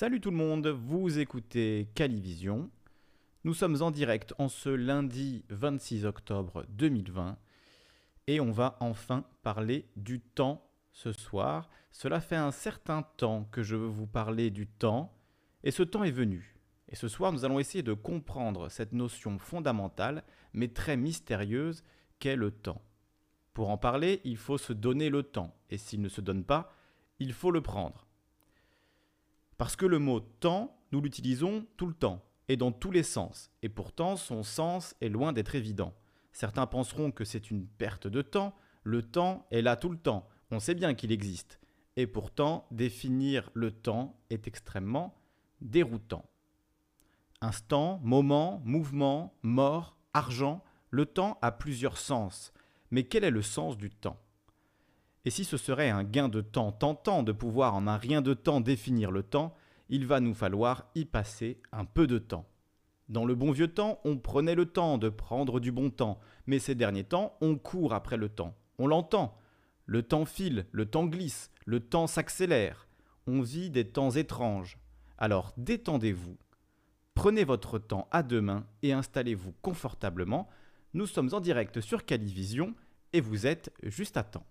Salut tout le monde, vous écoutez Calivision. Nous sommes en direct en ce lundi 26 octobre 2020 et on va enfin parler du temps ce soir. Cela fait un certain temps que je veux vous parler du temps et ce temps est venu. Et ce soir, nous allons essayer de comprendre cette notion fondamentale mais très mystérieuse qu'est le temps. Pour en parler, il faut se donner le temps et s'il ne se donne pas, il faut le prendre. Parce que le mot temps, nous l'utilisons tout le temps et dans tous les sens, et pourtant son sens est loin d'être évident. Certains penseront que c'est une perte de temps, le temps est là tout le temps, on sait bien qu'il existe, et pourtant définir le temps est extrêmement déroutant. Instant, moment, mouvement, mort, argent, le temps a plusieurs sens, mais quel est le sens du temps? Et si ce serait un gain de temps tentant de pouvoir en un rien de temps définir le temps, il va nous falloir y passer un peu de temps. Dans le bon vieux temps, on prenait le temps de prendre du bon temps, mais ces derniers temps, on court après le temps. On l'entend. Le temps file, le temps glisse, le temps s'accélère. On vit des temps étranges. Alors détendez-vous. Prenez votre temps à deux mains et installez-vous confortablement. Nous sommes en direct sur Calivision et vous êtes juste à temps.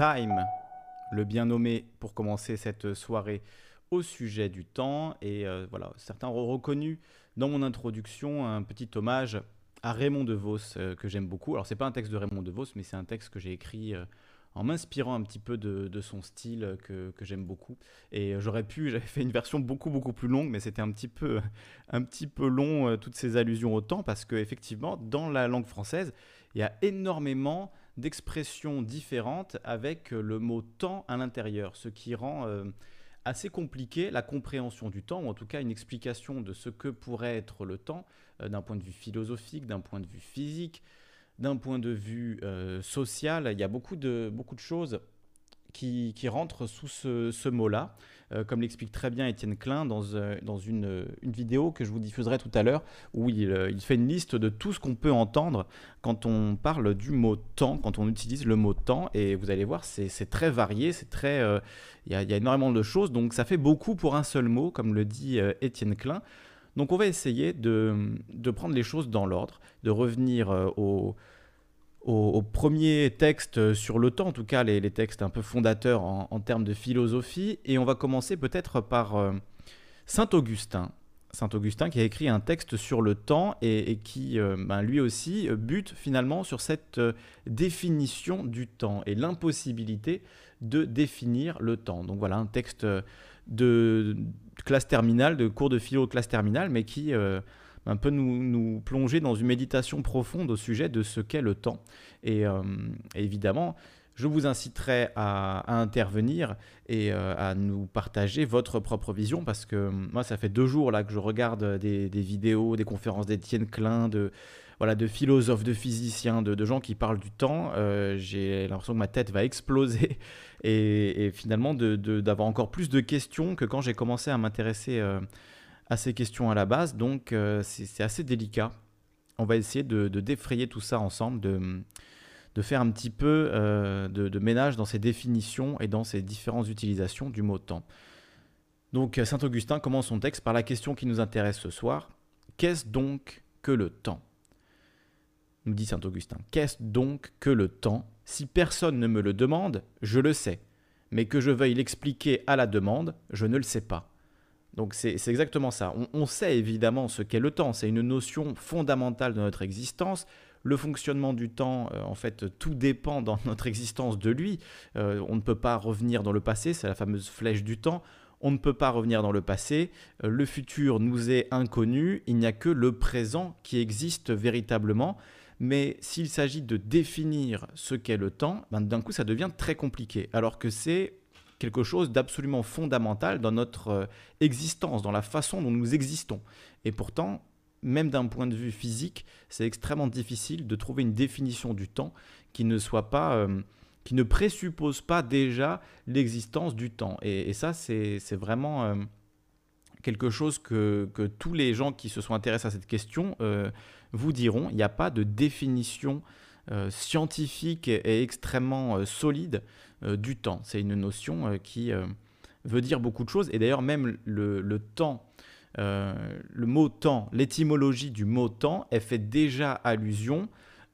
Time, le bien nommé pour commencer cette soirée au sujet du temps. Et euh, voilà, certains ont reconnu dans mon introduction un petit hommage à Raymond DeVos euh, que j'aime beaucoup. Alors c'est pas un texte de Raymond DeVos, mais c'est un texte que j'ai écrit euh, en m'inspirant un petit peu de, son style que, que j'aime beaucoup. Et j'aurais pu, j'avais fait une version beaucoup beaucoup plus longue, mais c'était un petit peu un petit peu long toutes ces allusions au temps parce que effectivement dans la langue française il y a énormément d'expressions différentes avec euh, le mot temps à l'intérieur, ce qui rend euh, assez compliqué la compréhension du temps, ou en tout cas une explication de ce que pourrait être le temps euh, d'un point de vue philosophique, d'un point de vue physique, d'un point de vue social, il y a beaucoup de, choses qui, rentrent sous ce mot-là, euh, comme l'explique très bien Étienne Klein dans, euh, dans une, vidéo que je vous diffuserai tout à l'heure, où il, fait une liste de tout ce qu'on peut entendre quand on parle du mot temps, quand on utilise le mot temps, et vous allez voir, c'est très varié, c'est très, il y, a, énormément de choses, donc ça fait beaucoup pour un seul mot, comme le dit Étienne Klein. Donc on va essayer de prendre les choses dans l'ordre, de revenir au, au, premier texte sur le temps, en tout cas les, textes un peu fondateurs en, termes de philosophie. Et on va commencer peut-être par euh, Saint Augustin. Saint Augustin qui a écrit un texte sur le temps et, qui, euh, ben, lui aussi, bute finalement sur cette euh, définition du temps et l'impossibilité de définir le temps. Donc voilà, un texte de classe terminale, de cours de philo classe terminale, mais qui un peu nous, plonger dans une méditation profonde au sujet de ce qu'est le temps. Et, euh, évidemment, je vous inciterai à, intervenir et euh, à nous partager votre propre vision parce que moi, ça fait deux jours là que je regarde des, vidéos, des conférences d'Étienne Klein, de, voilà, de philosophes, de physiciens, de, gens qui parlent du temps. Euh, J'ai l'impression que ma tête va exploser et, finalement d'avoir encore plus de questions que quand j'ai commencé à m'intéresser euh, à ces questions à la base, donc euh, c'est assez délicat. On va essayer de, défrayer tout ça ensemble, de, faire un petit peu euh, de, de, ménage dans ces définitions et dans ces différentes utilisations du mot temps. Donc Saint Augustin commence son texte par la question qui nous intéresse ce soir. Qu'est-ce donc que le temps? Nous dit Saint Augustin. Qu'est-ce donc que le temps? Si personne ne me le demande, je le sais. Mais que je veuille l'expliquer à la demande, je ne le sais pas. Donc c'est exactement ça. On, sait évidemment ce qu'est le temps. C'est une notion fondamentale de notre existence. Le fonctionnement du temps, euh, en fait, tout dépend dans notre existence de lui. Euh, on ne peut pas revenir dans le passé, c'est la fameuse flèche du temps. On ne peut pas revenir dans le passé. Euh, le futur nous est inconnu. Il n'y a que le présent qui existe véritablement. Mais s'il s'agit de définir ce qu'est le temps, ben, d'un coup, ça devient très compliqué. Alors que c'est quelque chose d'absolument fondamental dans notre euh, existence, dans la façon dont nous existons. Et pourtant, même d'un point de vue physique, c'est extrêmement difficile de trouver une définition du temps qui ne soit pas, euh, qui ne présuppose pas déjà l'existence du temps. Et, ça, c'est vraiment euh, quelque chose que, que, tous les gens qui se sont intéressés à cette question vous diront. Il n'y a pas de définition scientifique et, extrêmement euh, solide euh, du temps. C'est une notion euh, qui euh, veut dire beaucoup de choses. Et d'ailleurs, même le, le temps, le mot temps, l'étymologie du mot temps, elle fait déjà allusion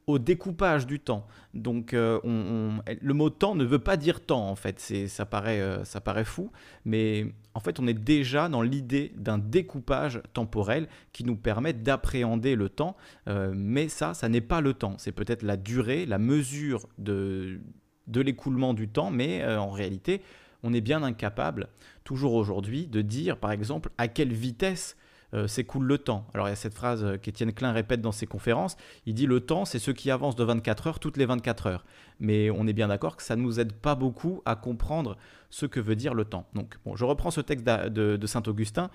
au découpage du temps. Donc euh, le mot temps ne veut pas dire temps en fait, ça paraît, euh, ça paraît fou, mais en fait on est déjà dans l'idée d'un découpage temporel qui nous permet d'appréhender le temps, euh, mais ça, ça n'est pas le temps, c'est peut-être la durée, la mesure de, de l'écoulement du temps, mais en réalité, on est bien incapable, toujours aujourd'hui, de dire, par exemple, à quelle vitesse euh, s'écoule le temps. Alors il y a cette phrase euh, qu'Étienne Klein répète dans ses conférences, il dit le temps c'est ce qui avance de 24 heures toutes les 24 heures. Mais on est bien d'accord que ça ne nous aide pas beaucoup à comprendre ce que veut dire le temps. Donc je reprends ce texte de, Saint-Augustin.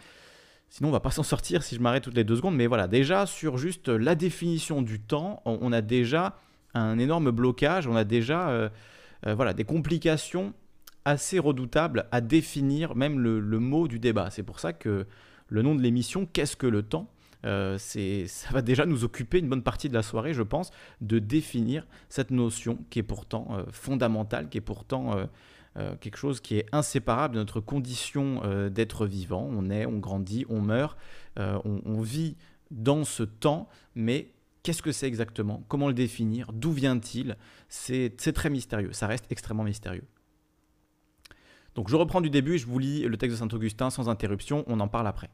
Sinon, on va pas s'en sortir si je m'arrête toutes les deux secondes. Mais voilà, déjà, sur juste la définition du temps, on, a déjà un énorme blocage, on a déjà euh, voilà, des complications assez redoutables à définir même le mot du débat. C'est pour ça que le nom de l'émission, Qu'est-ce que le temps euh, ça va déjà nous occuper une bonne partie de la soirée, je pense, de définir cette notion qui est pourtant euh, fondamentale, qui est pourtant euh, quelque chose qui est inséparable de notre condition d'être vivant. On est, on grandit, on meurt, on, on, vit dans ce temps, mais qu'est-ce que c'est exactement? Comment le définir? D'où vient-il? C'est très mystérieux, ça reste extrêmement mystérieux. Donc je reprends du début et je vous lis le texte de Saint-Augustin sans interruption, on en parle après.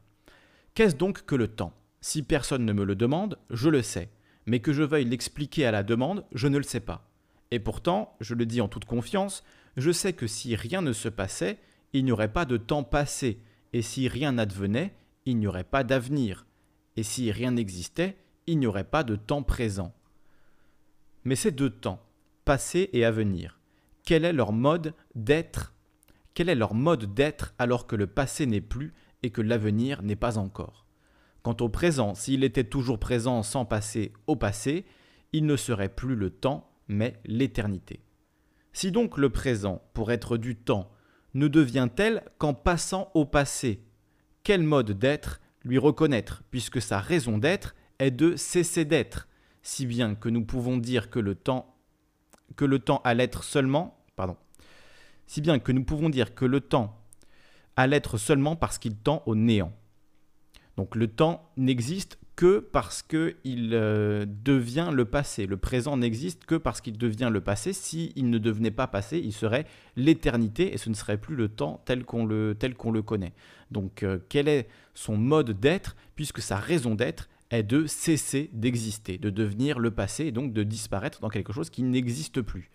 Qu'est-ce donc que le temps? Si personne ne me le demande, je le sais, mais que je veuille l'expliquer à la demande, je ne le sais pas. Et pourtant, je le dis en toute confiance, je sais que si rien ne se passait, il n'y aurait pas de temps passé, et si rien n'advenait, il n'y aurait pas d'avenir, et si rien n'existait, il n'y aurait pas de temps présent. Mais ces deux temps, passé et avenir, quel est leur mode d'être? Quel est leur mode d'être alors que le passé n'est plus et que l'avenir n'est pas encore Quant au présent, s'il était toujours présent sans passer au passé, il ne serait plus le temps, mais l'éternité. Si donc le présent, pour être du temps, ne devient tel qu'en passant au passé, quel mode d'être lui reconnaître, puisque sa raison d'être est de cesser d'être, si bien que nous pouvons dire que le temps que le temps à l'être seulement, pardon, si bien que nous pouvons dire que le temps à l'être seulement parce qu'il tend au néant. Donc le temps n'existe que parce qu'il euh, devient le passé. Le présent n'existe que parce qu'il devient le passé. S'il ne devenait pas passé, il serait l'éternité et ce ne serait plus le temps tel qu'on le, connaît. Donc euh, quel est son mode d'être puisque sa raison d'être est de cesser d'exister, de devenir le passé et donc de disparaître dans quelque chose qui n'existe plus.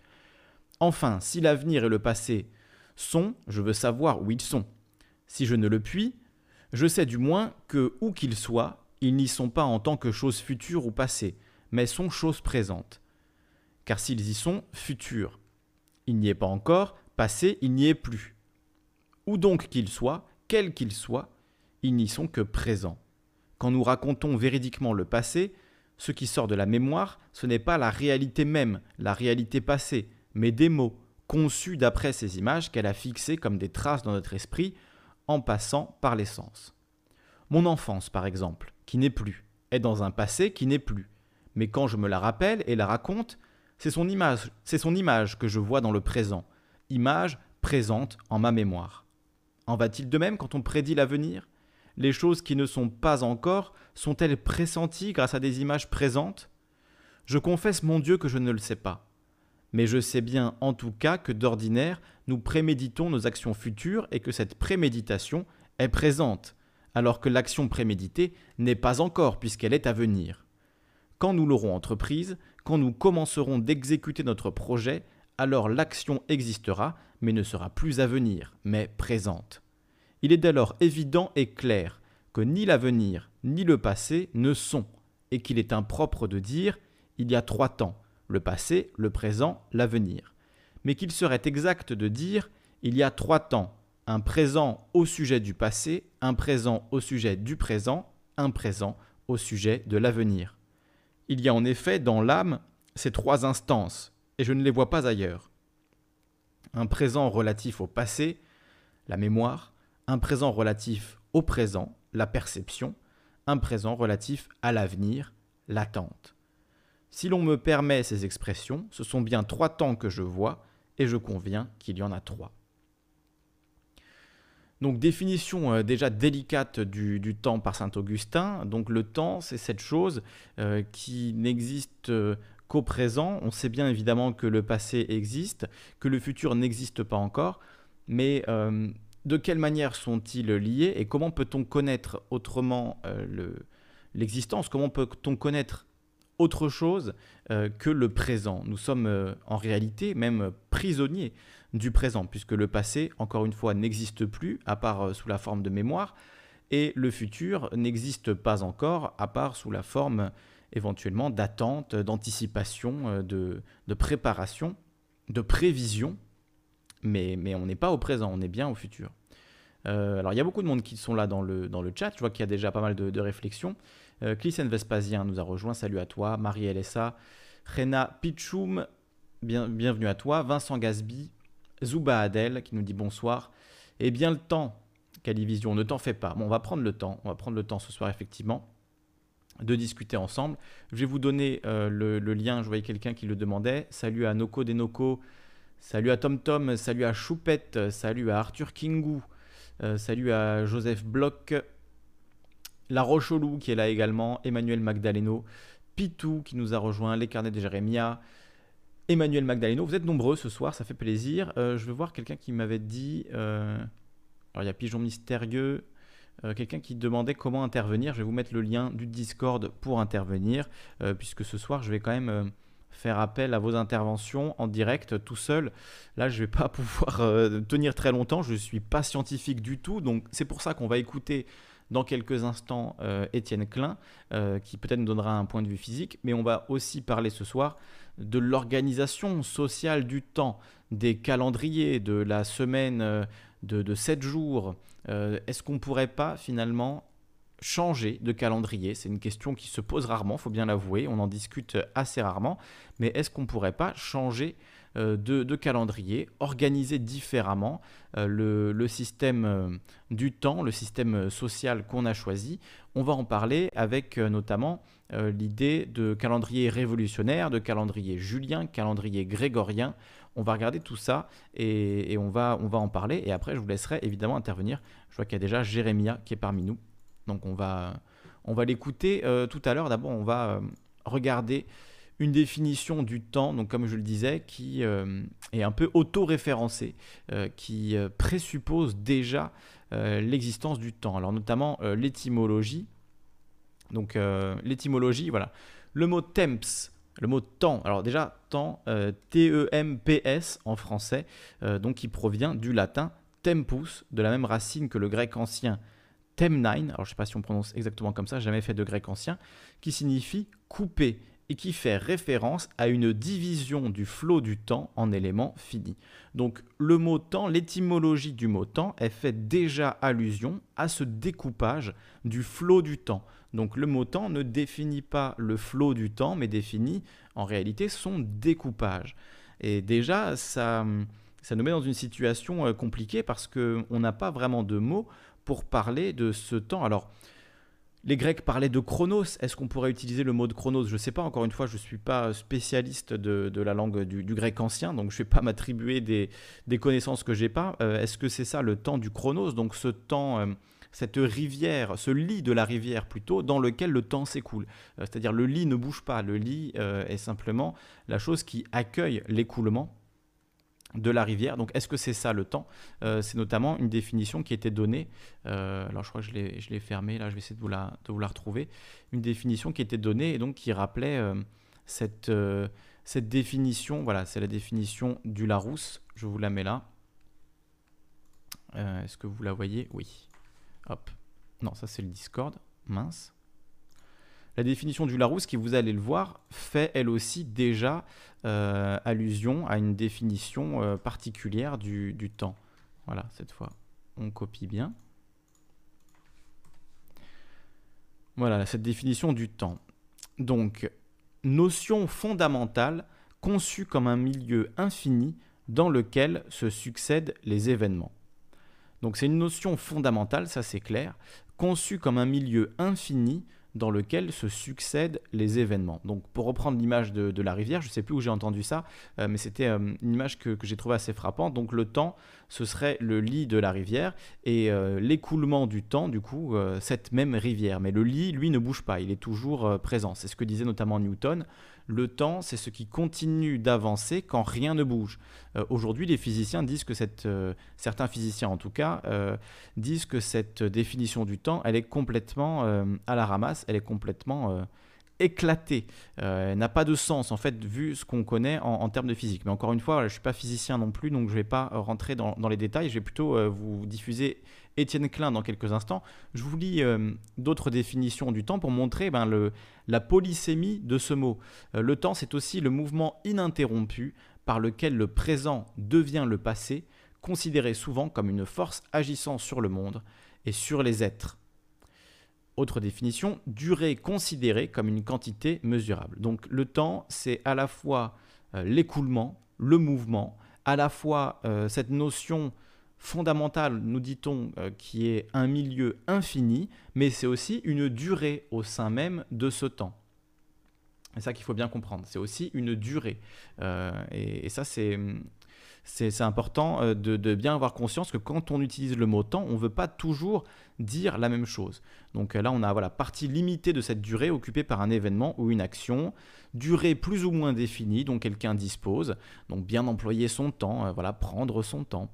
Enfin, si l'avenir et le passé sont, je veux savoir où ils sont. Si je ne le puis, je sais du moins que, où qu'ils soient, ils n'y sont pas en tant que choses futures ou passées, mais sont choses présentes. Car s'ils y sont, futurs. Il n'y est pas encore, passé, il n'y est plus. Où donc qu'ils soient, quels qu'ils soient, ils n'y sont que présents. Quand nous racontons véridiquement le passé, ce qui sort de la mémoire, ce n'est pas la réalité même, la réalité passée, mais des mots, conçus d'après ces images qu'elle a fixées comme des traces dans notre esprit, en passant par les sens. Mon enfance, par exemple, qui n'est plus, est dans un passé qui n'est plus. Mais quand je me la rappelle et la raconte, c'est son image, c'est son image que je vois dans le présent, image présente en ma mémoire. En va-t-il de même quand on prédit l'avenir? Les choses qui ne sont pas encore sont-elles pressenties grâce à des images présentes? Je confesse mon Dieu que je ne le sais pas. Mais je sais bien en tout cas que d'ordinaire, nous préméditons nos actions futures et que cette préméditation est présente, alors que l'action préméditée n'est pas encore puisqu'elle est à venir. Quand nous l'aurons entreprise, quand nous commencerons d'exécuter notre projet, alors l'action existera, mais ne sera plus à venir, mais présente. Il est dès lors évident et clair que ni l'avenir ni le passé ne sont, et qu'il est impropre de dire il y a trois temps, le passé, le présent, l'avenir, mais qu'il serait exact de dire il y a trois temps, un présent au sujet du passé, un présent au sujet du présent, un présent au sujet de l'avenir. Il y a en effet dans l'âme ces trois instances, et je ne les vois pas ailleurs. Un présent relatif au passé, la mémoire, un présent relatif au présent, la perception, un présent relatif à l'avenir, l'attente. Si l'on me permet ces expressions, ce sont bien trois temps que je vois, et je conviens qu'il y en a trois. Donc définition euh, déjà délicate du, temps par Saint Augustin. Donc le temps, c'est cette chose euh, qui n'existe euh, qu'au présent. On sait bien évidemment que le passé existe, que le futur n'existe pas encore, mais de quelle manière sont-ils liés et comment peut-on connaître autrement l'existence? Comment peut-on connaître autre chose que le présent Nous sommes en réalité même prisonniers du présent, puisque le passé, encore une fois, n'existe plus, à part euh, sous la forme de mémoire, et le futur n'existe pas encore, à part sous la forme éventuellement d'attente, d'anticipation, euh, de, de, préparation, de prévision, mais, on n'est pas au présent, on est bien au futur. Euh, alors il y a beaucoup de monde qui sont là dans le, dans le chat, je vois qu'il y a déjà pas mal de, réflexions. Euh, Vespasien nous a rejoint, salut à toi. Marie LSA, Rena Pichoum, bien, bienvenue à toi. Vincent Gasby, Zuba Adel qui nous dit bonsoir. Eh bien, le temps, Calivision, ne t'en fais pas. Bon, on va prendre le temps, on va prendre le temps ce soir, effectivement, de discuter ensemble. Je vais vous donner euh, le, lien, je voyais quelqu'un qui le demandait. Salut à Noko Denoko, salut à Tom Tom, salut à Choupette, salut à Arthur Kingu, euh, salut à Joseph Bloch, La Rochelou qui est là également, Emmanuel Magdaleno, Pitou qui nous a rejoint, les carnets de Jérémia, Emmanuel Magdaleno. Vous êtes nombreux ce soir, ça fait plaisir. Euh, je veux voir quelqu'un qui m'avait dit. Euh, alors il y a Pigeon Mystérieux. Euh, quelqu'un qui demandait comment intervenir. Je vais vous mettre le lien du Discord pour intervenir, puisque ce soir je vais quand même faire appel à vos interventions en direct tout seul. Là, je ne vais pas pouvoir tenir très longtemps. Je ne suis pas scientifique du tout, donc c'est pour ça qu'on va écouter dans quelques instants Étienne Klein, qui peut-être nous donnera un point de vue physique, mais on va aussi parler ce soir de l'organisation sociale du temps, des calendriers, de la semaine euh, de, de 7 jours, euh, est-ce qu'on ne pourrait pas finalement changer de calendrier? C'est une question qui se pose rarement, faut bien l'avouer, on en discute assez rarement, mais est-ce qu'on pourrait pas changer euh, de, calendrier, organiser différemment euh, le, système euh, du temps, le système social qu'on a choisi On va en parler avec notamment l'idée de calendrier révolutionnaire, de calendrier julien, calendrier grégorien. On va regarder tout ça et, on, va, on va en parler. Et après, je vous laisserai évidemment intervenir. Je vois qu'il y a déjà Jérémia qui est parmi nous. Donc on va, on va l'écouter tout à l'heure. D'abord, on va regarder une définition du temps, donc comme je le disais, qui euh, est un peu auto-référencée, qui présuppose déjà l'existence du temps. Alors notamment l'étymologie. Donc l'étymologie, voilà. Le mot temps, le mot temps, alors déjà temps, T-E-M-P-S en français, donc qui provient du latin tempus, de la même racine que le grec ancien temnine, alors je ne sais pas si on prononce exactement comme ça, jamais fait de grec ancien, qui signifie couper et qui fait référence à une division du flot du temps en éléments finis. Donc le mot temps, l'étymologie du mot temps, elle fait déjà allusion à ce découpage du flot du temps. Donc le mot temps ne définit pas le flot du temps, mais définit en réalité son découpage. Et déjà, ça, ça nous met dans une situation euh, compliquée parce qu'on n'a pas vraiment de mots pour parler de ce temps. Alors, les Grecs parlaient de chronos. Est-ce qu'on pourrait utiliser le mot de chronos? Je ne sais pas. Encore une fois, je ne suis pas spécialiste de, la langue du, grec ancien, donc je ne vais pas m'attribuer des, connaissances que j'ai pas. Euh, est-ce que c'est ça le temps du chronos? Donc ce temps, euh, cette rivière, ce lit de la rivière plutôt, dans lequel le temps s'écoule. Euh, c'est-à-dire le lit ne bouge pas. Le lit est simplement la chose qui accueille l'écoulement de la rivière. Donc est-ce que c'est ça le temps? Euh, C'est notamment une définition qui était donnée, euh, alors je crois que je l'ai fermé, là je vais essayer de vous, la, retrouver, une définition qui était donnée et donc qui rappelait euh, cette, cette définition, voilà, c'est la définition du Larousse, je vous la mets là. Est-ce que vous la voyez? Oui. Hop. Non, ça c'est le Discord, mince. La définition du Larousse, qui vous allez le voir, fait elle aussi déjà euh, allusion à une définition euh, particulière du, temps. Voilà, cette fois, on copie bien. Voilà, cette définition du temps. Donc, notion fondamentale conçue comme un milieu infini dans lequel se succèdent les événements. Donc c'est une notion fondamentale, ça c'est clair, conçue comme un milieu infini dans lequel se succèdent les événements. Donc pour reprendre l'image de, la rivière, je ne sais plus où j'ai entendu ça, euh, mais c'était euh, une image que, j'ai trouvée assez frappante. Donc le temps, ce serait le lit de la rivière et euh, l'écoulement du temps, du coup, cette même rivière. Mais le lit, lui, ne bouge pas, il est toujours présent. C'est ce que disait notamment Newton. Le temps, c'est ce qui continue d'avancer quand rien ne bouge. Euh, aujourd'hui, les physiciens disent que euh, certains physiciens en tout cas, euh, disent que cette définition du temps, elle est complètement à la ramasse, elle est complètement éclatée. elle n'a pas de sens en fait vu ce qu'on connaît en, termes de physique. Mais encore une fois, je ne suis pas physicien non plus, donc je ne vais pas rentrer dans, dans, les détails. Je vais plutôt vous diffuser Étienne Klein dans quelques instants. Je vous lis euh, d'autres définitions du temps pour montrer ben, le, la polysémie de ce mot. Euh, le temps, c'est aussi le mouvement ininterrompu par lequel le présent devient le passé, considéré souvent comme une force agissant sur le monde et sur les êtres. Autre définition, durée considérée comme une quantité mesurable. Donc le temps, c'est à la fois euh, l'écoulement, le mouvement, à la fois cette notion fondamentale, nous dit-on, euh, qui est un milieu infini, mais c'est aussi une durée au sein même de ce temps. C'est ça qu'il faut bien comprendre. C'est aussi une durée. Euh, et, ça, c'est, important euh, de, de, bien avoir conscience que quand on utilise le mot temps, on ne veut pas toujours dire la même chose. Donc là, on a voilà, partie limitée de cette durée occupée par un événement ou une action, durée plus ou moins définie dont quelqu'un dispose. Donc bien employer son temps, voilà, prendre son temps.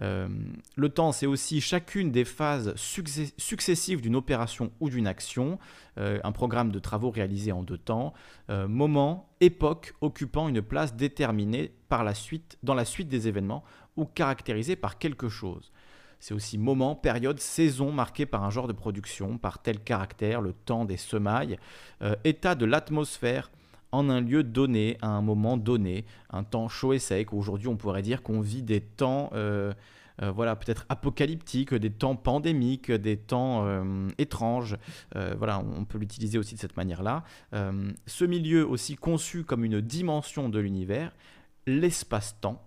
Euh, le temps, c'est aussi chacune des phases successives d'une opération ou d'une action, euh, un programme de travaux réalisé en deux temps, euh, moment, époque occupant une place déterminée dans la suite des événements ou caractérisée par quelque chose. C'est aussi moment, période, saison marquée par un genre de production, par tel caractère, le temps des semailles, état de l'atmosphère, en un lieu donné, à un moment donné, un temps chaud et sec. Aujourd'hui, on pourrait dire qu'on vit des temps, euh, voilà, peut-être apocalyptiques, des temps pandémiques, des temps étranges. voilà, on peut l'utiliser aussi de cette manière-là. ce milieu aussi conçu comme une dimension de l'univers, l'espace-temps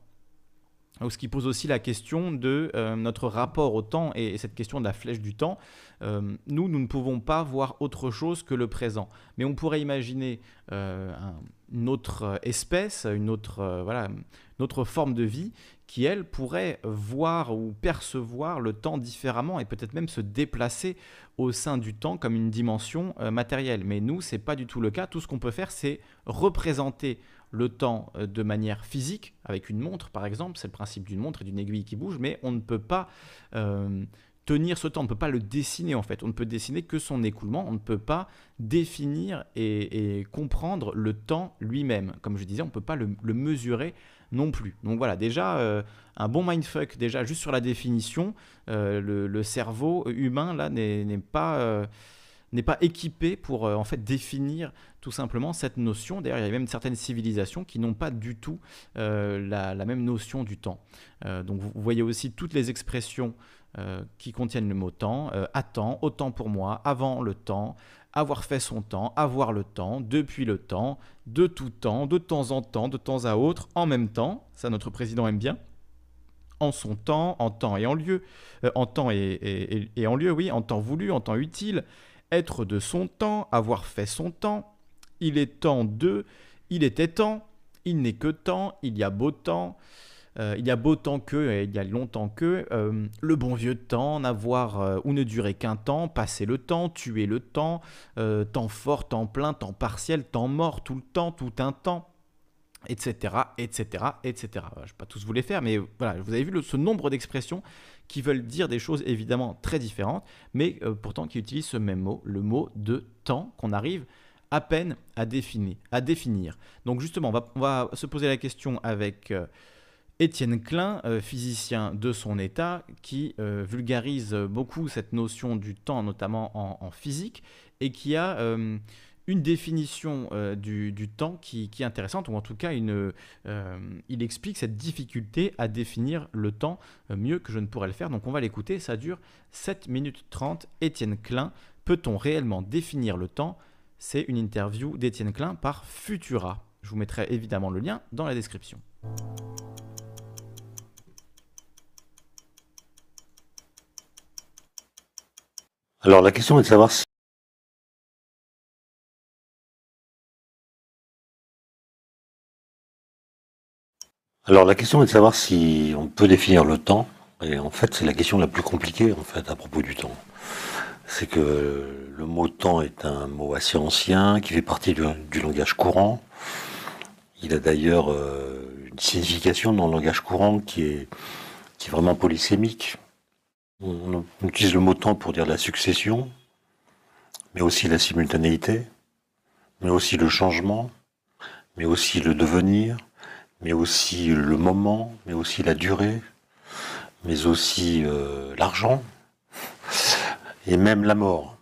ce qui pose aussi la question de euh, notre rapport au temps et, cette question de la flèche du temps. Euh, nous, nous ne pouvons pas voir autre chose que le présent. Mais on pourrait imaginer euh, une autre espèce, une autre, voilà, une autre forme de vie qui, elle, pourrait voir ou percevoir le temps différemment et peut-être même se déplacer au sein du temps comme une dimension matérielle. Mais nous, ce n'est pas du tout le cas. Tout ce qu'on peut faire, c'est représenter le temps euh, de manière physique, avec une montre par exemple, c'est le principe d'une montre et d'une aiguille qui bouge, mais on ne peut pas euh, tenir ce temps, on ne peut pas le dessiner en fait, on ne peut dessiner que son écoulement, on ne peut pas définir et, comprendre le temps lui-même. Comme je disais, on ne peut pas le, mesurer non plus. Donc voilà, déjà, euh, un bon mindfuck, déjà juste sur la définition, le, cerveau humain là n'est pas n'est pas équipé pour en fait définir tout simplement cette notion. D'ailleurs, il y a même certaines civilisations qui n'ont pas du tout euh, la, même notion du temps. Euh, donc vous voyez aussi toutes les expressions euh, qui contiennent le mot temps. attends, autant pour moi, avant le temps, avoir fait son temps, avoir le temps, depuis le temps, de tout temps, de temps en temps, de temps à autre, en même temps. Ça, notre président aime bien en son temps, en temps et en lieu, en temps et, en lieu, oui, en temps voulu, en temps utile, être de son temps, avoir fait son temps, il est temps de, il était temps, il n'est que temps, il y a beau temps, euh, il y a beau temps que, et il y a longtemps que, euh, le bon vieux temps, n'avoir euh, ou ne durer qu'un temps, passer le temps, tuer le temps, temps fort, temps plein, temps partiel, temps mort, tout le temps, tout un temps, etc., etc., etc. Je ne vais pas tous vous les faire, mais voilà, vous avez vu ce nombre d'expressions qui veulent dire des choses évidemment très différentes, mais pourtant qui utilisent ce même mot, le mot de temps, qu'on arrive à peine à définir. Donc justement, on va, se poser la question avec euh, Étienne Klein, euh, physicien de son état, qui euh, vulgarise beaucoup cette notion du temps, notamment en, physique, et qui a une définition du, temps qui, est intéressante, ou en tout cas, une, il explique cette difficulté à définir le temps mieux que je ne pourrais le faire. Donc on va l'écouter, ça dure 7 minutes 30. Étienne Klein, peut-on réellement définir le temps? C'est une interview d'Étienne Klein par Futura. Je vous mettrai évidemment le lien dans la description. Alors la question est de savoir Alors la question est de savoir si on peut définir le temps. Et en fait, c'est la question la plus compliquée en fait à propos du temps c'est que le mot temps est un mot assez ancien qui fait partie du, langage courant. Il a d'ailleurs euh, une signification dans le langage courant qui est, qui est vraiment polysémique. On, utilise le mot temps pour dire la succession, mais aussi la simultanéité, mais aussi le changement, mais aussi le devenir, mais aussi le moment, mais aussi la durée, mais aussi euh, l'argent et même la mort.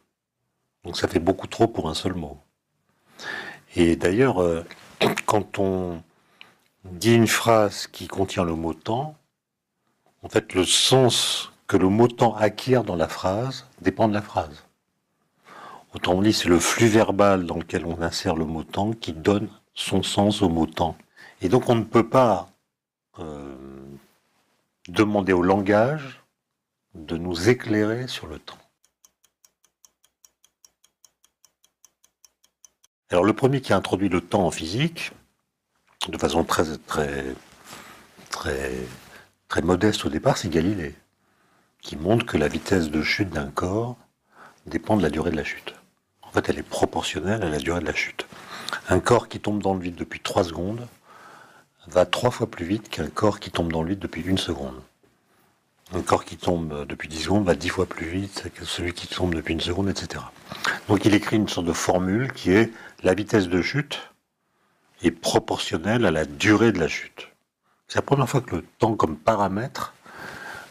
Donc ça fait beaucoup trop pour un seul mot. Et d'ailleurs, euh, quand on dit une phrase qui contient le mot temps, en fait, le sens que le mot temps acquiert dans la phrase dépend de la phrase. Autrement dit, c'est le flux verbal dans lequel on insère le mot temps qui donne son sens au mot temps. Et donc on ne peut pas euh, demander au langage de nous éclairer sur le temps. Alors le premier qui a introduit le temps en physique, de façon très très très très modeste au départ, c'est Galilée, qui montre que la vitesse de chute d'un corps dépend de la durée de la chute. En fait, elle est proportionnelle à la durée de la chute. Un corps qui tombe dans le vide depuis 3 secondes va trois fois plus vite qu'un corps qui tombe dans le vide depuis une seconde. Un corps qui tombe depuis 10 secondes va 10 fois plus vite que celui qui tombe depuis une seconde, etc. Donc il écrit une sorte de formule qui est la vitesse de chute est proportionnelle à la durée de la chute. C'est la première fois que le temps comme paramètre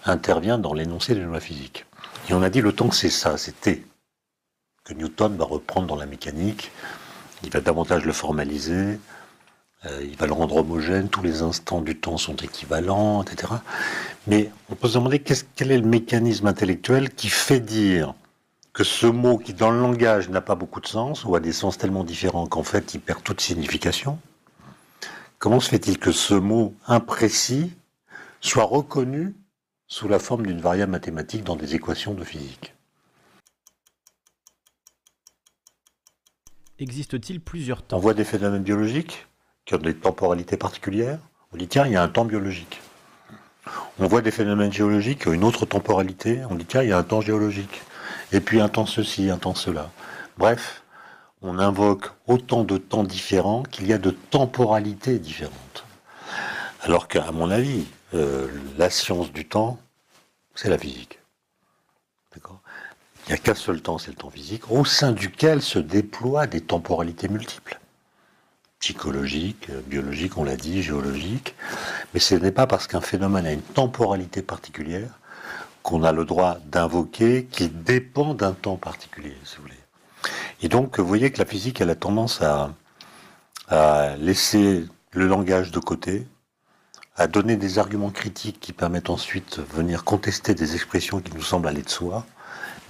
intervient dans l'énoncé des lois physiques. Et on a dit le temps c'est ça, c'est T, que Newton va reprendre dans la mécanique. Il va davantage le formaliser, euh, il va le rendre homogène, tous les instants du temps sont équivalents, etc. Mais on peut se demander quel est le mécanisme intellectuel qui fait dire que ce mot qui dans le langage n'a pas beaucoup de sens, ou a des sens tellement différents qu'en fait il perd toute signification, comment se fait-il que ce mot imprécis soit reconnu sous la forme d'une variable mathématique dans des équations de physique? Existe-t-il plusieurs temps? On voit des phénomènes biologiques? Qui ont des temporalités particulières. On dit tiens, il y a un temps biologique. On voit des phénomènes géologiques qui ont une autre temporalité. On dit tiens, il y a un temps géologique. Et puis un temps ceci, un temps cela. Bref, on invoque autant de temps différents qu'il y a de temporalités différentes. Alors qu'à mon avis, euh, la science du temps, c'est la physique. D'accord? Il n'y a qu'un seul temps, c'est le temps physique, au sein duquel se déploient des temporalités multiples psychologique, euh, biologique, on l'a dit, géologique. Mais ce n'est pas parce qu'un phénomène a une temporalité particulière qu'on a le droit d'invoquer qui dépend d'un temps particulier, si vous voulez. Et donc, vous voyez que la physique, elle a tendance à, laisser le langage de côté, à donner des arguments critiques qui permettent ensuite de venir contester des expressions qui nous semblent aller de soi,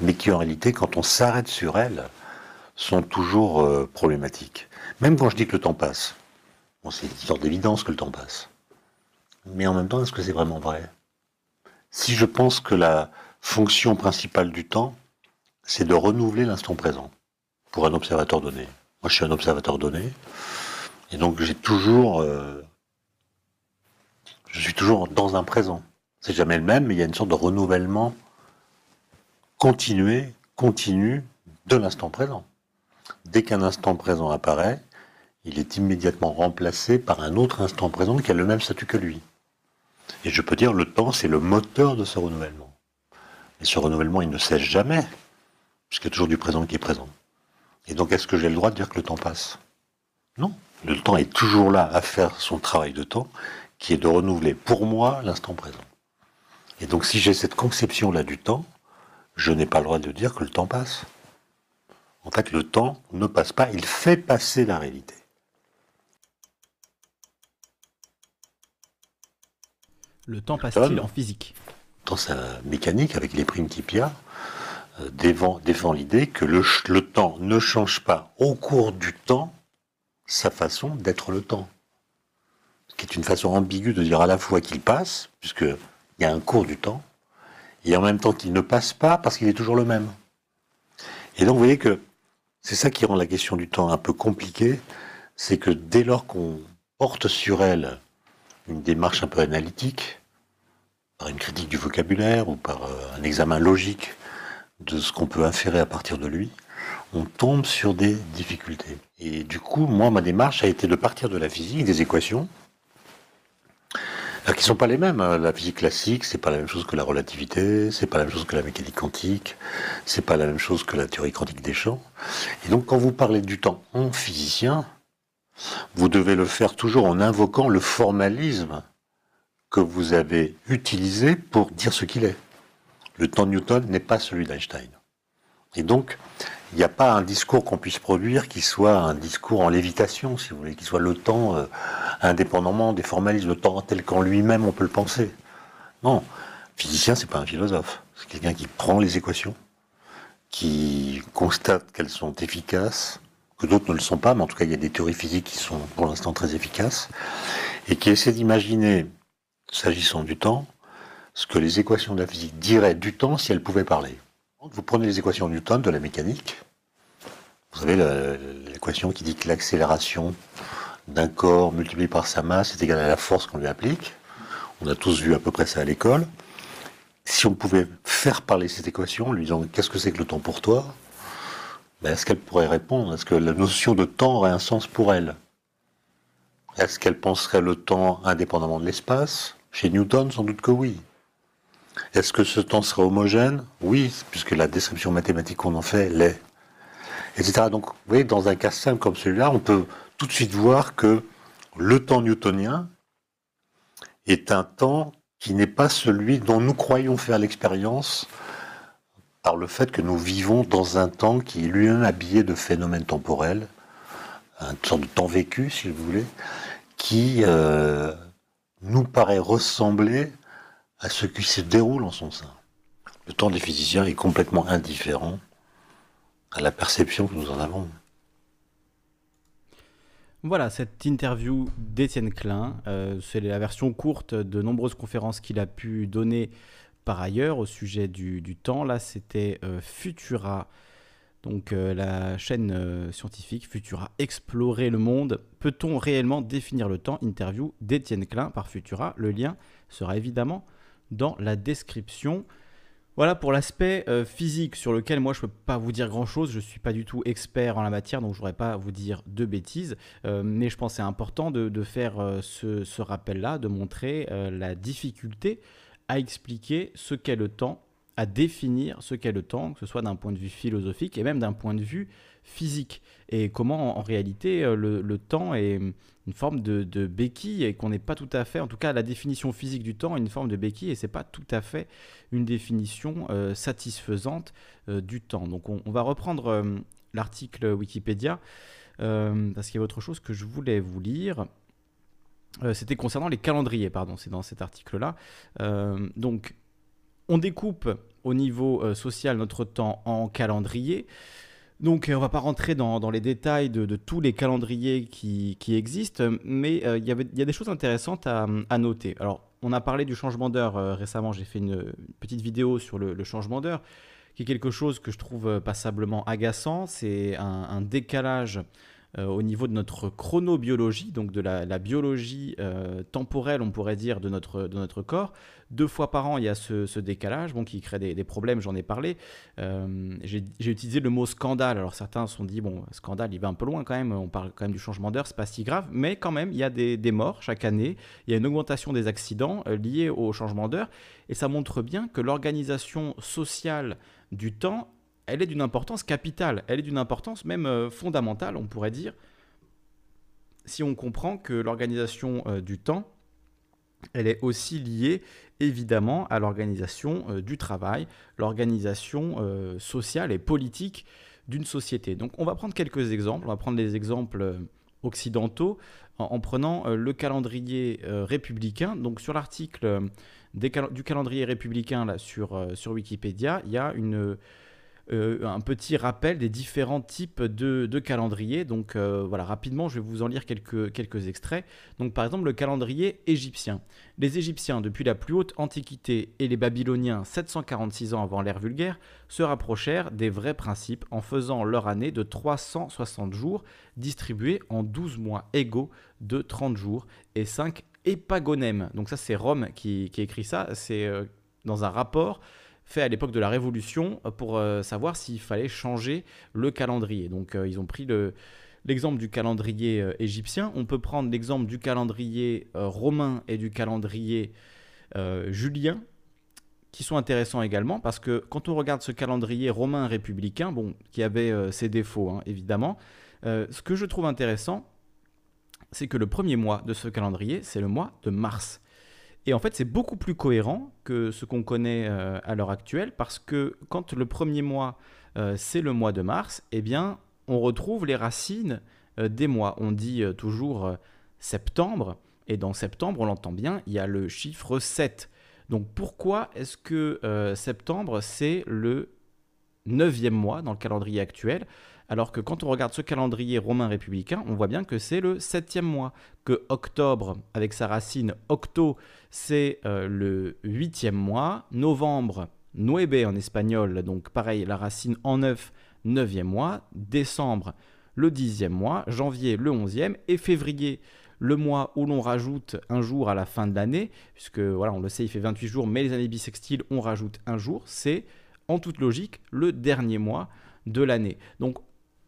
mais qui en réalité, quand on s'arrête sur elles, sont toujours euh, problématiques. Même quand je dis que le temps passe, c'est une sorte d'évidence que le temps passe. Mais en même temps, est-ce que c'est vraiment vrai? Si je pense que la fonction principale du temps, c'est de renouveler l'instant présent pour un observateur donné. Moi, je suis un observateur donné, et donc j'ai toujours, euh, je suis toujours dans un présent. C'est jamais le même, mais il y a une sorte de renouvellement continué, continu de l'instant présent. Dès qu'un instant présent apparaît, il est immédiatement remplacé par un autre instant présent qui a le même statut que lui. Et je peux dire, le temps, c'est le moteur de ce renouvellement. Et ce renouvellement, il ne cesse jamais, puisqu'il y a toujours du présent qui est présent. Et donc, est-ce que j'ai le droit de dire que le temps passe? Non. Le temps est toujours là à faire son travail de temps, qui est de renouveler pour moi l'instant présent. Et donc, si j'ai cette conception-là du temps, je n'ai pas le droit de dire que le temps passe. En fait, le temps ne passe pas, il fait passer la réalité. Le temps passe-t-il en physique? Dans sa mécanique, avec les principia, euh, défend, l'idée que le, le, temps ne change pas au cours du temps sa façon d'être le temps. Ce qui est une façon ambiguë de dire à la fois qu'il passe, puisqu'il y a un cours du temps, et en même temps qu'il ne passe pas parce qu'il est toujours le même. Et donc vous voyez que c'est ça qui rend la question du temps un peu compliquée, c'est que dès lors qu'on porte sur elle une démarche un peu analytique, par une critique du vocabulaire ou par euh, un examen logique de ce qu'on peut inférer à partir de lui, on tombe sur des difficultés. Et du coup, moi, ma démarche a été de partir de la physique, des équations, qui sont pas les mêmes. Hein. La physique classique, c'est pas la même chose que la relativité, c'est pas la même chose que la mécanique quantique, c'est pas la même chose que la théorie quantique des champs. Et donc, quand vous parlez du temps en physicien, vous devez le faire toujours en invoquant le formalisme que vous avez utilisé pour dire ce qu'il est. Le temps de Newton n'est pas celui d'Einstein. Et donc, il n'y a pas un discours qu'on puisse produire qui soit un discours en lévitation, si vous voulez, qui soit le temps euh, indépendamment des formalismes, le temps tel qu'en lui-même on peut le penser. Non, physicien, c'est pas un philosophe. C'est quelqu'un qui prend les équations, qui constate qu'elles sont efficaces, que d'autres ne le sont pas, mais en tout cas, il y a des théories physiques qui sont pour l'instant très efficaces, et qui essaie d'imaginer, s'agissant du temps, ce que les équations de la physique diraient du temps si elles pouvaient parler. Vous prenez les équations de Newton de la mécanique, vous savez l'équation qui dit que l'accélération d'un corps multiplié par sa masse est égale à la force qu'on lui applique. On a tous vu à peu près ça à l'école. Si on pouvait faire parler cette équation en lui disant qu'est-ce que c'est que le temps pour toi, ben, est-ce qu'elle pourrait répondre? Est-ce que la notion de temps aurait un sens pour elle? Est-ce qu'elle penserait le temps indépendamment de l'espace? Chez Newton, sans doute que oui. Est-ce que ce temps serait homogène? Oui, puisque la description mathématique qu'on en fait l'est. Etc. Donc, vous voyez, dans un cas simple comme celui-là, on peut tout de suite voir que le temps newtonien est un temps qui n'est pas celui dont nous croyons faire l'expérience par le fait que nous vivons dans un temps qui est lui-même habillé de phénomènes temporels, un sorte de temps vécu, si vous voulez, qui euh, nous paraît ressembler à ce qui se déroule en son sein. Le temps des physiciens est complètement indifférent à la perception que nous en avons. Voilà, cette interview d'Étienne Klein, euh, c'est la version courte de nombreuses conférences qu'il a pu donner par ailleurs au sujet du, temps. Là, c'était euh, Futura, donc euh, la chaîne scientifique Futura, explorer le monde. Peut-on réellement définir le temps? Interview d'Étienne Klein par Futura. Le lien sera évidemment dans la description. Voilà pour l'aspect euh, physique sur lequel moi je ne peux pas vous dire grand chose. Je ne suis pas du tout expert en la matière, donc je ne voudrais pas vous dire de bêtises. Euh, mais je pense c'est important de, faire euh, ce, rappel-là, de montrer la difficulté à expliquer ce qu'est le temps, à définir ce qu'est le temps, que ce soit d'un point de vue philosophique et même d'un point de vue physique. Et comment en, réalité le, temps est une forme de, béquille et qu'on n'est pas tout à fait, en tout cas la définition physique du temps est une forme de béquille et c'est pas tout à fait une définition euh, satisfaisante euh, du temps. Donc on, va reprendre euh, l'article Wikipédia parce qu'il y a autre chose que je voulais vous lire. C'était concernant les calendriers, pardon, c'est dans cet article-là. donc on découpe au niveau social notre temps en calendrier. Donc, on ne va pas rentrer dans, les détails de, tous les calendriers qui, existent, mais il y, a des choses intéressantes à, noter. Alors, on a parlé du changement d'heure euh, récemment, j'ai fait une, petite vidéo sur le, changement d'heure, qui est quelque chose que je trouve passablement agaçant. C'est un, décalage euh, au niveau de notre chronobiologie, donc de la, biologie euh, temporelle, on pourrait dire, de notre, de notre corps. Deux fois par an, il y a ce, décalage bon, qui crée des, problèmes, j'en ai parlé. Euh, j'ai utilisé le mot scandale. Alors certains se sont dit, bon, scandale, il va un peu loin quand même, on parle quand même du changement d'heure, c'est pas si grave, mais quand même, il y a des, des, morts chaque année, il y a une augmentation des accidents liés au changement d'heure, et ça montre bien que l'organisation sociale du temps elle est d'une importance capitale, elle est d'une importance même euh, fondamentale, on pourrait dire, si on comprend que l'organisation euh, du temps, elle est aussi liée évidemment à l'organisation euh, du travail, l'organisation sociale et politique d'une société. Donc on va prendre quelques exemples, on va prendre des exemples occidentaux en, prenant le calendrier républicain. Donc sur l'article du calendrier républicain sur Wikipédia, il y a une euh, un petit rappel des différents types de, calendriers. Donc euh, voilà, rapidement, je vais vous en lire quelques, extraits. Donc par exemple, le calendrier égyptien. Les Égyptiens, depuis la plus haute antiquité, et les Babyloniens, 746 ans avant l'ère vulgaire, se rapprochèrent des vrais principes en faisant leur année de 360 jours, distribués en 12 mois égaux de 30 jours et 5 épagonèmes. Donc ça, c'est Rome qui, qui écrit ça. C'est euh, dans un rapport à l'époque de la Révolution euh, pour euh, savoir s'il fallait changer le calendrier. Donc euh, ils ont pris l'exemple du calendrier égyptien. On peut prendre l'exemple du calendrier romain et du calendrier julien, qui sont intéressants également, parce que quand on regarde ce calendrier romain républicain, bon, qui avait ses défauts hein, évidemment, ce que je trouve intéressant, c'est que le premier mois de ce calendrier, c'est le mois de mars. Et en fait, c'est beaucoup plus cohérent que ce qu'on connaît euh, à l'heure actuelle parce que quand le premier mois, euh, c'est le mois de mars, eh bien, on retrouve les racines euh, des mois. On dit toujours septembre, et dans septembre, on l'entend bien, il y a le chiffre 7. Donc pourquoi est-ce que septembre, c'est le neuvième mois dans le calendrier actuel? Alors que quand on regarde ce calendrier romain républicain, on voit bien que c'est le septième mois, que octobre, avec sa racine octo, c'est euh, le huitième mois, novembre, nueve en espagnol, donc pareil, la racine en neuf, neuvième mois, décembre, le dixième mois, janvier, le onzième, et février, le mois où l'on rajoute un jour à la fin de l'année, puisque voilà, on le sait, il fait 28 jours, mais les années bissextiles, on rajoute un jour, c'est en toute logique le dernier mois de l'année. Donc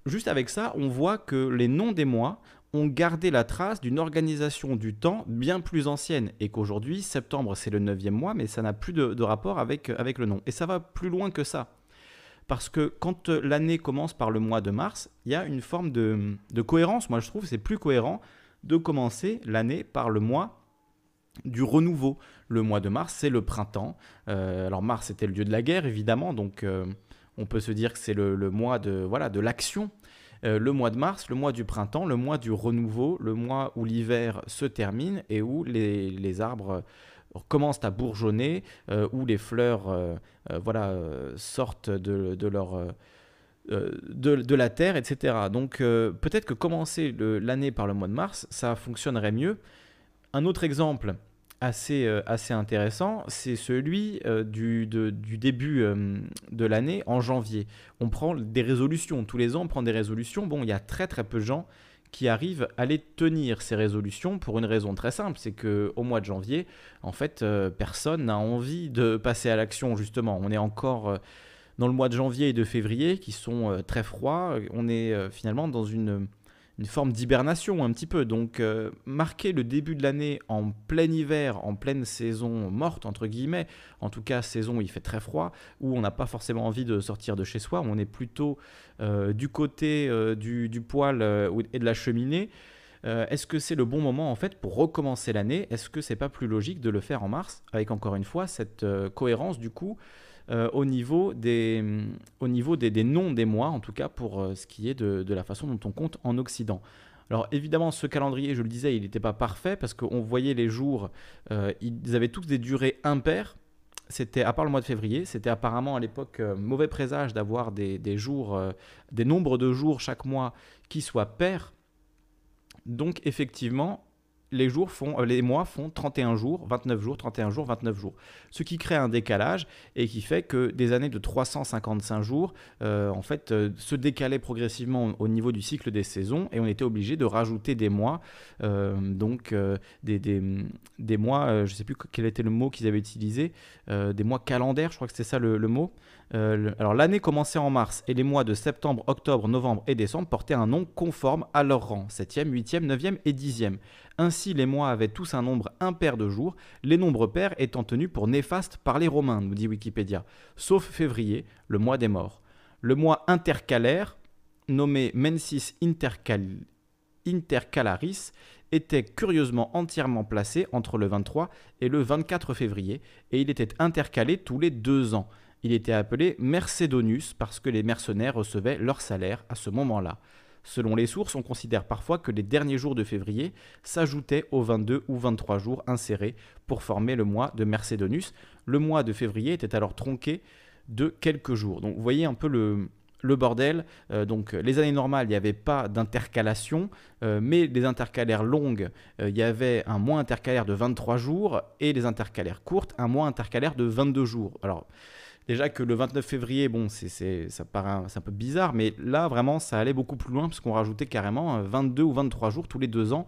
juste avec ça, on voit que les noms des mois ont gardé la trace d'une organisation du temps bien plus ancienne et qu'aujourd'hui, septembre, c'est le neuvième mois, mais ça n'a plus de, rapport avec, avec le nom. Et ça va plus loin que ça. Parce que quand l'année commence par le mois de mars, il y a une forme de, cohérence. Moi, je trouve c'est plus cohérent de commencer l'année par le mois du renouveau. Le mois de mars, c'est le printemps. Euh, alors Mars, c'était le dieu de la guerre, évidemment, donc euh, on peut se dire que c'est le, mois de voilà de l'action. le mois de mars, le mois du printemps, le mois du renouveau, le mois où l'hiver se termine et où les, arbres commencent à bourgeonner, où les fleurs voilà, sortent de, leur... de, la terre, etc. Donc peut-être que commencer l'année par le mois de mars, ça fonctionnerait mieux. Un autre exemple assez, euh, assez intéressant, c'est celui euh, du, début euh, de l'année en janvier. On prend des résolutions, tous les ans on prend des résolutions. Bon, il y a très très peu de gens qui arrivent à les tenir, ces résolutions, pour une raison très simple, c'est qu'au mois de janvier, en fait, personne n'a envie de passer à l'action, justement. On est encore dans le mois de janvier et de février, qui sont très froids. On est finalement dans une une forme d'hibernation un petit peu. Donc euh, marquer le début de l'année en plein hiver, en pleine saison morte, entre guillemets, en tout cas saison où il fait très froid, où on n'a pas forcément envie de sortir de chez soi, on est plutôt euh, du côté euh, du, du, poêle et de la cheminée. Est-ce que c'est le bon moment en fait pour recommencer l'année? Est-ce que c'est pas plus logique de le faire en mars avec encore une fois cette cohérence du coup euh, au niveau, des, au niveau des, noms des mois, en tout cas pour euh, ce qui est de, la façon dont on compte en Occident. Alors évidemment, ce calendrier, je le disais, il n'était pas parfait parce qu'on voyait les jours, euh, ils avaient tous des durées impaires. C'était, à part le mois de février, c'était apparemment à l'époque mauvais présage d'avoir des, des jours, des nombres de jours chaque mois qui soient pairs. Donc effectivement, les, jours font, euh, les mois font 31 jours, 29 jours, 31 jours, 29 jours. Ce qui crée un décalage et qui fait que des années de 355 jours, euh, en fait, euh, se décalaient progressivement au niveau du cycle des saisons et on était obligé de rajouter des mois, donc des, des, mois, je ne sais plus quel était le mot qu'ils avaient utilisé, des mois calendaires, je crois que c'était ça le mot. Euh, l'année commençait en mars et les mois de septembre, octobre, novembre et décembre portaient un nom conforme à leur rang, 7e, 8e, 9e et 10e. Ainsi les mois avaient tous un nombre impair de jours, les nombres pairs étant tenus pour néfastes par les Romains, nous dit Wikipédia, sauf février, le mois des morts. Le mois intercalaire, nommé mensis intercalaris, était curieusement entièrement placé entre le 23 et le 24 février, et il était intercalé tous les deux ans. Il était appelé Mercedonius parce que les mercenaires recevaient leur salaire à ce moment-là. Selon les sources, on considère parfois que les derniers jours de février s'ajoutaient aux 22 ou 23 jours insérés pour former le mois de Mercedonius. Le mois de février était alors tronqué de quelques jours. Donc vous voyez un peu le, bordel. Euh, donc les années normales, il n'y avait pas d'intercalation, euh, mais les intercalaires longues, euh, il y avait un mois intercalaire de 23 jours et les intercalaires courtes, un mois intercalaire de 22 jours. Alors Déjà que le 29 février, bon, c'est, ça paraît un, peu bizarre, mais là, vraiment, ça allait beaucoup plus loin, parce qu'on rajoutait carrément 22 euh, ou 23 jours tous les deux ans.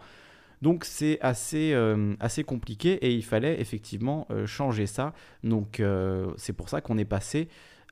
Donc c'est assez, euh, assez compliqué et il fallait effectivement euh, changer ça. Donc c'est pour ça qu'on est passé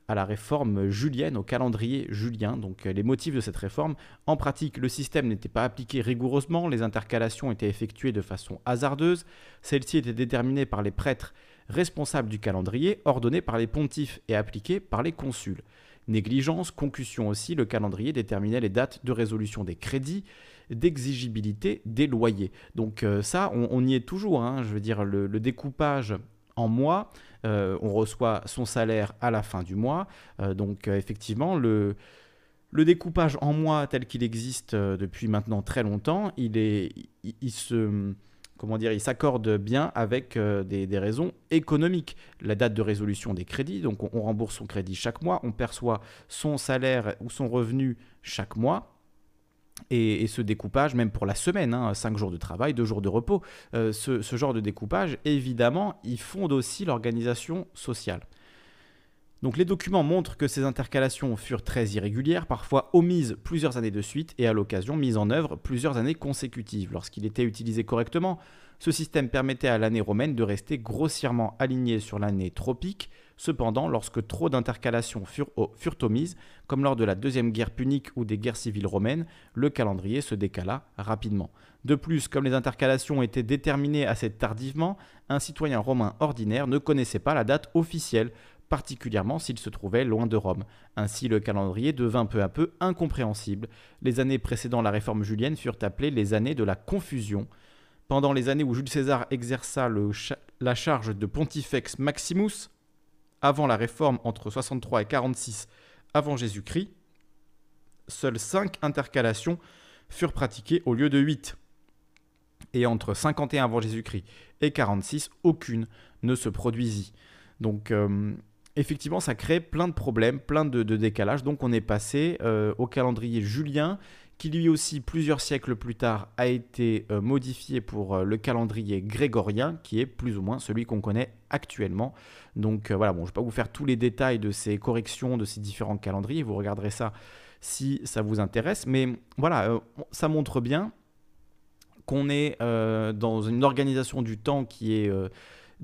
à la réforme julienne, au calendrier julien. Donc les motifs de cette réforme, en pratique, le système n'était pas appliqué rigoureusement, les intercalations étaient effectuées de façon hasardeuse, celles-ci étaient déterminées par les prêtres responsable du calendrier, ordonné par les pontifes et appliqué par les consuls. Négligence, concussion aussi, le calendrier déterminait les dates de résolution des crédits, d'exigibilité des loyers. Donc euh, ça, on, y est toujours. Hein. je veux dire, le, découpage en mois, euh, on reçoit son salaire à la fin du mois. Euh, donc effectivement, le, le découpage en mois tel qu'il existe depuis maintenant très longtemps, il, est, il se comment dire, il s'accorde bien avec euh, des, raisons économiques. La date de résolution des crédits, donc on, rembourse son crédit chaque mois, on perçoit son salaire ou son revenu chaque mois. Et, ce découpage, même pour la semaine, 5 hein, jours de travail, 2 jours de repos, euh, ce, ce genre de découpage, évidemment, il fonde aussi l'organisation sociale. Donc les documents montrent que ces intercalations furent très irrégulières, parfois omises plusieurs années de suite et à l'occasion mises en œuvre plusieurs années consécutives. Lorsqu'il était utilisé correctement, ce système permettait à l'année romaine de rester grossièrement alignée sur l'année tropique. Cependant, lorsque trop d'intercalations furent, furent, omises, comme lors de la deuxième guerre punique ou des guerres civiles romaines, le calendrier se décala rapidement. De plus, comme les intercalations étaient déterminées assez tardivement, un citoyen romain ordinaire ne connaissait pas la date officielle particulièrement s'il se trouvait loin de Rome. Ainsi le calendrier devint peu à peu incompréhensible. Les années précédant la réforme julienne furent appelées les années de la confusion. Pendant les années où Jules César exerça la charge de Pontifex Maximus, avant la réforme entre 63 et 46 avant Jésus-Christ, seules 5 intercalations furent pratiquées au lieu de 8. Et entre 51 avant Jésus-Christ et 46, aucune ne se produisit. Donc euh, effectivement, ça crée plein de problèmes, plein de, décalages. Donc on est passé euh, au calendrier julien, qui lui aussi, plusieurs siècles plus tard, a été euh, modifié pour le calendrier grégorien, qui est plus ou moins celui qu'on connaît actuellement. Donc voilà, bon, je ne vais pas vous faire tous les détails de ces corrections, de ces différents calendriers, vous regarderez ça si ça vous intéresse. Mais voilà, ça montre bien qu'on est dans une organisation du temps qui est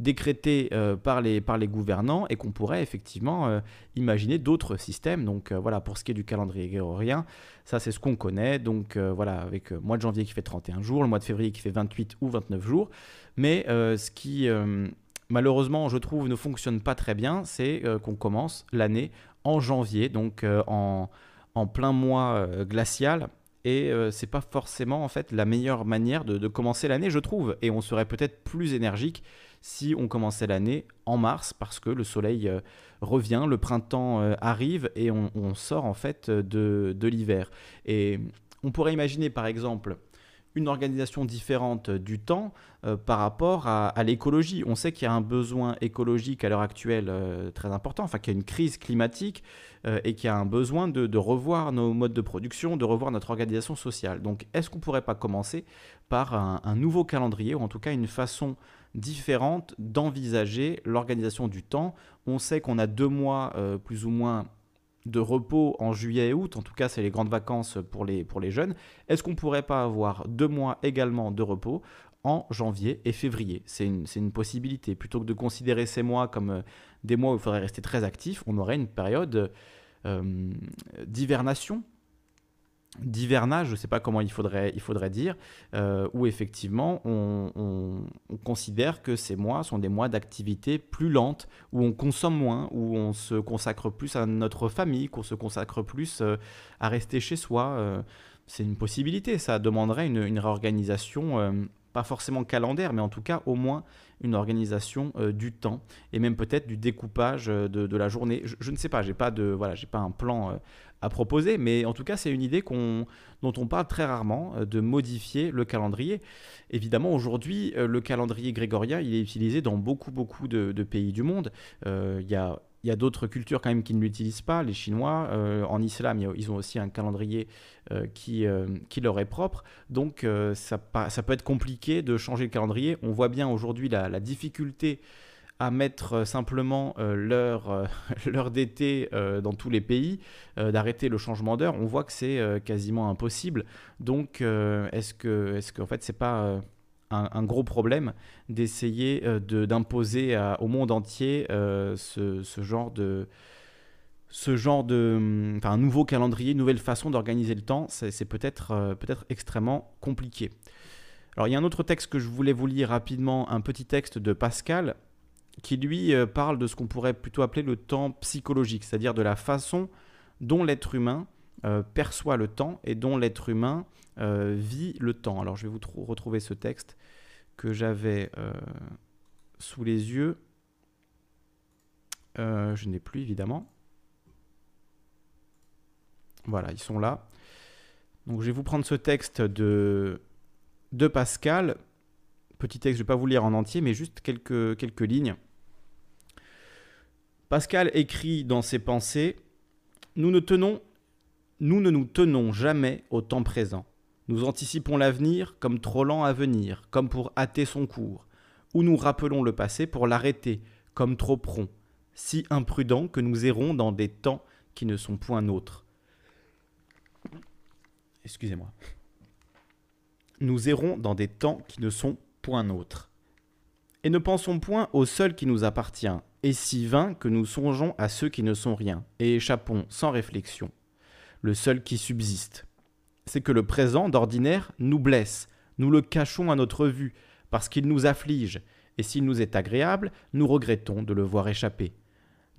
décrété euh, par, les, par les gouvernants et qu'on pourrait effectivement euh, imaginer d'autres systèmes. Donc euh, voilà, pour ce qui est du calendrier grégorien, ça c'est ce qu'on connaît. Donc voilà, avec le mois de janvier qui fait 31 jours, le mois de février qui fait 28 ou 29 jours. Mais ce qui malheureusement, je trouve, ne fonctionne pas très bien, c'est qu'on commence l'année en janvier, donc en, en, plein mois glacial. Et c'est pas forcément en fait la meilleure manière de commencer l'année, je trouve. Et on serait peut-être plus énergique si on commençait l'année en mars parce que le soleil euh, revient, le printemps euh, arrive et on, sort en fait de, l'hiver. Et on pourrait imaginer par exemple une organisation différente du temps euh, par rapport à, l'écologie. On sait qu'il y a un besoin écologique à l'heure actuelle très important, enfin qu'il y a une crise climatique et qu'il y a un besoin de, revoir nos modes de production, de revoir notre organisation sociale. Donc est-ce qu'on ne pourrait pas commencer par un, nouveau calendrier ou en tout cas une façon différente d'envisager l'organisation du temps. On sait qu'on a deux mois euh, plus ou moins de repos en juillet et août, en tout cas c'est les grandes vacances pour les, pour les jeunes. Est-ce qu'on ne pourrait pas avoir deux mois également de repos en janvier et février? C'est une, une, possibilité. Plutôt que de considérer ces mois comme euh, des mois où il faudrait rester très actif, on aurait une période euh, d'hivernation d'hivernage, je ne sais pas comment il faudrait, il faudrait dire, euh, où effectivement on, considère que ces mois sont des mois d'activité plus lente, où on consomme moins, où on se consacre plus à notre famille, qu'on se consacre plus euh, à rester chez soi. Euh, c'est une possibilité, ça demanderait une, réorganisation, pas forcément calendaire, mais en tout cas au moins une organisation du temps et même peut-être du découpage de, la journée. Je, ne sais pas, j'ai pas de voilà, j'ai pas un plan à proposer, mais en tout cas, c'est une idée dont on parle très rarement, euh, de modifier le calendrier. Évidemment, aujourd'hui, euh, le calendrier grégorien, il est utilisé dans beaucoup, beaucoup de, pays du monde. Euh, il y a il y a d'autres cultures quand même qui ne l'utilisent pas. Les Chinois, en islam, ils ont aussi un calendrier qui, qui leur est propre. Donc ça, ça, peut être compliqué de changer le calendrier. On voit bien aujourd'hui la, difficulté à mettre euh, simplement euh, l'heure, euh, d'été dans tous les pays, d'arrêter le changement d'heure, on voit que c'est quasiment impossible. Donc, est-ce que, est-ce qu'en fait, c'est pas un, gros problème d'essayer de, d'imposer au monde entier ce, ce, genre de ce genre de enfin, un nouveau calendrier, une nouvelle façon d'organiser le temps, c'est, peut-être, peut-être extrêmement compliqué. Alors il y a un autre texte que je voulais vous lire rapidement, un petit texte de Pascal qui lui euh, parle de ce qu'on pourrait plutôt appeler le temps psychologique, c'est-à-dire de la façon dont l'être humain euh, perçoit le temps et dont l'être humain euh, vit le temps. Alors je vais vous retrouver ce texte que j'avais sous les yeux. je n'ai plus évidemment. Voilà, ils sont là. Donc je vais vous prendre ce texte de, de Pascal Petit texte, je ne vais pas vous lire en entier, mais juste quelques, quelques lignes. Pascal écrit dans ses pensées Nous ne tenons, nous ne nous tenons jamais au temps présent. Nous anticipons l'avenir comme trop lent à venir, comme pour hâter son cours, ou nous rappelons le passé pour l'arrêter, comme trop prompt, si imprudent que nous errons dans des temps qui ne sont point nôtres. Excusez-moi. Nous errons dans des temps qui ne sont point nôtre. Et ne pensons point au seul qui nous appartient, et si vain que nous songeons à ceux qui ne sont rien, et échappons sans réflexion. Le seul qui subsiste, c'est que le présent, d'ordinaire, nous blesse, nous le cachons à notre vue, parce qu'il nous afflige, et s'il nous est agréable, nous regrettons de le voir échapper.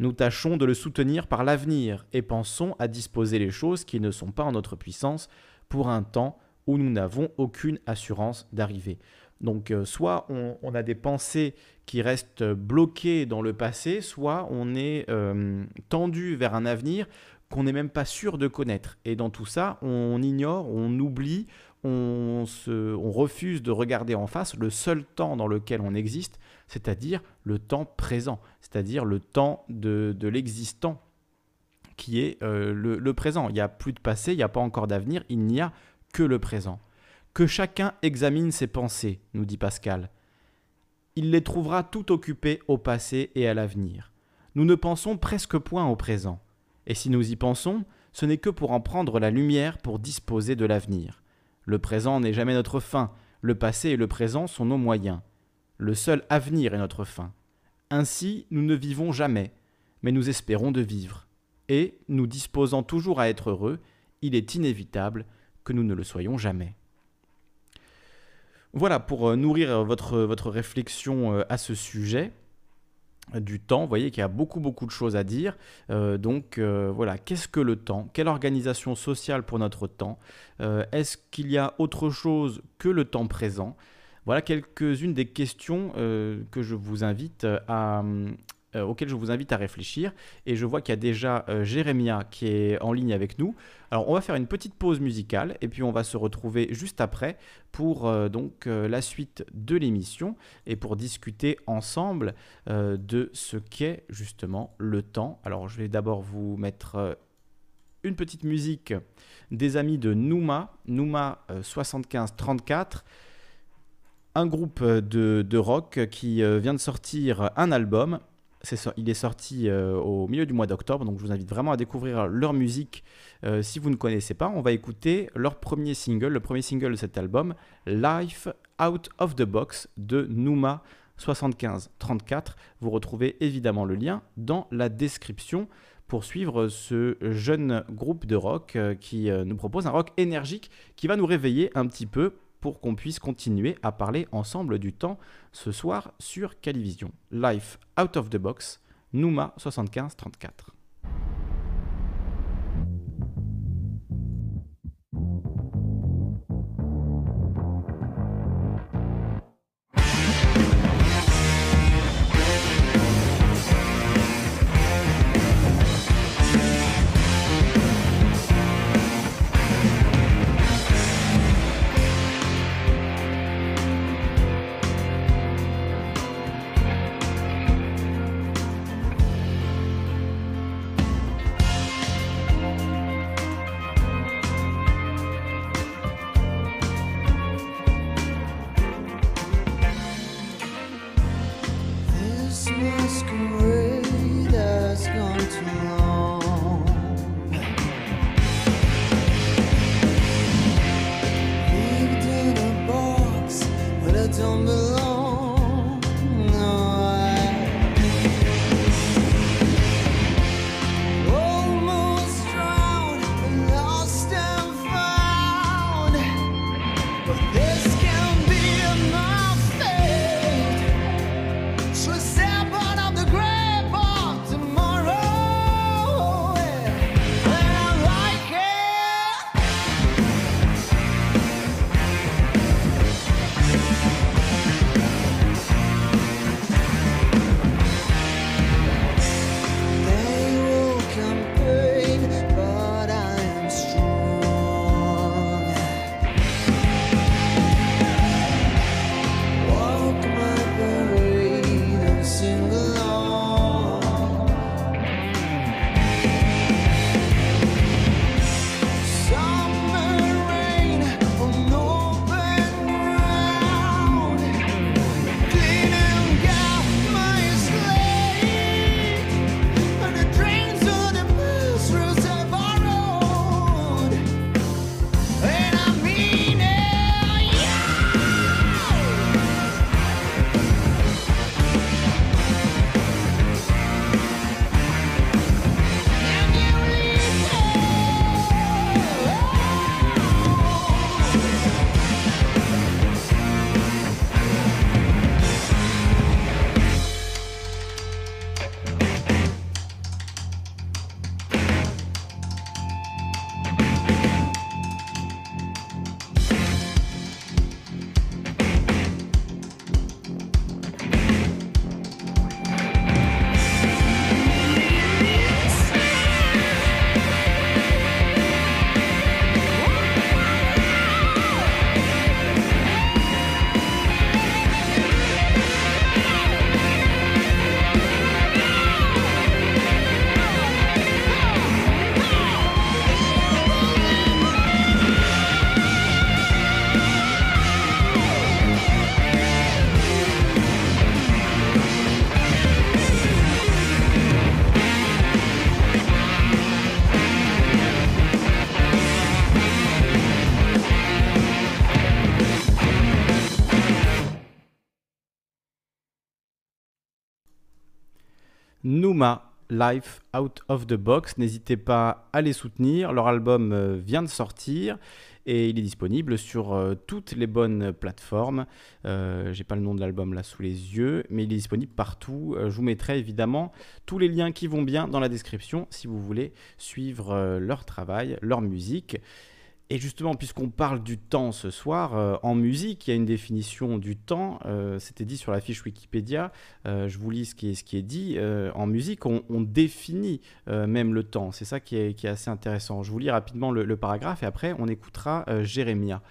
Nous tâchons de le soutenir par l'avenir, et pensons à disposer les choses qui ne sont pas en notre puissance pour un temps où nous n'avons aucune assurance d'arriver. Donc euh, soit on, a des pensées qui restent bloquées dans le passé, soit on est euh, tendu vers un avenir qu'on n'est même pas sûr de connaître. Et dans tout ça, on ignore, on oublie, on, se, on refuse de regarder en face le seul temps dans lequel on existe, c'est-à-dire le temps présent, c'est-à-dire le temps de, l'existant qui est euh, le, le, présent. Il n'y a plus de passé, il n'y a pas encore d'avenir, il n'y a que le présent. Que chacun examine ses pensées, nous dit Pascal. Il les trouvera tout occupées au passé et à l'avenir. Nous ne pensons presque point au présent. Et si nous y pensons, ce n'est que pour en prendre la lumière pour disposer de l'avenir. Le présent n'est jamais notre fin, le passé et le présent sont nos moyens. Le seul avenir est notre fin. Ainsi, nous ne vivons jamais, mais nous espérons de vivre. Et, nous disposant toujours à être heureux, il est inévitable que nous ne le soyons jamais. Voilà, pour euh, nourrir votre, votre réflexion euh, à ce sujet, du temps. Vous voyez qu'il y a beaucoup, beaucoup de choses à dire. Euh, donc euh, voilà, qu'est-ce que le temps? Quelle organisation sociale pour notre temps? Euh, Est-ce qu'il y a autre chose que le temps présent? Voilà quelques-unes des questions que je vous invite à, euh, auquel je vous invite à réfléchir. Et je vois qu'il y a déjà euh, Jérémia qui est en ligne avec nous. Alors on va faire une petite pause musicale et puis on va se retrouver juste après pour euh, donc la suite de l'émission et pour discuter ensemble de ce qu'est justement le temps. Alors je vais d'abord vous mettre une petite musique des amis de Nouma, Nouma 7534 un groupe de, de, rock qui vient de sortir un album il est sorti euh, au milieu du mois d'octobre, donc je vous invite vraiment à découvrir leur musique euh, si vous ne connaissez pas. On va écouter leur premier single, le premier single de cet album, Life Out of the Box de Numa 7534. Vous retrouvez évidemment le lien dans la description pour suivre ce jeune groupe de rock euh, qui nous propose un rock énergique qui va nous réveiller un petit peu pour qu'on puisse continuer à parler ensemble du temps ce soir sur Calivision. Life Out of the Box, Numa 7534. Life Out of the Box. N'hésitez pas à les soutenir. Leur album euh, vient de sortir et il est disponible sur euh, toutes les bonnes plateformes. Euh, J'ai pas le nom de l'album là sous les yeux, mais il est disponible partout. je vous mettrai évidemment tous les liens qui vont bien dans la description si vous voulez suivre leur travail, leur musique. Et justement, puisqu'on parle du temps ce soir, euh, en musique, il y a une définition du temps. Euh, c'était dit sur la fiche Wikipédia. Euh, je vous lis ce qui est, dit. en musique, on, définit même le temps. C'est ça qui est, assez intéressant. Je vous lis rapidement le, le paragraphe et après, on écoutera Jérémia.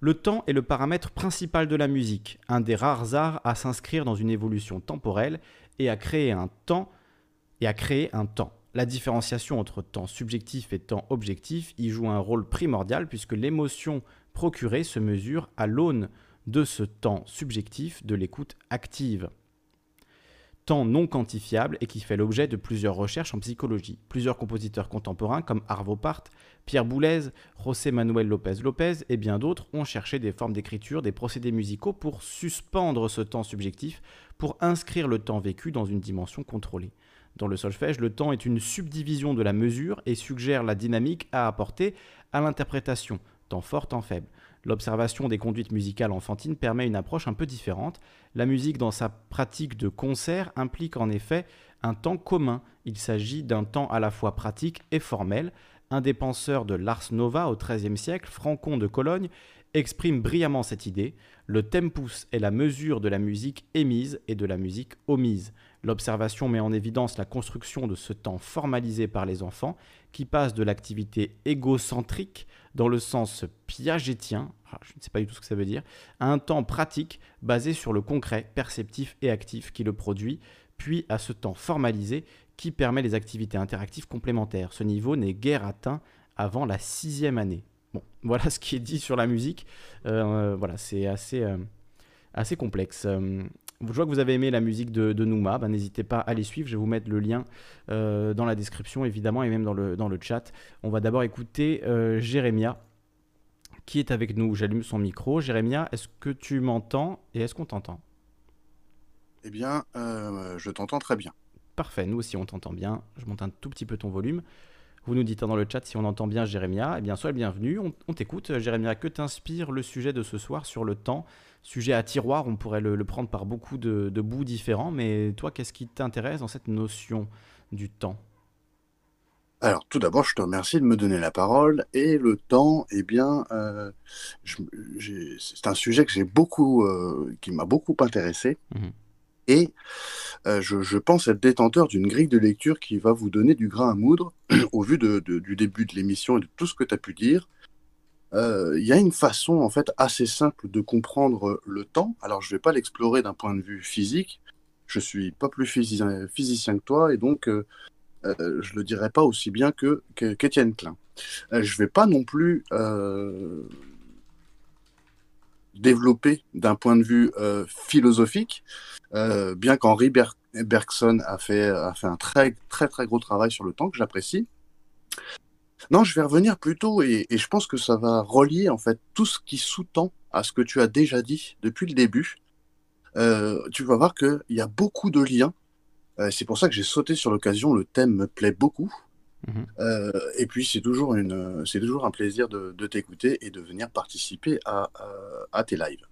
Le temps est le paramètre principal de la musique, un des rares arts à s'inscrire dans une évolution temporelle et à créer un temps et à créer un temps. La différenciation entre temps subjectif et temps objectif y joue un rôle primordial puisque l'émotion procurée se mesure à l'aune de ce temps subjectif de l'écoute active. Temps non quantifiable et qui fait l'objet de plusieurs recherches en psychologie. Plusieurs compositeurs contemporains comme Arvo Part, Pierre Boulez, José Manuel López López et bien d'autres ont cherché des formes d'écriture, des procédés musicaux pour suspendre ce temps subjectif, pour inscrire le temps vécu dans une dimension contrôlée. Dans le solfège, le temps est une subdivision de la mesure et suggère la dynamique à apporter à l'interprétation, temps fort, temps faible. L'observation des conduites musicales enfantines permet une approche un peu différente. La musique, dans sa pratique de concert, implique en effet un temps commun. Il s'agit d'un temps à la fois pratique et formel. Un des penseurs de l'Ars Nova au XIIIe siècle, Francon de Cologne, exprime brillamment cette idée. Le tempus est la mesure de la musique émise et de la musique omise. L'observation met en évidence la construction de ce temps formalisé par les enfants qui passe de l'activité égocentrique dans le sens piagétien, ah, je ne sais pas du tout ce que ça veut dire, à un temps pratique basé sur le concret, perceptif et actif qui le produit, puis à ce temps formalisé qui permet les activités interactives complémentaires. Ce niveau n'est guère atteint avant la sixième année. Bon, voilà ce qui est dit sur la musique. Euh, voilà, c'est assez, euh, assez complexe. Je vois que vous avez aimé la musique de, de Nouma, ben, n'hésitez pas à les suivre, je vais vous mettre le lien euh, dans la description évidemment et même dans le, dans le chat. On va d'abord écouter euh, Jérémia qui est avec nous. J'allume son micro. Jérémia, est-ce que tu m'entends et est-ce qu'on t'entend? Eh bien, euh, je t'entends très bien. Parfait, nous aussi on t'entend bien. Je monte un tout petit peu ton volume. Vous nous dites dans le chat si on entend bien Jérémia. Eh bien, sois le bienvenu. On, on t'écoute. Jérémia, que t'inspire le sujet de ce soir sur le temps? Sujet à tiroir, on pourrait le, prendre par beaucoup de, bouts différents, mais toi, qu'est-ce qui t'intéresse dans cette notion du temps? Alors, tout d'abord, je te remercie de me donner la parole. Et le temps, eh bien, euh, c'est un sujet que j'ai beaucoup, euh, qui m'a beaucoup intéressé. Mmh et euh, je, pense être détenteur d'une grille de lecture qui va vous donner du grain à moudre au vu du début de l'émission et de tout ce que tu as pu dire. Euh, il y a une façon en fait assez simple de comprendre le temps. Alors je ne vais pas l'explorer d'un point de vue physique. Je suis pas plus physicien, que toi et donc euh, euh, je le dirai pas aussi bien que qu'Étienne Klein. je vais pas non plus développer d'un point de vue philosophique, bien qu'Henri Bergson a fait, a fait un très très très gros travail sur le temps que j'apprécie. Non, je vais revenir plus tôt et, je pense que ça va relier en fait tout ce qui sous-tend à ce que tu as déjà dit depuis le début. Euh, tu vas voir qu'il y a beaucoup de liens. Euh, c'est pour ça que j'ai sauté sur l'occasion. Le thème me plaît beaucoup. Mhm. Euh, et puis c'est toujours, une, c'est toujours un plaisir de, t'écouter et de venir participer à, tes lives.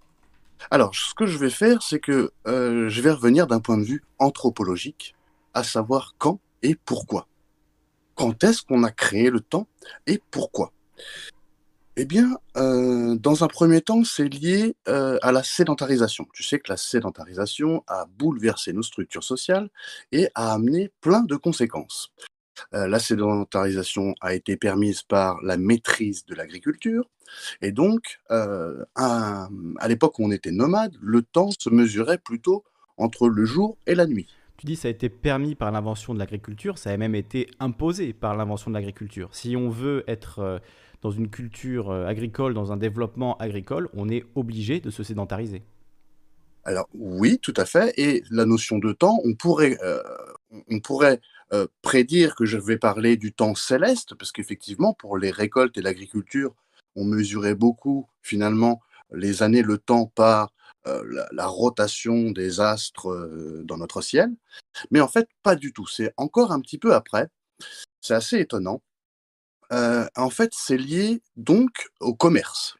Alors, ce que je vais faire, c'est que je vais revenir d'un point de vue anthropologique, à savoir quand et pourquoi quand est-ce qu'on a créé le temps et pourquoi? Eh bien, euh, dans un premier temps, c'est lié euh, à la sédentarisation. Tu sais que la sédentarisation a bouleversé nos structures sociales et a amené plein de conséquences. Euh, la sédentarisation a été permise par la maîtrise de l'agriculture. Et donc, à l'époque où on était nomade, le temps se mesurait plutôt entre le jour et la nuit. Tu dis ça a été permis par l'invention de l'agriculture, ça a même été imposé par l'invention de l'agriculture. Si on veut être euh, dans une culture euh, agricole, dans un développement agricole, on est obligé de se sédentariser. Alors oui, tout à fait. Et la notion de temps, on pourrait, euh, on pourrait prédire que je vais parler du temps céleste, parce qu'effectivement, pour les récoltes et l'agriculture, on mesurait beaucoup finalement les années, le temps par la, rotation des astres dans notre ciel. Mais en fait, pas du tout. C'est encore un petit peu après. C'est assez étonnant. en fait, c'est lié donc au commerce.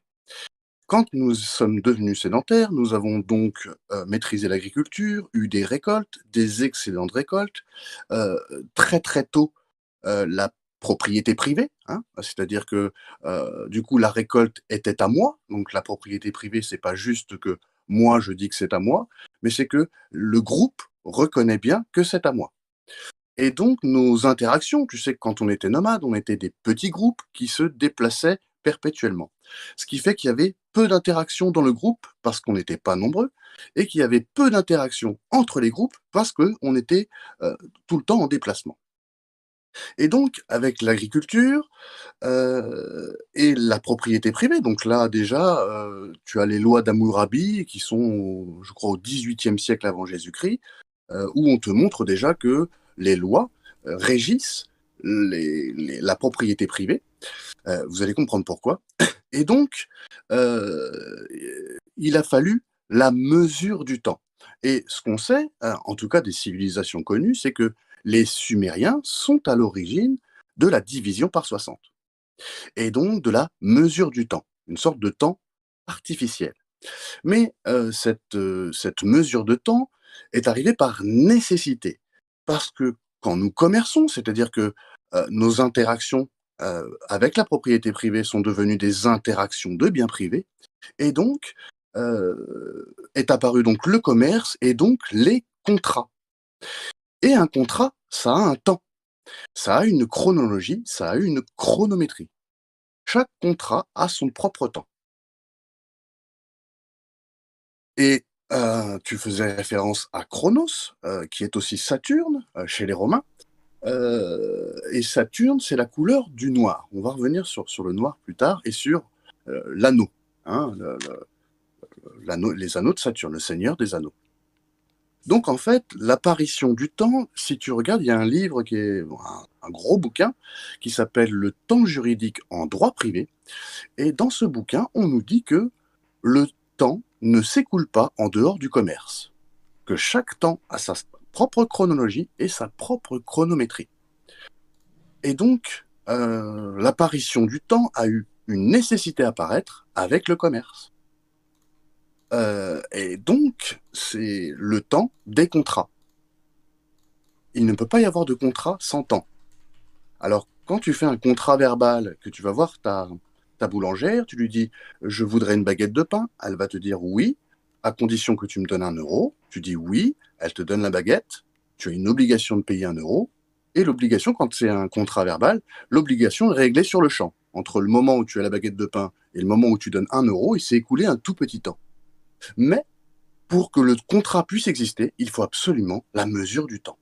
Quand nous sommes devenus sédentaires, nous avons donc maîtrisé l'agriculture, eu des récoltes, des excédents de récoltes. très très tôt, la propriété privée, hein, c'est-à-dire que du coup la récolte était à moi. Donc la propriété privée, c'est pas juste que moi je dis que c'est à moi, mais c'est que le groupe reconnaît bien que c'est à moi. Et donc nos interactions, tu sais, quand on était nomade, on était des petits groupes qui se déplaçaient perpétuellement. Ce qui fait qu'il y avait peu d'interactions dans le groupe parce qu'on n'était pas nombreux et qu'il y avait peu d'interactions entre les groupes parce qu'on était tout le temps en déplacement. Et donc, avec l'agriculture et la propriété privée, donc là déjà, tu as les lois d'Amourabi qui sont, je crois, au XVIIIe siècle avant Jésus-Christ, où on te montre déjà que les lois régissent la propriété privée. vous allez comprendre pourquoi. Et donc, il a fallu la mesure du temps. Et ce qu'on sait, hein, en tout cas des civilisations connues, c'est que les Sumériens sont à l'origine de la division par 60. Et donc de la mesure du temps, une sorte de temps artificiel. Mais cette, cette mesure de temps est arrivée par nécessité. Parce que quand nous commerçons, c'est-à-dire que nos interactions avec la propriété privée sont devenues des interactions de biens privés, et donc est apparu donc le commerce et donc les contrats. Et un contrat, ça a un temps. Ça a une chronologie, ça a une chronométrie. Chaque contrat a son propre temps. Et euh, tu faisais référence à Chronos, euh, qui est aussi Saturne euh, chez les Romains. et Saturne, c'est la couleur du noir. On va revenir sur, sur le noir plus tard et sur l'anneau, hein, les anneaux de Saturne, le seigneur des anneaux. Donc en fait, l'apparition du temps, si tu regardes, il y a un livre qui est un, gros bouquin qui s'appelle Le temps juridique en droit privé. Et dans ce bouquin, on nous dit que le temps ne s'écoule pas en dehors du commerce, que chaque temps a sa propre chronologie et sa propre chronométrie. Et donc, euh, l'apparition du temps a eu une nécessité à apparaître avec le commerce. Euh, et donc, c'est le temps des contrats. Il ne peut pas y avoir de contrat sans temps. Alors, quand tu fais un contrat verbal, que tu vas voir ta, ta boulangère, tu lui dis je voudrais une baguette de pain, elle va te dire oui, à condition que tu me donnes un euro. Tu dis oui, elle te donne la baguette, tu as une obligation de payer un euro. Et l'obligation, quand c'est un contrat verbal, l'obligation est réglée sur le champ. Entre le moment où tu as la baguette de pain et le moment où tu donnes un euro, il s'est écoulé un tout petit temps. Mais pour que le contrat puisse exister, il faut absolument la mesure du temps.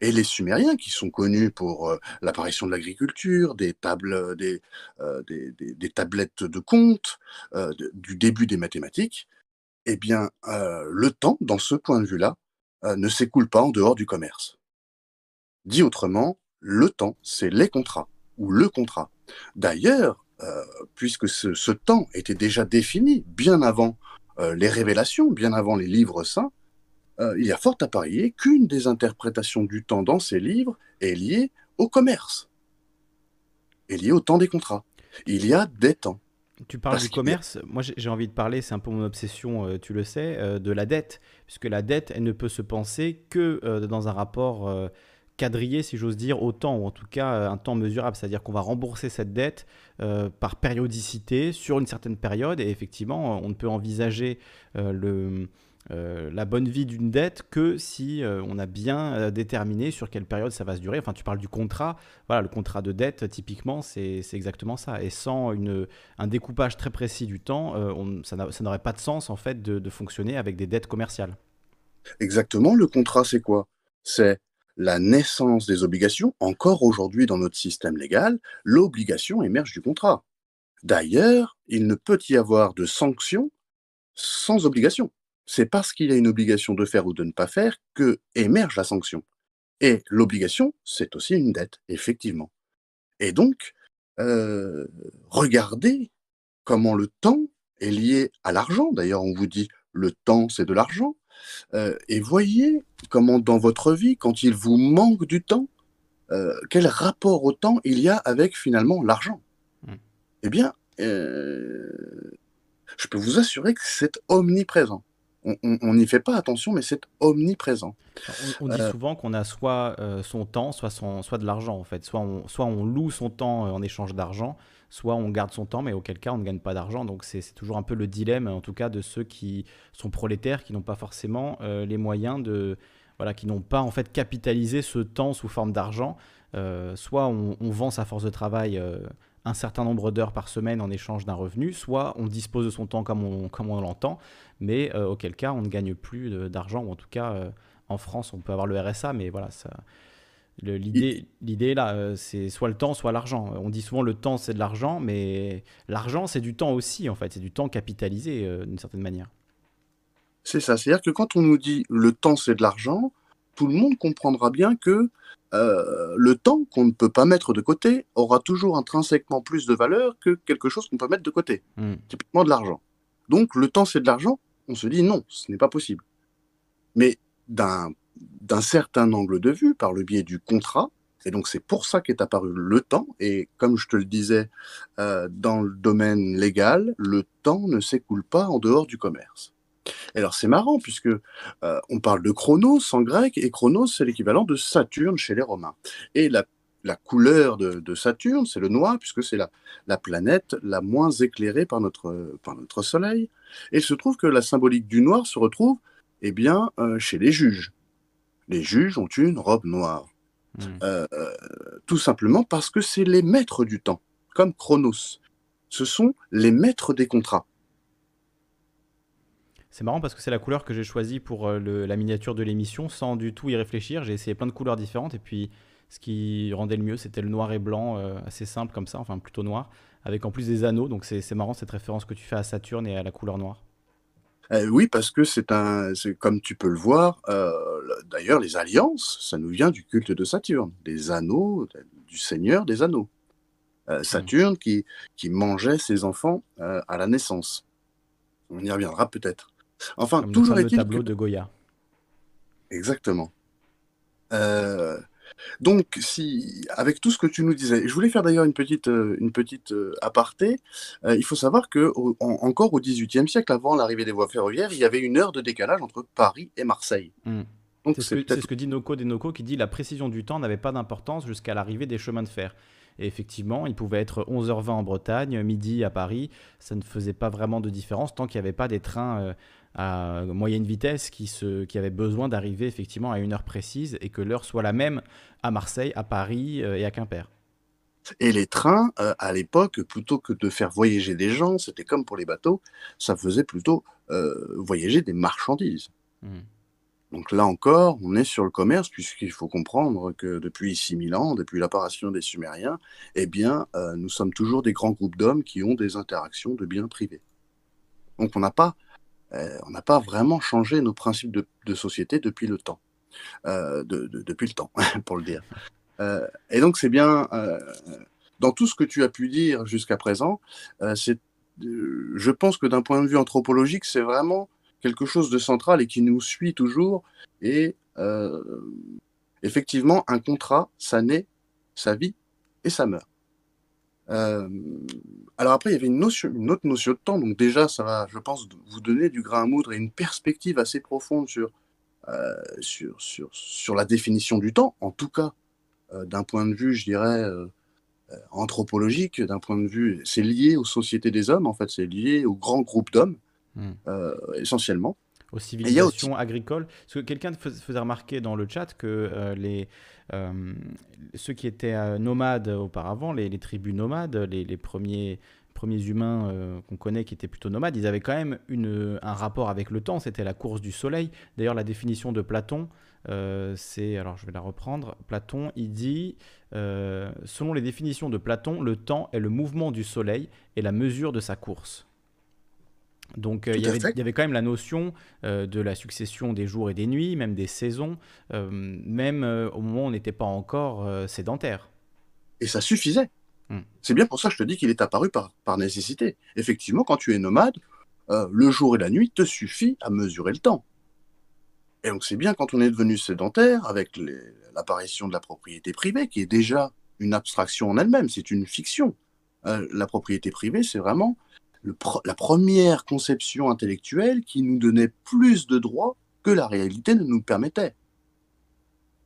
Et les Sumériens, qui sont connus pour euh, l'apparition de l'agriculture, des, euh, euh, tablettes de compte, du début des mathématiques, eh bien, le temps, dans ce point de vue-là, ne s'écoule pas en dehors du commerce. Dit autrement, le temps, c'est les contrats, ou le contrat. D'ailleurs, puisque ce, temps était déjà défini bien avant les révélations, bien avant les livres saints, euh, il y a fort à parier qu'une des interprétations du temps dans ces livres est liée au commerce, est liée au temps des contrats. Il y a des temps. Tu parles du commerce, moi j'ai envie de parler, c'est un peu mon obsession, euh, tu le sais, de la dette, puisque la dette, elle ne peut se penser que dans un rapport quadrillé, si j'ose dire, au temps, ou en tout cas un temps mesurable. C'est-à-dire qu'on va rembourser cette dette euh, par périodicité sur une certaine période. Et effectivement, on ne peut envisager euh, le, euh, la bonne vie d'une dette que si on a bien déterminé sur quelle période ça va se durer. Enfin, tu parles du contrat. Voilà, le contrat de dette, typiquement, c'est exactement ça. Et sans un découpage très précis du temps, ça n'aurait pas de sens, en fait, de fonctionner avec des dettes commerciales. Exactement. Le contrat, c'est quoi? C'est la naissance des obligations, encore aujourd'hui dans notre système légal, l'obligation émerge du contrat. D'ailleurs, il ne peut y avoir de sanction sans obligation. C'est parce qu'il y a une obligation de faire ou de ne pas faire que émerge la sanction. Et l'obligation, c'est aussi une dette, effectivement. Et donc, euh, regardez comment le temps est lié à l'argent. D'ailleurs, on vous dit le temps, c'est de l'argent. Euh, et voyez comment dans votre vie, quand il vous manque du temps, euh, quel rapport au temps il y a avec finalement l'argent? Mm. Eh bien, je peux vous assurer que c'est omniprésent. On n'y fait pas attention, mais c'est omniprésent. On, dit souvent qu'on a soit son temps, soit, son, soit de l'argent en fait. Soit on, soit on loue son temps en échange d'argent, soit on garde son temps, mais auquel cas on ne gagne pas d'argent. Donc c'est toujours un peu le dilemme, en tout cas, de ceux qui sont prolétaires, qui n'ont pas forcément euh, les moyens de. Voilà, qui n'ont pas en fait capitalisé ce temps sous forme d'argent. Euh, soit on, vend sa force de travail euh, un certain nombre d'heures par semaine en échange d'un revenu, soit on dispose de son temps comme on, comme on l'entend, mais auquel cas on ne gagne plus d'argent, ou en tout cas en France on peut avoir le RSA, mais voilà, ça, L'idée, l'idée là, euh, c'est soit le temps, soit l'argent. On dit souvent le temps, c'est de l'argent, mais l'argent, c'est du temps aussi, en fait. C'est du temps capitalisé, euh, d'une certaine manière. C'est ça. C'est-à-dire que quand on nous dit le temps, c'est de l'argent, tout le monde comprendra bien que euh, le temps qu'on ne peut pas mettre de côté aura toujours intrinsèquement plus de valeur que quelque chose qu'on peut mettre de côté. Hmm. Typiquement de l'argent. Donc, le temps, c'est de l'argent. On se dit non, ce n'est pas possible. Mais d'un certain angle de vue par le biais du contrat. Et donc c'est pour ça qu'est apparu le temps. Et comme je te le disais, euh, dans le domaine légal, le temps ne s'écoule pas en dehors du commerce. Et alors c'est marrant puisque euh, on parle de Chronos en grec et Chronos c'est l'équivalent de Saturne chez les Romains. Et la, la couleur de, de Saturne c'est le noir puisque c'est la, la planète la moins éclairée par notre, par notre Soleil. Et il se trouve que la symbolique du noir se retrouve eh bien, euh, chez les juges les juges ont une robe noire. Hmm. Euh, tout simplement parce que c'est les maîtres du temps, comme Chronos. Ce sont les maîtres des contrats. C'est marrant parce que c'est la couleur que j'ai choisie pour euh, la miniature de l'émission sans du tout y réfléchir. J'ai essayé plein de couleurs différentes et puis ce qui rendait le mieux c'était le noir et blanc, euh, assez simple comme ça, enfin plutôt noir, avec en plus des anneaux. Donc c'est marrant cette référence que tu fais à Saturne et à la couleur noire. Euh, oui, parce que c'est un, comme tu peux le voir, euh, d'ailleurs, les alliances, ça nous vient du culte de Saturne, des anneaux, du Seigneur des anneaux. Euh, mmh. Saturne qui, qui mangeait ses enfants à la naissance. On y reviendra peut-être. Enfin, toujours est-il. Le tableau de Goya. Exactement. Donc, si, avec tout ce que tu nous disais, je voulais faire d'ailleurs une petite, euh, une petite euh, aparté. Euh, il faut savoir que encore au XVIIIe siècle, avant l'arrivée des voies ferroviaires, il y avait une heure de décalage entre Paris et Marseille. Hmm. C'est ce, que dit Noco Denoco qui dit la précision du temps n'avait pas d'importance jusqu'à l'arrivée des chemins de fer. Et effectivement, il pouvait être 11h20 en Bretagne, midi à Paris. Ça ne faisait pas vraiment de différence tant qu'il n'y avait pas des trains à moyenne vitesse qui, se, qui avait besoin d'arriver effectivement à une heure précise et que l'heure soit la même à Marseille, à Paris euh, et à Quimper. Et les trains, euh, à l'époque, plutôt que de faire voyager des gens, c'était comme pour les bateaux, ça faisait plutôt euh, voyager des marchandises. Hmm. Donc là encore, on est sur le commerce, puisqu'il faut comprendre que depuis 6000 ans, depuis l'apparition des Sumériens, eh bien, nous sommes toujours des grands groupes d'hommes qui ont des interactions de biens privés. Donc on n'a pas euh, on n'a pas vraiment changé nos principes de, société depuis le temps. Euh, depuis le temps, pour le dire. Euh, et donc, c'est bien, dans tout ce que tu as pu dire jusqu'à présent, je pense que d'un point de vue anthropologique, c'est vraiment quelque chose de central et qui nous suit toujours. Et effectivement, un contrat, ça naît, ça vit et ça meurt. Euh, alors après, il y avait une, notion, une autre notion de temps. Donc déjà, ça va, je pense, vous donner du grain à moudre et une perspective assez profonde sur, euh, sur, sur, sur la définition du temps, en tout cas, euh, d'un point de vue, je dirais, anthropologique, d'un point de vue, c'est lié aux sociétés des hommes, en fait, c'est lié aux grands groupes d'hommes, hmm. essentiellement aux civilisations agricoles. Parce que quelqu'un faisait remarquer dans le chat que euh, les, euh, ceux qui étaient euh, nomades auparavant, les, tribus nomades, les, premiers, premiers humains qu'on connaît qui étaient plutôt nomades, ils avaient quand même une, un rapport avec le temps, c'était la course du soleil. D'ailleurs, la définition de Platon, c'est, alors je vais la reprendre, Platon, il dit, selon les définitions de Platon, le temps est le mouvement du soleil et la mesure de sa course. Donc euh, il y, avait, quand même la notion euh, de la succession des jours et des nuits, même des saisons, euh, même au moment où on n'était pas encore sédentaire. Et ça suffisait. Hmm. C'est bien pour ça que je te dis qu'il est apparu par, par nécessité. Effectivement, quand tu es nomade, le jour et la nuit te suffit à mesurer le temps. Et donc c'est bien quand on est devenu sédentaire, avec l'apparition de la propriété privée, qui est déjà une abstraction en elle-même, c'est une fiction. La propriété privée, c'est vraiment la première conception intellectuelle qui nous donnait plus de droits que la réalité ne nous permettait.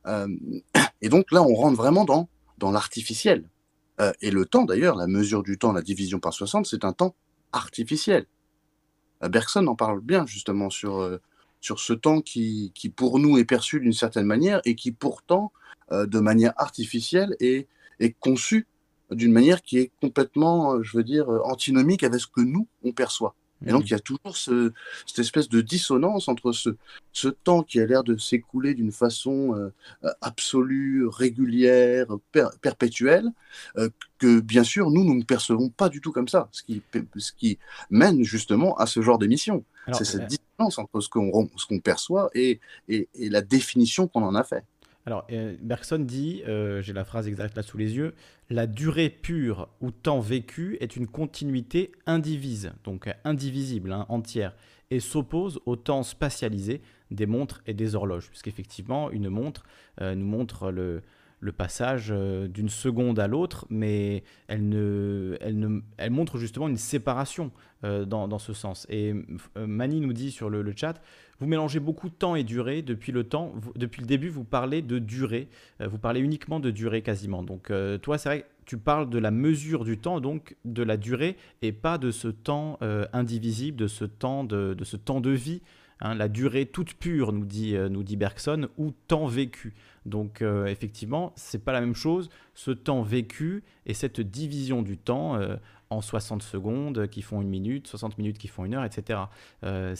Euh, et donc là, on rentre vraiment dans, dans l'artificiel. Euh, et le temps, d'ailleurs, la mesure du temps, la division par 60, c'est un temps artificiel. Euh, Bergson en parle bien, justement, sur, sur ce temps qui, qui, pour nous, est perçu d'une certaine manière et qui, pourtant, de manière artificielle, est, est conçu d'une manière qui est complètement, je veux dire, antinomique avec ce que nous, on perçoit. Et donc, mmh. il y a toujours ce, cette espèce de dissonance entre ce, ce temps qui a l'air de s'écouler d'une façon euh, absolue, régulière, perpétuelle, euh, que bien sûr, nous, nous ne percevons pas du tout comme ça, ce qui, ce qui mène justement à ce genre d'émission. C'est cette euh, dissonance entre ce qu'on qu'on perçoit et, et, et la définition qu'on en a fait. Alors, euh, Bergson dit, euh, j'ai la phrase exacte là sous les yeux, la durée pure ou temps vécu est une continuité indivise, donc indivisible, hein, entière, et s'oppose au temps spatialisé des montres et des horloges, puisqu'effectivement, une montre euh, nous montre le, le passage d'une seconde à l'autre, mais elle, ne, elle, ne, elle montre justement une séparation dans, dans, ce sens. Et Mani nous dit sur le, le chat, vous mélangez beaucoup temps et durée. Depuis le temps, depuis le début, vous parlez de durée. Euh, vous parlez uniquement de durée quasiment. Donc euh, toi, c'est vrai, tu parles de la mesure du temps, donc de la durée, et pas de ce temps euh, indivisible, de ce temps de, de ce temps de vie. Hein. la durée toute pure, nous dit, nous dit Bergson, ou temps vécu. Donc effectivement, c'est pas la même chose. Ce temps vécu et cette division du temps en 60 secondes qui font une minute, 60 minutes qui font une heure, etc. Euh,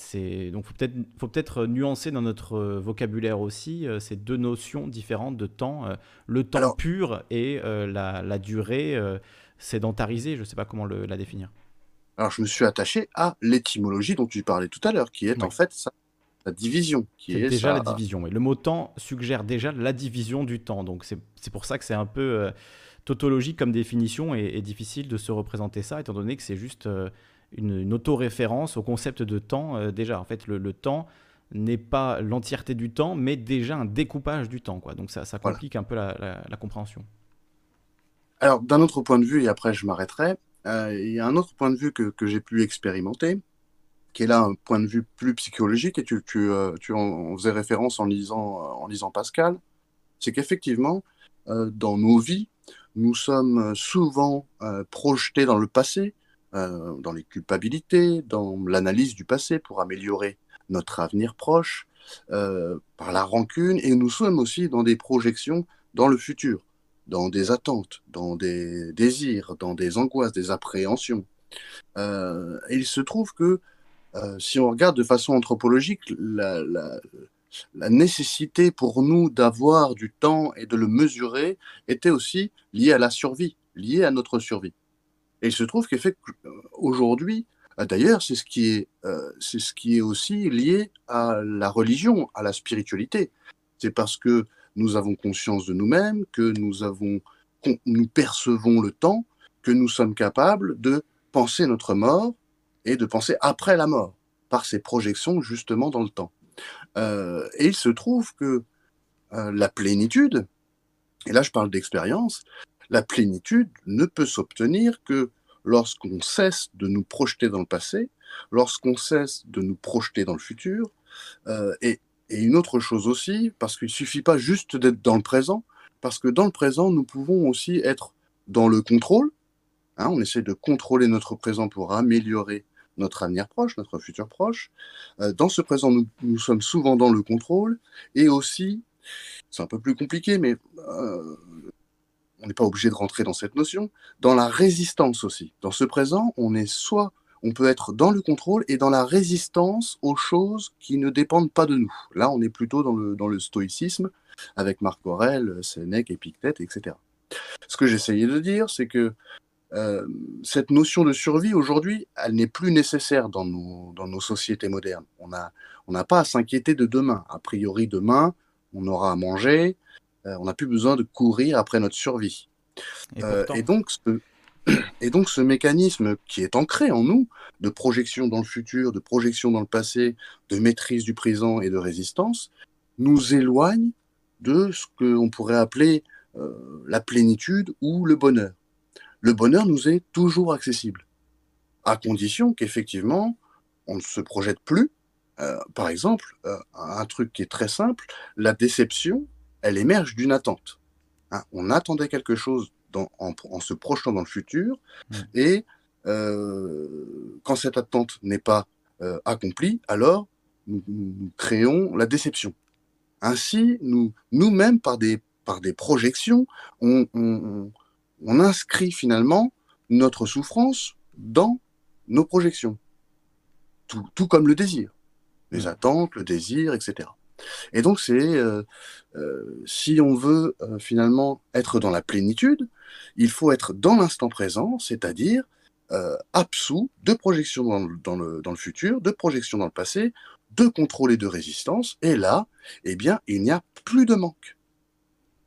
donc il peut-être faut peut-être nuancer dans notre euh, vocabulaire aussi euh, ces deux notions différentes de temps, le temps pur et la, durée sédentarisée, je ne sais pas comment la définir. Alors je me suis attaché à l'étymologie dont tu parlais tout à l'heure, qui est en fait la division. Qui est, déjà la division. Le mot temps suggère déjà la division du temps. Donc c'est pour ça que c'est un peu tautologie comme définition est, difficile de se représenter ça, étant donné que c'est juste euh, une, auto-référence au concept de temps euh, déjà. En fait, le, temps n'est pas l'entièreté du temps, mais déjà un découpage du temps. Quoi. Donc ça, ça complique un peu la, compréhension. Alors, d'un autre point de vue, et après je m'arrêterai, euh, il y a un autre point de vue que, que j'ai pu expérimenter, qui est là un point de vue plus psychologique, et tu, tu, tu en faisais référence en lisant, en lisant Pascal, c'est qu'effectivement, dans nos vies, nous sommes souvent euh, projetés dans le passé, euh, dans les culpabilités, dans l'analyse du passé pour améliorer notre avenir proche, euh, par la rancune, et nous sommes aussi dans des projections dans le futur, dans des attentes, dans des désirs, dans des angoisses, des appréhensions. et il se trouve que si on regarde de façon anthropologique, la, la nécessité pour nous d'avoir du temps et de le mesurer était aussi liée à la survie, liée à notre survie. Et il se trouve qu'aujourd'hui, euh, d'ailleurs, c'est ce, qui est, euh, c'est ce qui est aussi lié à la religion, à la spiritualité. C'est parce que nous avons conscience de nous-mêmes, que nous, avons, nous percevons le temps, que nous sommes capables de penser notre mort et de penser après la mort, par ces projections justement dans le temps. Euh, et il se trouve que euh, la plénitude, et là je parle d'expérience, la plénitude ne peut s'obtenir que lorsqu'on cesse de nous projeter dans le passé, lorsqu'on cesse de nous projeter dans le futur, euh, et, une autre chose aussi, parce qu'il ne suffit pas juste d'être dans le présent, parce que dans le présent, nous pouvons aussi être dans le contrôle. Hein, on essaie de contrôler notre présent pour améliorer notre avenir proche, notre futur proche. Euh, dans ce présent, nous, sommes souvent dans le contrôle et aussi, c'est un peu plus compliqué, mais euh, on n'est pas obligé de rentrer dans cette notion, dans la résistance aussi. Dans ce présent, on est soit, on peut être dans le contrôle et dans la résistance aux choses qui ne dépendent pas de nous. Là, on est plutôt dans le, dans le stoïcisme avec Marc Aurèle, Sénèque, Épictète, etc. Ce que j'essayais de dire, c'est que euh, cette notion de survie, aujourd'hui, elle n'est plus nécessaire dans nos, dans nos sociétés modernes. On n'a on pas à s'inquiéter de demain. A priori, demain, on aura à manger, euh, on n'a plus besoin de courir après notre survie. Et, euh, donc, Et donc ce mécanisme qui est ancré en nous, de projection dans le futur, de projection dans le passé, de maîtrise du présent et de résistance, nous éloigne de ce qu'on pourrait appeler la plénitude ou le bonheur. Le bonheur nous est toujours accessible, à condition qu'effectivement, on ne se projette plus. Euh, par exemple, euh, un truc qui est très simple, la déception, elle émerge d'une attente. Hein, on attendait quelque chose en, se projetant dans le futur, mmh. et quand cette attente n'est pas accomplie, alors nous, créons la déception. Ainsi, nous, nous-mêmes, par des, par des projections, on, on, inscrit finalement notre souffrance dans nos projections. Tout, tout comme le désir. Les mmh. attentes, le désir, etc. Et donc, c'est euh, euh, si on veut euh, finalement être dans la plénitude, il faut être dans l'instant présent, c'est-à-dire absous de projection dans le, dans, le, dans le, futur, de projection dans le passé, de contrôle et de résistance. Et là, eh bien, il n'y a plus de manque.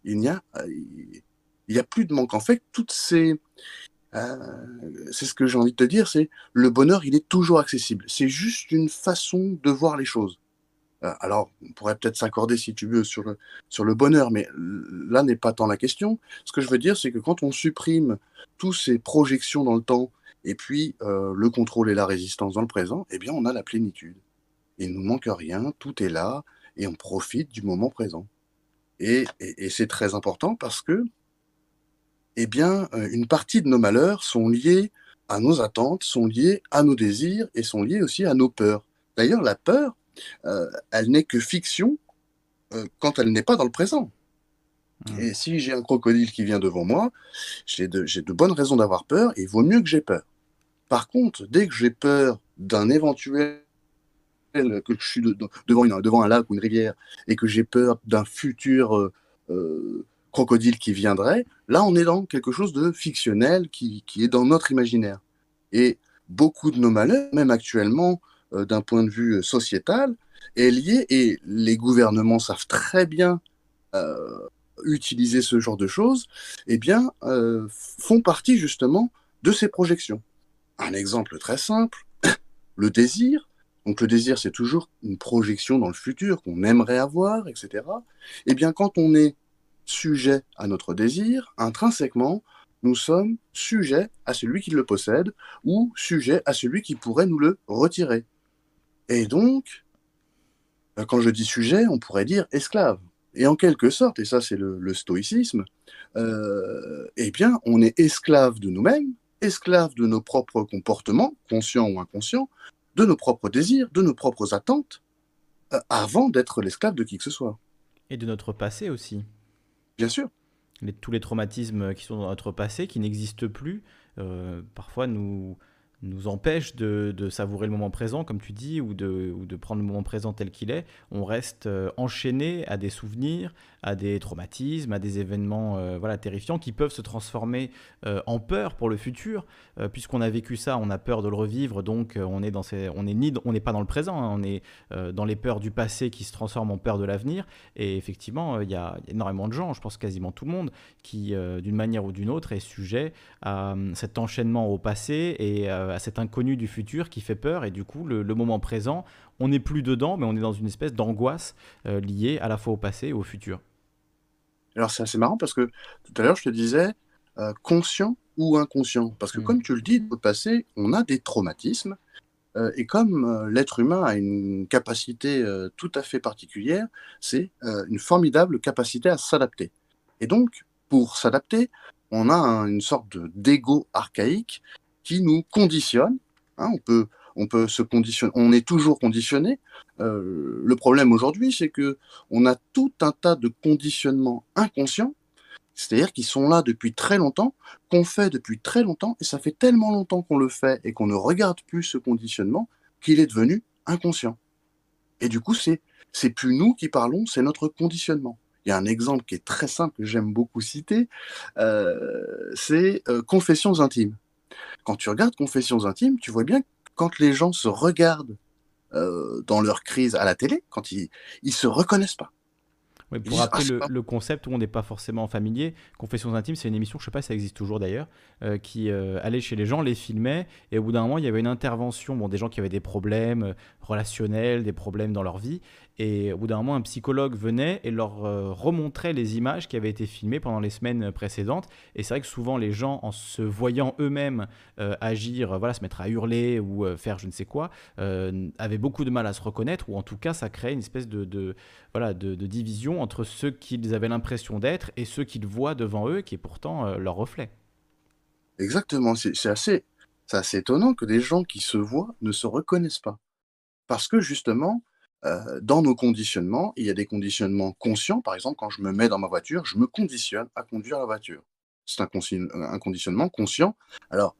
Il n'y a, euh, il y a plus de manque. En fait, toutes ces, euh, c'est ce que j'ai envie de te dire, c'est le bonheur, il est toujours accessible. C'est juste une façon de voir les choses. Euh, alors, on pourrait peut-être s'accorder, si tu veux, sur le, sur le bonheur, mais là n'est pas tant la question. Ce que je veux dire, c'est que quand on supprime toutes ces projections dans le temps, et puis le contrôle et la résistance dans le présent, eh bien, on a la plénitude il nous manque rien, tout est là, et on profite du moment présent. Et, c'est très important parce que, eh bien, euh, une partie de nos malheurs sont liés à nos attentes, sont liés à nos désirs et sont liés aussi à nos peurs. D'ailleurs, la peur, euh, elle n'est que fiction euh, quand elle n'est pas dans le présent. Mmh. Et si j'ai un crocodile qui vient devant moi, j'ai de, de, bonnes raisons d'avoir peur et il vaut mieux que j'ai peur. Par contre, dès que j'ai peur d'un éventuel que je suis devant, une, devant un lac ou une rivière et que j'ai peur d'un futur euh, crocodile qui viendrait, là on est dans quelque chose de fictionnel qui, qui, est dans notre imaginaire. Et beaucoup de nos malheurs, même actuellement, euh, d'un point de vue sociétal, est lié, et les gouvernements savent très bien utiliser ce genre de choses, eh bien, font partie justement de ces projections. Un exemple très simple, le désir, donc le désir, c'est toujours une projection dans le futur qu'on aimerait avoir, etc. Eh bien, quand on est sujet à notre désir, intrinsèquement, nous sommes sujets à celui qui le possède ou sujets à celui qui pourrait nous le retirer. Et donc, euh, quand je dis sujet, on pourrait dire esclave. Et en quelque sorte, et ça c'est le, stoïcisme, euh, eh bien, on est esclave de nous-mêmes, esclave de nos propres comportements, conscients ou inconscients, de nos propres désirs, de nos propres attentes, euh, avant d'être l'esclave de qui que ce soit. Et de notre passé aussi. Bien sûr. tous les traumatismes qui sont dans notre passé, qui n'existent plus, euh, parfois nous, nous empêche de, savourer le moment présent, comme tu dis, ou de, ou de prendre le moment présent tel qu'il est. On reste euh, enchaîné à des souvenirs, à des traumatismes, à des événements euh, voilà, terrifiants qui peuvent se transformer euh, en peur pour le futur. Puisqu'on a vécu ça, on a peur de le revivre, donc on est dans ces, on est ni, on n'est pas dans le présent, hein, on est dans les peurs du passé qui se transforment en peur de l'avenir. Et effectivement, il y a énormément de gens, je pense quasiment tout le monde, qui d'une manière ou d'une autre est sujet à cet enchaînement au passé et à cet inconnu du futur qui fait peur. Et du coup, le, moment présent, on n'est plus dedans, mais on est dans une espèce d'angoisse euh, liée à la fois au passé et au futur. Alors c'est assez marrant parce que tout à l'heure, je te disais euh, conscient ou inconscient. Parce que mm. comme tu le dis, au passé, on a des traumatismes. Euh, et comme l'être humain a une capacité tout à fait particulière, c'est une formidable capacité à s'adapter. Et donc, pour s'adapter, on a une sorte d'ego archaïque qui nous conditionne. Hein, on peut, on peut se conditionner, on est toujours conditionné. Euh, le problème aujourd'hui, c'est que on a tout un tas de conditionnements inconscients, c'est-à-dire qui sont là depuis très longtemps, qu'on fait depuis très longtemps, et ça fait tellement longtemps qu'on le fait et qu'on ne regarde plus ce conditionnement qu'il est devenu inconscient. Et du coup, c'est c'est plus nous qui parlons, c'est notre conditionnement. Il y a un exemple qui est très simple que j'aime beaucoup citer, euh, c'est euh, confessions intimes. Quand tu regardes Confessions intimes, tu vois bien que quand les gens se regardent euh, dans leur crise à la télé, quand ils, ils se reconnaissent pas. pour rappeler ah, le, concept où on n'est pas forcément familier, Confessions intimes, c'est une émission, je ne sais pas si ça existe toujours d'ailleurs, euh, qui euh, allait chez les gens, les filmait, et au bout d'un moment, il y avait une intervention, bon, des gens qui avaient des problèmes relationnels, des problèmes dans leur vie, et au bout d'un moment, un psychologue venait et leur euh, remontrait les images qui avaient été filmées pendant les semaines précédentes. Et c'est vrai que souvent, les gens, en se voyant eux-mêmes euh, agir, voilà, se mettre à hurler ou euh, faire je ne sais quoi, avaient beaucoup de mal à se reconnaître, ou en tout cas, ça créait une espèce de, voilà, de, division entre ceux qu'ils avaient l'impression d'être et ceux qu'ils voient devant eux, qui est pourtant leur reflet. Exactement, c'est assez, assez étonnant que des gens qui se voient ne se reconnaissent pas. Parce que justement, euh, dans nos conditionnements, il y a des conditionnements conscients. Par exemple, quand je me mets dans ma voiture, je me conditionne à conduire la voiture. C'est un, conditionnement conscient. Alors,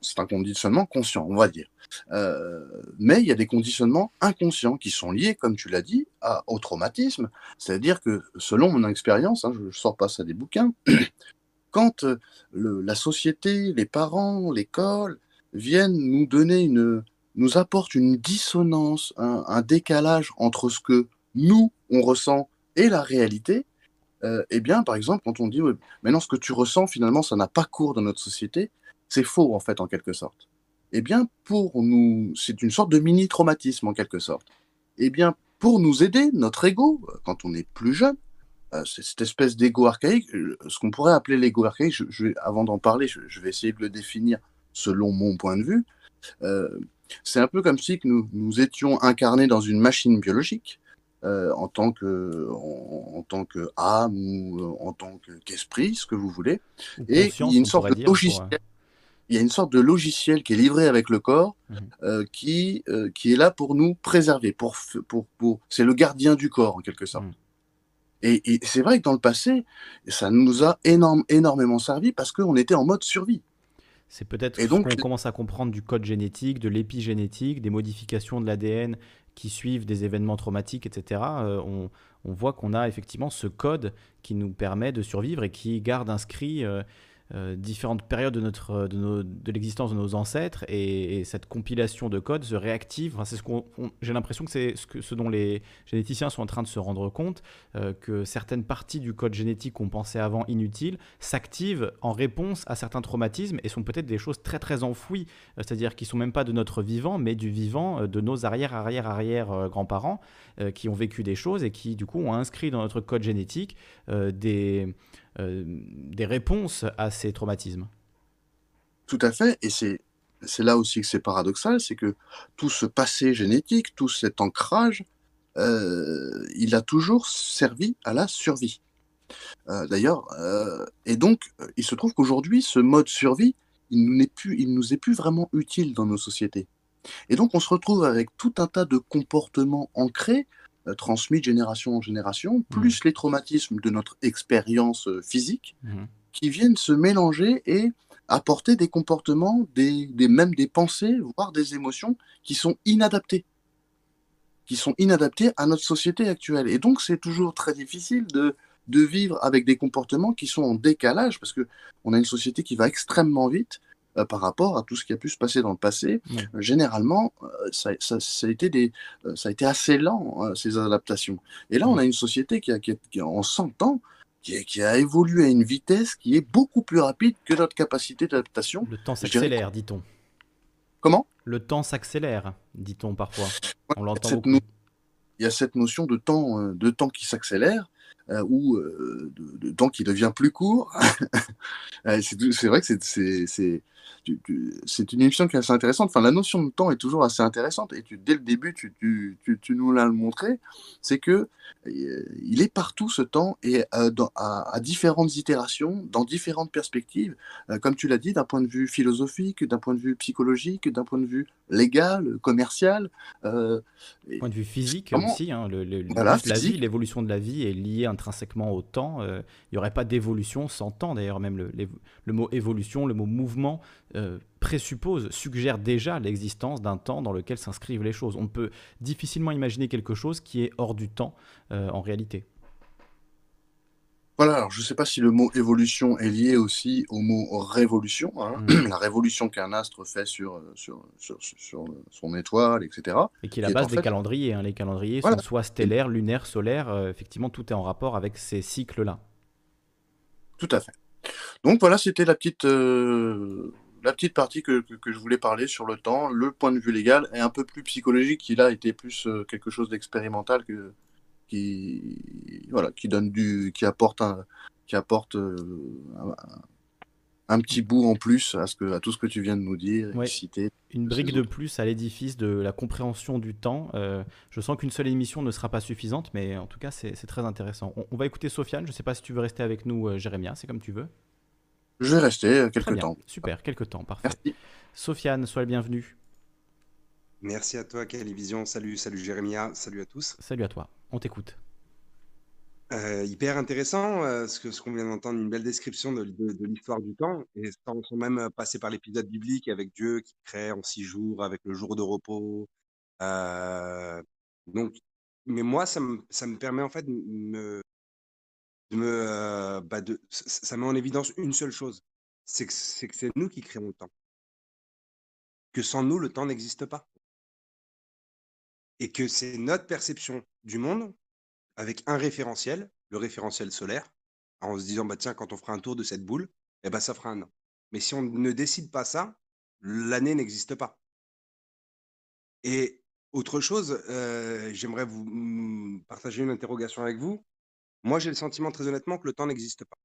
c'est un conditionnement conscient, on va dire. Euh, mais il y a des conditionnements inconscients qui sont liés, comme tu l'as dit, au traumatisme. C'est-à-dire que, selon mon expérience, hein, je ne sors pas ça des bouquins, quand euh, la société, les parents, l'école viennent nous donner une, nous apporte une dissonance, un, décalage entre ce que nous, on ressent et la réalité, euh, eh bien, par exemple, quand on dit maintenant ce que tu ressens, finalement, ça n'a pas cours dans notre société, c'est faux, en fait, en quelque sorte. Eh bien, pour nous, c'est une sorte de mini-traumatisme, en quelque sorte. Eh bien, pour nous aider, notre ego, quand on est plus jeune, euh, cette espèce d'ego archaïque, euh, ce qu'on pourrait appeler l'ego archaïque, je, avant d'en parler, je, vais essayer de le définir selon mon point de vue. C'est un peu comme si nous, nous étions incarnés dans une machine biologique, euh, en tant que en, tant que âme ou euh, en tant qu'esprit, ce que vous voulez. Et il y a une sorte de logiciel. Il y a une sorte de logiciel qui est livré avec le corps, mmh. euh, qui qui est là pour nous préserver, pour pour, pour c'est le gardien du corps en quelque sorte. Mmh. Et, et c'est vrai que dans le passé, ça nous a énorme, énormément servi parce qu'on était en mode survie. C'est peut-être qu'on commence à comprendre du code génétique, de l'épigénétique, des modifications de l'ADN qui suivent des événements traumatiques, etc. Euh, on, voit qu'on a effectivement ce code qui nous permet de survivre et qui garde inscrit euh, euh, différentes périodes de, notre, de, de l'existence de nos ancêtres et, cette compilation de codes se réactive. Enfin, c'est ce qu'on, j'ai l'impression que c'est ce, que, ce dont les généticiens sont en train de se rendre compte, euh, que certaines parties du code génétique qu'on pensait avant inutiles s'activent en réponse à certains traumatismes et sont peut-être des choses très très enfouies, euh, c'est-à-dire qui sont même pas de notre vivant, mais du vivant de nos arrière arrière arrière grands-parents qui ont vécu des choses et qui du coup ont inscrit dans notre code génétique des euh, des réponses à ces traumatismes. Tout à fait, et c'est c'est là aussi que c'est paradoxal, c'est que tout ce passé génétique, tout cet ancrage, euh, il a toujours servi à la survie. Euh, d'ailleurs, et donc, il se trouve qu'aujourd'hui, ce mode survie, il nous, plus, il nous est plus vraiment utile dans nos sociétés. Et donc, on se retrouve avec tout un tas de comportements ancrés euh, transmis de génération en génération, mmh. plus les traumatismes de notre expérience euh, physique, mmh. qui viennent se mélanger et apporter des comportements, des, des, même des pensées, voire des émotions qui sont inadaptées qui sont inadaptées à notre société actuelle. Et donc, c'est toujours très difficile de, de vivre avec des comportements qui sont en décalage, parce qu'on a une société qui va extrêmement vite, euh, par rapport à tout ce qui a pu se passer dans le passé. Euh, généralement, euh, ça, a été des, ça a été assez lent, ces adaptations. Et là, on a une société qui, a, qui, en 100 ans, qui, qui, a évolué à une vitesse qui est beaucoup plus rapide que notre capacité d'adaptation. Le temps s'accélère, dit-on. Comment? Le temps s'accélère, dit-on parfois. on l'entend Il y a cette notion de temps, de temps qui s'accélère. ou de, temps qui devient plus court. c'est vrai que c'est c'est une émission qui est assez intéressante. Enfin, la notion de temps est toujours assez intéressante. Et tu, dès le début, tu, tu, nous l'as montré, c'est que euh, il est partout ce temps et euh, à, différentes itérations, dans différentes perspectives, euh, comme tu l'as dit, d'un point de vue philosophique, d'un point de vue psychologique, d'un point de vue légal, commercial. D'un point de vue physique aussi, hein, le, la vie, l'évolution de la vie est liée intrinsèquement au temps. il n'y aurait pas d'évolution sans temps. D'ailleurs, même le, le, mot évolution, le mot mouvement présuppose, suggère déjà l'existence d'un temps dans lequel s'inscrivent les choses. On peut difficilement imaginer quelque chose qui est hors du temps euh, en réalité. Voilà, alors je ne sais pas si le mot évolution est lié aussi au mot révolution, hein. Mm. la révolution qu'un astre fait sur, sur, sur, sur son étoile, etc. Et qui est la est base des fait- calendriers. hein. Les calendriers Voilà. sont soit stellaires, lunaires, solaires. euh, effectivement, tout est en rapport avec ces cycles-là. Tout à fait. Donc voilà, c'était la petite, euh, la petite partie que, que, que je voulais parler sur le temps. Le point de vue légal est un peu plus psychologique. Il a été plus euh, quelque chose d'expérimental que, qui, voilà, qui donne du, qui apporte un, qui apporte euh, un, un petit bout en plus à ce que, à tout ce que tu viens de nous dire, et Ouais. citer. Une brique de plus à l'édifice de la compréhension du temps. Euh, je sens qu'une seule émission ne sera pas suffisante, mais en tout cas, c'est très intéressant. On, on va écouter Sofiane. Je ne sais pas si tu veux rester avec nous, Jérémia. C'est comme tu veux. Je vais rester euh, Très quelques bien. temps. Super, quelques temps. Parfait. Merci. Sofiane, sois le bienvenu. Merci à toi, Calivision. Salut, salut Jérémia. Salut à tous. Salut à toi. On t'écoute. Euh, hyper intéressant euh, ce qu'on vient d'entendre, une belle description de, de- de l'histoire du temps, et sans, sans même passer par l'épisode biblique avec Dieu qui crée en six jours, avec le jour de repos. Euh, donc, mais moi, ça me, ça me permet en fait de me, euh, bah, ça met en évidence une seule chose, c'est que c'est nous qui créons le temps, que sans nous, le temps n'existe pas, et que c'est notre perception du monde avec un référentiel, le référentiel solaire, en se disant, bah, tiens, quand on fera un tour de cette boule, eh ben, ça fera un an. Mais si on ne décide pas ça, l'année n'existe pas. Et autre chose, euh, j'aimerais vous partager une interrogation avec vous. Moi, j'ai le sentiment, très honnêtement, que le temps n'existe pas.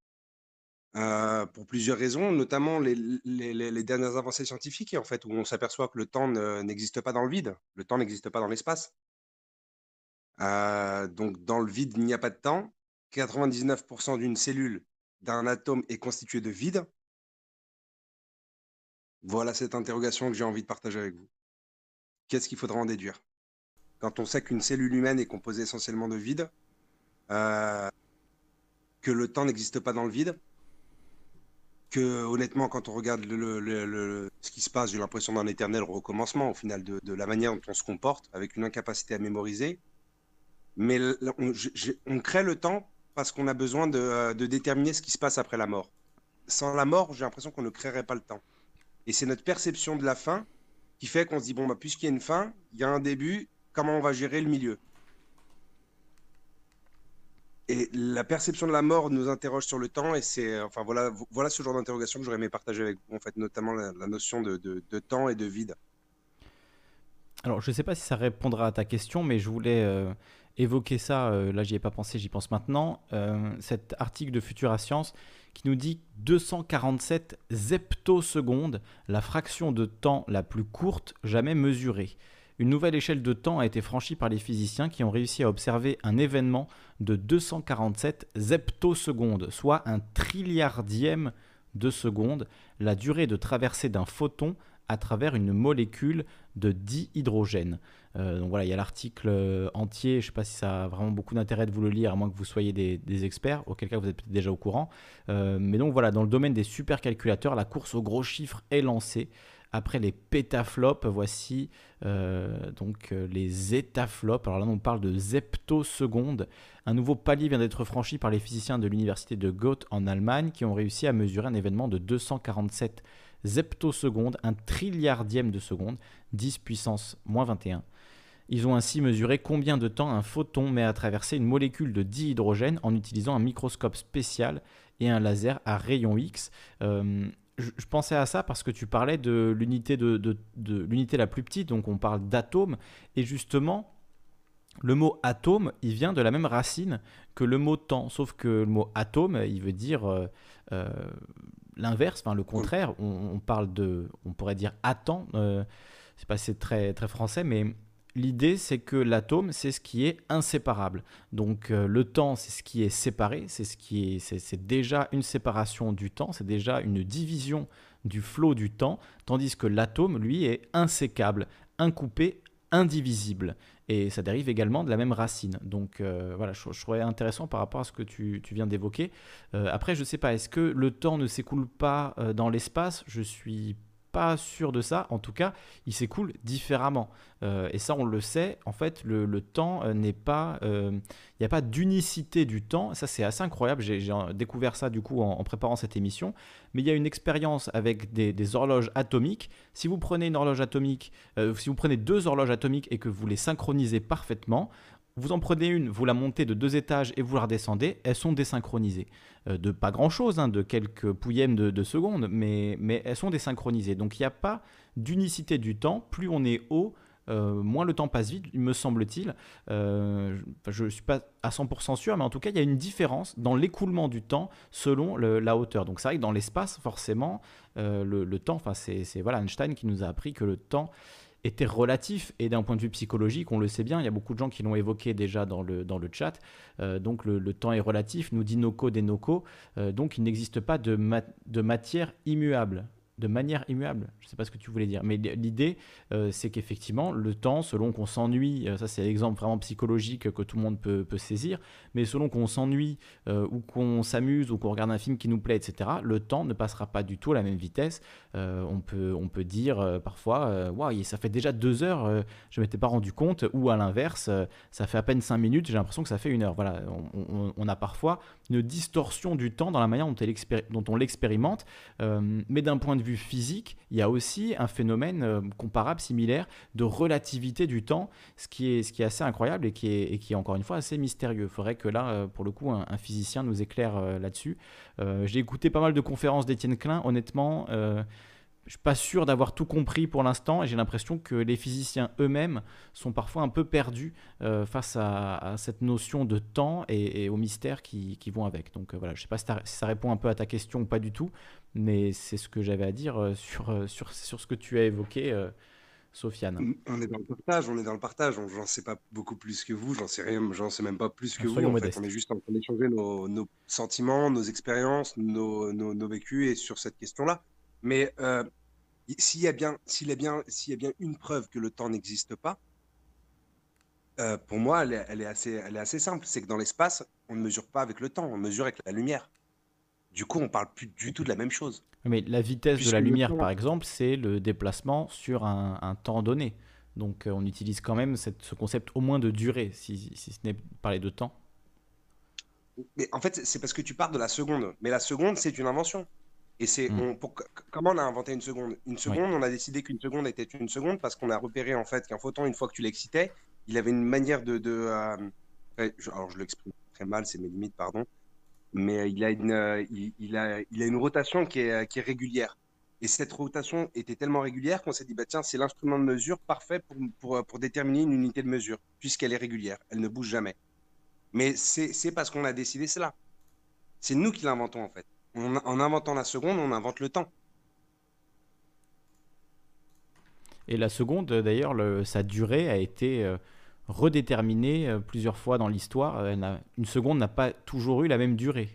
Euh, pour plusieurs raisons, notamment les, dernières avancées scientifiques, en fait, où on s'aperçoit que le temps ne- n'existe pas dans le vide, le temps n'existe pas dans l'espace. Euh, donc, dans le vide, il n'y a pas de temps. 99% d'une cellule, d'un atome est constitué de vide. Voilà cette interrogation que j'ai envie de partager avec vous. Qu'est-ce qu'il faudra en déduire? Quand on sait qu'une cellule humaine est composée essentiellement de vide, euh, que le temps n'existe pas dans le vide, que honnêtement, quand on regarde ce qui se passe, j'ai l'impression d'un éternel recommencement au final de, la manière dont on se comporte, avec une incapacité à mémoriser. Mais on crée le temps parce qu'on a besoin de, euh, de déterminer ce qui se passe après la mort. Sans la mort, j'ai l'impression qu'on ne créerait pas le temps. Et c'est notre perception de la fin qui fait qu'on se dit, bon, bah, puisqu'il y a une fin, il y a un début, comment on va gérer le milieu? Et la perception de la mort nous interroge sur le temps, et c'est, euh, enfin voilà, vo- voilà ce genre d'interrogation que j'aurais aimé partager avec vous, en fait, notamment la, notion de, de- temps et de vide. Alors, je ne sais pas si ça répondra à ta question, mais je voulais euh, évoquer ça. euh, là, j'y ai pas pensé, j'y pense maintenant. Cet article de Futura Science qui nous dit 247 zeptosecondes, la fraction de temps la plus courte jamais mesurée. Une nouvelle échelle de temps a été franchie par les physiciens qui ont réussi à observer un événement de 247 zeptosecondes, soit un trilliardième de seconde, la durée de traversée d'un photon à travers une molécule de dihydrogène. Euh, donc voilà, il y a l'article euh, entier, je ne sais pas si ça a vraiment beaucoup d'intérêt de vous le lire, à moins que vous soyez des, experts, auquel cas vous êtes peut-être déjà au courant. Euh, mais donc voilà, dans le domaine des supercalculateurs, la course aux gros chiffres est lancée. Après les pétaflops, voici euh, donc euh, les étaflops. Alors là, on parle de zeptosecondes. Un nouveau palier vient d'être franchi par les physiciens de l'université de Goethe en Allemagne qui ont réussi à mesurer un événement de 247 zeptosecondes, un trilliardième de seconde, 10 puissance moins 21. Ils ont ainsi mesuré combien de temps un photon met à traverser une molécule de dihydrogène en utilisant un microscope spécial et un laser à rayon X. Euh, je, je pensais à ça parce que tu parlais de l'unité de, de- l'unité la plus petite, donc on parle d'atome, et justement, le mot atome, il vient de la même racine que le mot temps, sauf que le mot atome, il veut dire euh, euh, l'inverse, enfin le contraire. On, parle de, on pourrait dire attend. Euh, c'est pas c'est très très français, mais l'idée c'est que l'atome c'est ce qui est inséparable. Donc euh, le temps c'est ce qui est séparé, c'est ce qui est, c'est, déjà une séparation du temps, c'est déjà une division du flot du temps, tandis que l'atome lui est insécable, incoupé, indivisible. Et ça dérive également de la même racine. Donc euh, voilà, je, je trouvais intéressant par rapport à ce que tu, viens d'évoquer. Euh, après, je sais pas, est-ce que le temps ne s'écoule pas dans l'espace? Je suis pas sûr de ça. En tout cas, il s'écoule différemment. Euh, et ça, on le sait. En fait, le, temps euh, n'est pas. Euh, il n'y a pas d'unicité du temps. Ça, c'est assez incroyable. J'ai découvert ça du coup en, préparant cette émission. Mais il y a une expérience avec des, horloges atomiques. Si vous prenez une horloge atomique, si vous prenez deux horloges atomiques et que vous les synchronisez parfaitement, vous en prenez une, vous la montez de deux étages et vous la redescendez, elles sont désynchronisées. Euh, de pas grand-chose, hein, de quelques pouillèmes de, secondes, mais, elles sont désynchronisées. Donc il n'y a pas d'unicité du temps. Plus on est haut, euh, moins le temps passe vite, me semble-t-il. Euh, je ne suis pas à 100% sûr, mais en tout cas, il y a une différence dans l'écoulement du temps selon la hauteur. Donc c'est vrai que dans l'espace, forcément, le, le, temps, c'est voilà, Einstein qui nous a appris que le temps était relatif. Et d'un point de vue psychologique, on le sait bien, il y a beaucoup de gens qui l'ont évoqué déjà dans le, dans le chat, euh, donc le, temps est relatif, nous dit Noko des Noko, euh, donc il n'existe pas de, de matière immuable de manière immuable. Je ne sais pas ce que tu voulais dire, mais l'idée, euh, c'est qu'effectivement, le temps, selon qu'on s'ennuie, euh, ça c'est l'exemple vraiment psychologique que tout le monde peut, saisir, mais selon qu'on s'ennuie euh, ou qu'on s'amuse ou qu'on regarde un film qui nous plaît, etc., le temps ne passera pas du tout à la même vitesse. on, peut, on peut dire parfois, waouh, ça fait déjà deux heures, je ne m'étais pas rendu compte, ou à l'inverse, ça fait à peine cinq minutes, j'ai l'impression que ça fait une heure. Voilà, on, a parfois une distorsion du temps dans la manière dont, on l'expérimente, mais d'un point de vue physique, il y a aussi un phénomène euh, comparable, similaire, de relativité du temps, ce qui est, ce qui est assez incroyable et qui est, et qui est encore une fois assez mystérieux. Il faudrait que là, euh, pour le coup, un, physicien nous éclaire euh, là-dessus. J'ai écouté pas mal de conférences d'Étienne Klein, honnêtement. Je suis pas sûr d'avoir tout compris pour l'instant et j'ai l'impression que les physiciens eux-mêmes sont parfois un peu perdus face à, cette notion de temps et, aux mystères qui, qui, vont avec. Donc voilà, je sais pas si, si, ça répond un peu à ta question ou pas du tout, mais c'est ce que j'avais à dire euh, sur, euh, sur, sur ce que tu as évoqué, euh, Sofiane. On est dans le partage, on est dans le partage. J'en sais pas beaucoup plus que vous, j'en sais rien, j'en sais même pas plus que vous. En fait. On est juste en train d'échanger nos, nos, sentiments, nos expériences, nos, nos, nos, vécus et sur cette question-là. Mais s'il y, a bien, s'il y, bien, s'il y a bien une preuve que le temps n'existe pas, pour moi, elle est, elle est, assez, elle est assez simple. C'est que dans l'espace, on ne mesure pas avec le temps, on mesure avec la lumière. Du coup, on parle plus du tout de la même chose. Mais la vitesse de la lumière, par exemple, c'est le déplacement sur un, temps donné. Donc, euh, on utilise quand même ce concept au moins de durée, si, ce n'est parler de temps. Mais en fait, c'est parce que tu parles de la seconde. Mais la seconde, c'est une invention. Et c'est hmm. comment on a inventé une seconde? Une seconde, on a décidé qu'une seconde était une seconde parce qu'on a repéré en fait qu'un photon, une fois que tu l'excitais, il avait une manière de. Euh, alors je l'exprime très mal, c'est mes limites, pardon mais il a une, euh, il, a, il a une rotation qui est, qui est régulière. Et cette rotation était tellement régulière qu'on s'est dit, bah, tiens, c'est l'instrument de mesure parfait pour, pour, pour, déterminer une unité de mesure, puisqu'elle est régulière, elle ne bouge jamais. Mais c'est parce qu'on a décidé cela. C'est nous qui l'inventons en fait. En inventant la seconde, on invente le temps. Et la seconde, d'ailleurs, sa durée a été euh, redéterminé euh, plusieurs fois dans l'histoire. Une seconde n'a pas toujours eu la même durée.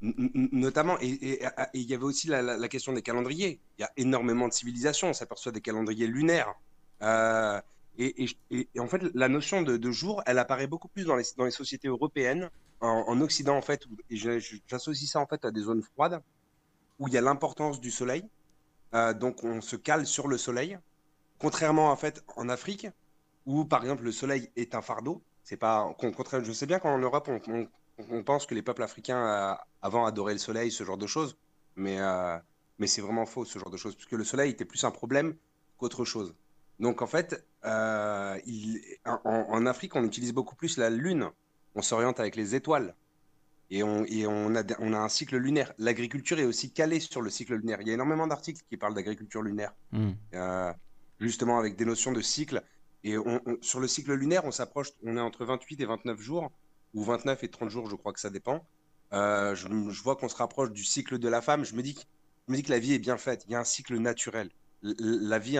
Notamment, et il y avait aussi la, question des calendriers. Il y a énormément de civilisations, on s'aperçoit des calendriers lunaires. Euh, et, en fait, la notion de, jour, elle apparaît beaucoup plus dans les, sociétés européennes, en, Occident en fait, et j'associe ça en fait à des zones froides, où il y a l'importance du soleil. donc on se cale sur le soleil, Contrairement en fait en Afrique, où par exemple le soleil est un fardeau, c'est pas Je sais bien qu'en Europe on, pense que les peuples africains euh, avant adoraient le soleil, ce genre de choses, mais euh, mais c'est vraiment faux ce genre de choses, puisque le soleil était plus un problème qu'autre chose. Donc en fait, euh, en, Afrique, on utilise beaucoup plus la lune. On s'oriente avec les étoiles. Et, on, et on, a, on, a, un cycle lunaire. L'agriculture est aussi calée sur le cycle lunaire. Il y a énormément d'articles qui parlent d'agriculture lunaire. Hmm justement avec des notions de cycle. Et sur le cycle lunaire, on s'approche, on est entre 28 et 29 jours, ou 29 et 30 jours, je crois que ça dépend. Euh, je, vois qu'on se rapproche du cycle de la femme. Je me, dis que, je me dis que la vie est bien faite. Il y a un cycle naturel. La, vie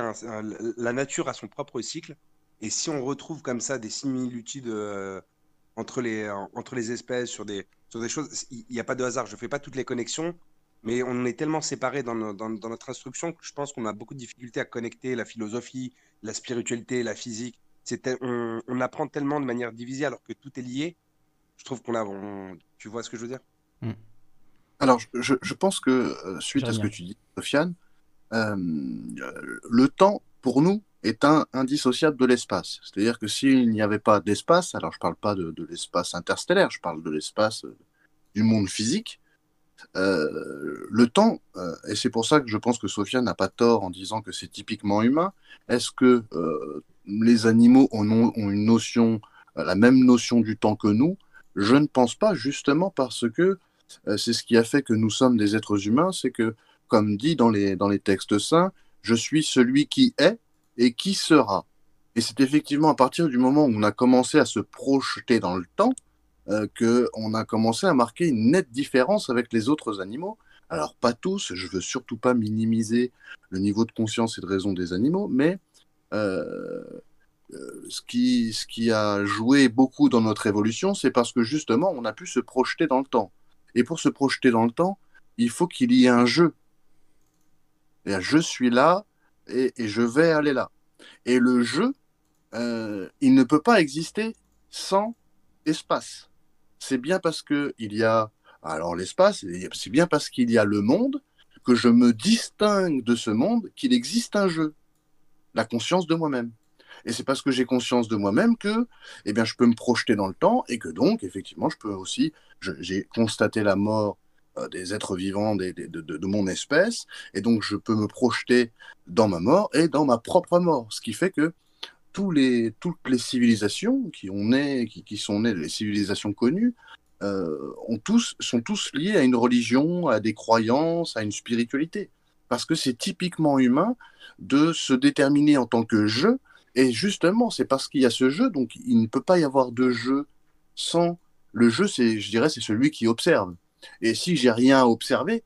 la nature a son propre cycle. Et si on retrouve comme ça des similitudes euh, entre, les, entre les espèces sur des, sur des choses, il n'y a pas de hasard. Je ne fais pas toutes les connexions. Mais on est tellement séparés dans, notre instruction que je pense qu'on a beaucoup de difficultés à connecter la philosophie, la spiritualité, la physique. On, on, apprend tellement de manière divisée alors que tout est lié. Je trouve qu'on a. tu vois ce que je veux dire? Mm. Alors, je, je pense que, euh, suite à ce que tu dis, Sofiane, euh, le temps, pour nous, est un indissociable de l'espace. C'est-à-dire que s'il n'y avait pas d'espace, alors je ne parle pas de, l'espace interstellaire, je parle de l'espace euh, du monde physique, euh, le temps, euh, et c'est pour ça que je pense que Sofiane n'a pas tort en disant que c'est typiquement humain, est-ce que euh, les animaux ont, ont une notion, euh, la même notion du temps que nous? Je ne pense pas, justement parce que euh, c'est ce qui a fait que nous sommes des êtres humains, c'est que, comme dit dans les, dans les textes saints, je suis celui qui est et qui sera. Et c'est effectivement à partir du moment où on a commencé à se projeter dans le temps euh, qu'on a commencé à marquer une nette différence avec les autres animaux. Alors pas tous, je veux surtout pas minimiser le niveau de conscience et de raison des animaux, mais euh, euh, ce, qui, ce qui a joué beaucoup dans notre évolution, c'est parce que justement, on a pu se projeter dans le temps. Et pour se projeter dans le temps, il faut qu'il y ait un jeu. Je suis là et, je vais aller là. Et le jeu, euh, il ne peut pas exister sans espace. C'est bien parce qu'il y a, alors l'espace, c'est bien parce qu'il y a le monde que je me distingue de ce monde qu'il existe un jeu, la conscience de moi-même. Et c'est parce que j'ai conscience de moi-même que eh bien, je peux me projeter dans le temps et que donc, effectivement, je peux aussi, j'ai constaté la mort des êtres vivants de, mon espèce, et donc je peux me projeter dans ma mort et dans ma propre mort. Ce qui fait que toutes les civilisations qui, ont né, qui, sont nées, les civilisations connues, euh, sont tous liés à une religion, à des croyances, à une spiritualité. Parce que c'est typiquement humain de se déterminer en tant que je, et justement, c'est parce qu'il y a ce jeu, donc il ne peut pas y avoir de jeu sans le jeu. C'est, je dirais, c'est celui qui observe. Et si j'ai rien à observer,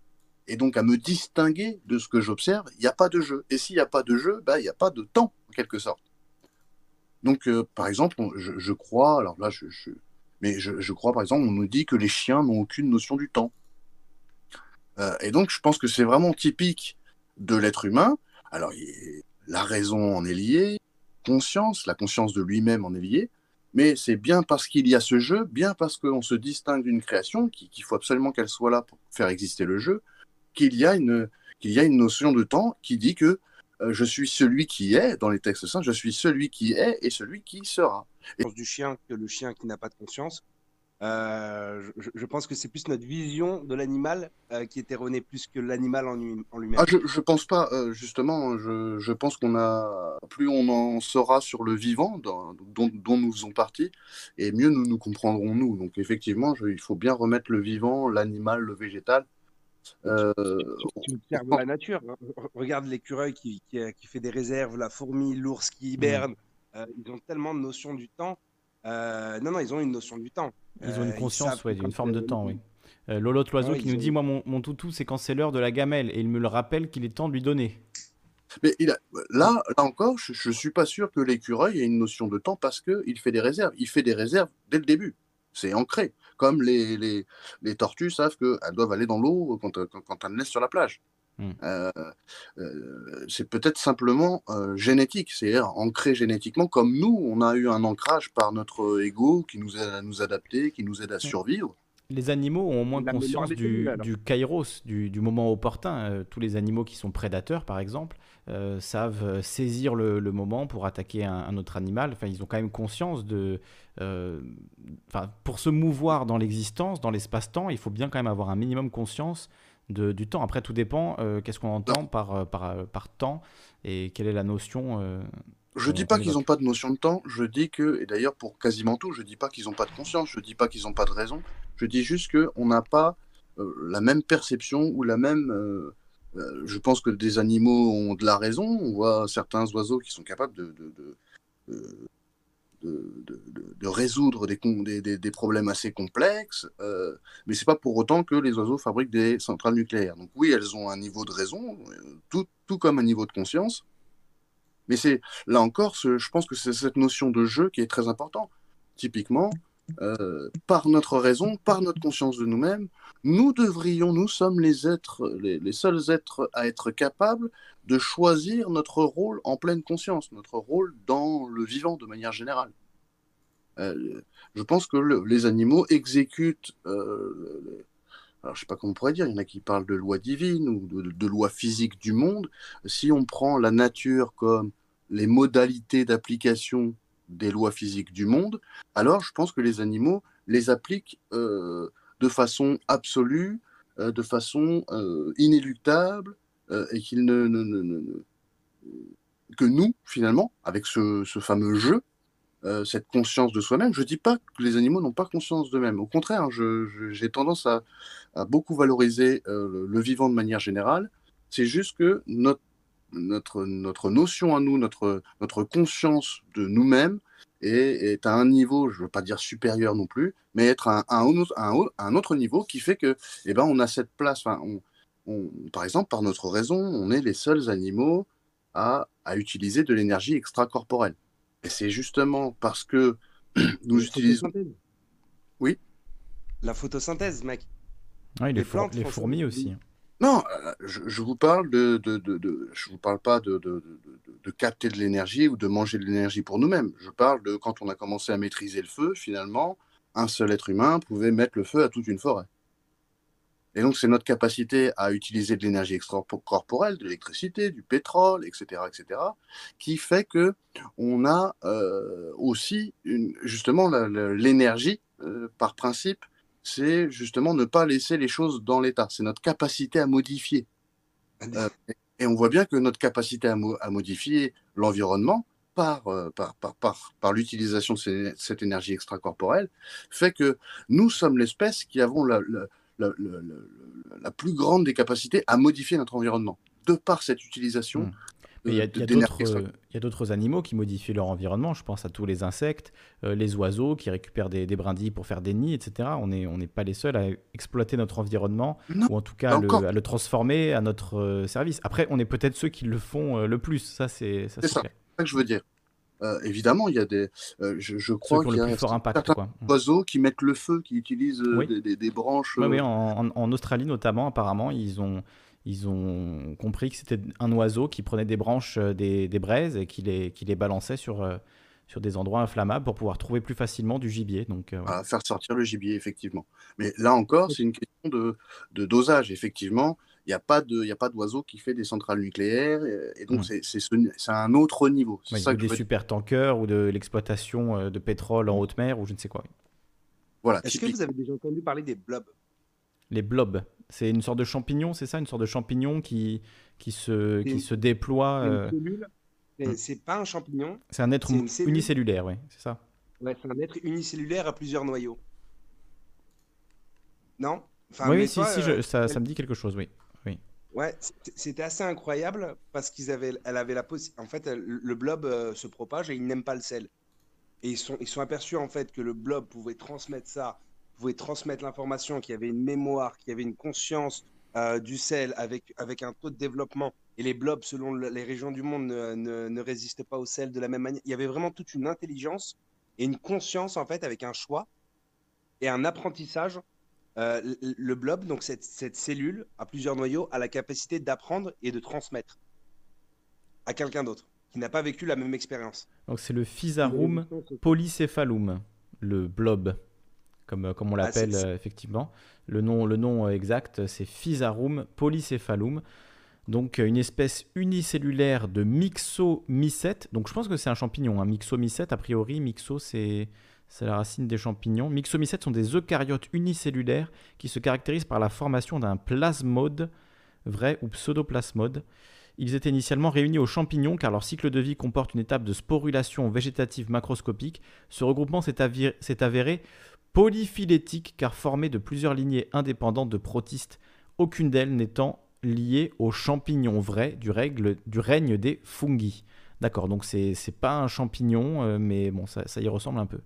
et donc à me distinguer de ce que j'observe, il n'y a pas de jeu. Et s'il n'y a pas de jeu, bah, il n'y a pas de temps, en quelque sorte. Donc, euh, par exemple, je, crois, alors là, je, mais je, crois, par exemple, on nous dit que les chiens n'ont aucune notion du temps. Euh, et donc, je pense que c'est vraiment typique de l'être humain. Alors, la raison en est liée, conscience, la conscience de lui-même en est liée, mais c'est bien parce qu'il y a ce jeu, bien parce qu'on se distingue d'une création, qu'il qu faut absolument qu'elle soit là pour faire exister le jeu, qu'il y, a une, qu'il y a une notion de temps qui dit que euh, je suis celui qui est, dans les textes saints, je suis celui qui est et celui qui sera. Et... Du chien que le chien qui n'a pas de conscience, euh, je, je, pense que c'est plus notre vision de l'animal euh, qui est erronée plus que l'animal en, en lui-même. Ah, je, je pense pas, euh, justement. Je, je, pense qu'on a plus on en saura sur le vivant dont, dont, nous faisons partie, et mieux nous nous comprendrons nous. Donc effectivement, il faut bien remettre le vivant, l'animal, le végétal. Euh... Tu observes la nature. Regarde l'écureuil qui, qui, qui, fait des réserves, la fourmi, l'ours qui hiberne. Mmh. ils ont tellement de notions du temps. Non, non, ils ont une notion du temps. Ils ont une conscience, ouais, une forme de temps, oui. Euh, Lolo l'oiseau qui nous ont... dit Moi, mon, mon toutou, c'est quand c'est l'heure de la gamelle, et il me le rappelle qu'il est temps de lui donner. Mais il a, là, là encore, je ne suis pas sûr que l'écureuil ait une notion de temps parce qu'il fait des réserves. Il fait des réserves dès le début. C'est ancré. Comme les, les, les tortues savent qu'elles doivent aller dans l'eau quand, quand, quand, elles naissent sur la plage. Mmh. Euh, euh, c'est peut-être simplement euh, génétique, c'est-à-dire ancré génétiquement, comme nous, on a eu un ancrage par notre ego qui nous aide à nous adapter, qui nous aide à survivre. Les animaux ont au moins conscience du, du, kairos, du, du, moment opportun. Euh, tous les animaux qui sont prédateurs, par exemple, euh, savent saisir le, le, moment pour attaquer un, un, autre animal. Enfin, ils ont quand même conscience de. Euh, enfin, pour se mouvoir dans l'existence, dans l'espace-temps, il faut bien quand même avoir un minimum conscience de, du temps. Après, tout dépend euh, qu'est-ce qu'on entend par, euh, par, euh, par, temps et quelle est la notion. Euh, je dis pas qu'ils n'ont pas de notion de temps, je dis que, et d'ailleurs pour quasiment tout, je dis pas qu'ils n'ont pas de conscience, je dis pas qu'ils n'ont pas de raison, je dis juste qu'on n'a pas euh, la même perception ou la même. Je pense que des animaux ont de la raison, on voit certains oiseaux qui sont capables de, de, de de, résoudre des, problèmes assez complexes, euh, mais c'est pas pour autant que les oiseaux fabriquent des centrales nucléaires. Donc oui, elles ont un niveau de raison, tout, tout comme un niveau de conscience, mais c'est là encore, ce, je pense que c'est cette notion de jeu qui est très important. Typiquement, euh, par notre raison, par notre conscience de nous-mêmes, nous devrions, nous sommes les êtres, les, seuls êtres à être capables de choisir notre rôle en pleine conscience, notre rôle dans le vivant de manière générale. Euh, je pense que le, les animaux exécutent euh, alors je sais pas comment on pourrait dire, il y en a qui parlent de loi divine ou de loi physique du monde. Si on prend la nature comme les modalités d'application des lois physiques du monde, alors je pense que les animaux les appliquent euh, de façon absolue, euh, de façon euh, inéluctable, et qu'ils ne, que nous, finalement, avec ce, fameux jeu, cette conscience de soi-même. Je ne dis pas que les animaux n'ont pas conscience d'eux-mêmes. Au contraire, j'ai tendance à, à, beaucoup valoriser le, vivant de manière générale. C'est juste que notre notre, notre notion à nous, notre, notre conscience de nous-mêmes est, est, à un niveau, je ne veux pas dire supérieur non plus, mais être à un, un, un, autre niveau qui fait que, eh ben, on a cette place. Enfin, on, on, par exemple, par notre raison, on est les seuls animaux à, à utiliser de l'énergie extracorporelle. Et c'est justement parce que nous utilisons. Oui. La photosynthèse, mec. Oui, les, les, plantes, les fourmis aussi. Non, euh, je, vous parle de, de, de, vous parle pas de, capter de l'énergie ou de manger de l'énergie pour nous-mêmes. Je parle de quand on a commencé à maîtriser le feu, finalement, un seul être humain pouvait mettre le feu à toute une forêt. Et donc, c'est notre capacité à utiliser de l'énergie extracorporelle, de l'électricité, du pétrole, etc., etc., qui fait que on a euh, aussi justement l'énergie, euh, par principe, c'est justement ne pas laisser les choses dans l'état. C'est notre capacité à modifier. Euh, et on voit bien que notre capacité à, mo à modifier l'environnement par, euh, par, par, par, par l'utilisation de cette énergie extracorporelle fait que nous sommes l'espèce qui avons la, la, la, la, plus grande des capacités à modifier notre environnement de par cette utilisation. Mais il y a, d'autres animaux qui modifient leur environnement. Je pense à tous les insectes, euh, les oiseaux qui récupèrent des, des, brindilles pour faire des nids, etc. On n'est on pas les seuls à exploiter notre environnement, non, ou en tout cas à le, à le, transformer à notre euh, service. Après, on est peut-être ceux qui le font euh, le plus. Ça, c'est ça. C'est ça, ça que je veux dire. Euh, évidemment, il y a des. Euh, je, je, crois qu'il y a fort impact, certains quoi. oiseaux qui mettent le feu, qui utilisent euh, oui. des, des, des, branches. Oui, oui en, en, en, Australie notamment, apparemment, ils ont, ils ont compris que c'était un oiseau qui prenait des branches des, des braises et qui les, qui les balançait sur, sur des endroits inflammables pour pouvoir trouver plus facilement du gibier. Donc, euh, faire sortir le gibier, effectivement. Mais là encore, c'est une question de, de, dosage. Effectivement, il n'y a pas d'oiseau qui fait des centrales nucléaires. Et, et donc, mmh. c'est un autre niveau. Oui, ça ou des super tankers ou de l'exploitation de pétrole en haute mer ou je ne sais quoi. Voilà, Est-ce que vous avez déjà entendu parler des blobs? Les blobs, c'est une sorte de champignon, c'est ça Une sorte de champignon qui, qui, se, qui se déploie. Euh... C'est pas un champignon. C'est un être unicellulaire, oui, c'est ça. Ouais, c'est un être unicellulaire à plusieurs noyaux. Non? Enfin, Oui, si, toi, si, euh, je, ça, elle... ça, me dit quelque chose, oui. oui. Ouais, c'était assez incroyable parce qu'ils avaient, elle avait la possibilité. En fait, elle, le blob euh, se propage et il n'aime pas le sel. Et ils sont, ils sont aperçus en fait que le blob pouvait transmettre ça, pouvait transmettre l'information, qu'il y avait une mémoire, qu'il y avait une conscience euh, du sel avec, avec un taux de développement et les blobs, selon le, les régions du monde, ne, ne, ne, résistent pas au sel de la même manière. Il y avait vraiment toute une intelligence et une conscience, en fait, avec un choix et un apprentissage. Euh, le, le blob, donc cette, cette, cellule à plusieurs noyaux, a la capacité d'apprendre et de transmettre à quelqu'un d'autre qui n'a pas vécu la même expérience. Donc c'est le Physarum polycéphalum, le blob, comme, comme on l'appelle ah, effectivement. Le nom, le nom exact, c'est Physarum polycéphalum donc une espèce unicellulaire de myxomycète. Donc je pense que c'est un champignon, un hein. myxomycète. A priori, myxo, c'est la racine des champignons. Myxomycètes sont des eucaryotes unicellulaires qui se caractérisent par la formation d'un plasmode, vrai ou pseudoplasmode. Ils étaient initialement réunis aux champignons car leur cycle de vie comporte une étape de sporulation végétative macroscopique. Ce regroupement s'est avéré polyphylétique car formé de plusieurs lignées indépendantes de protistes, aucune d'elles n'étant lié aux champignons vrais du, règle, du règne des fungi. D'accord, donc c'est pas un champignon, euh, mais bon, ça, ça, y ressemble un peu.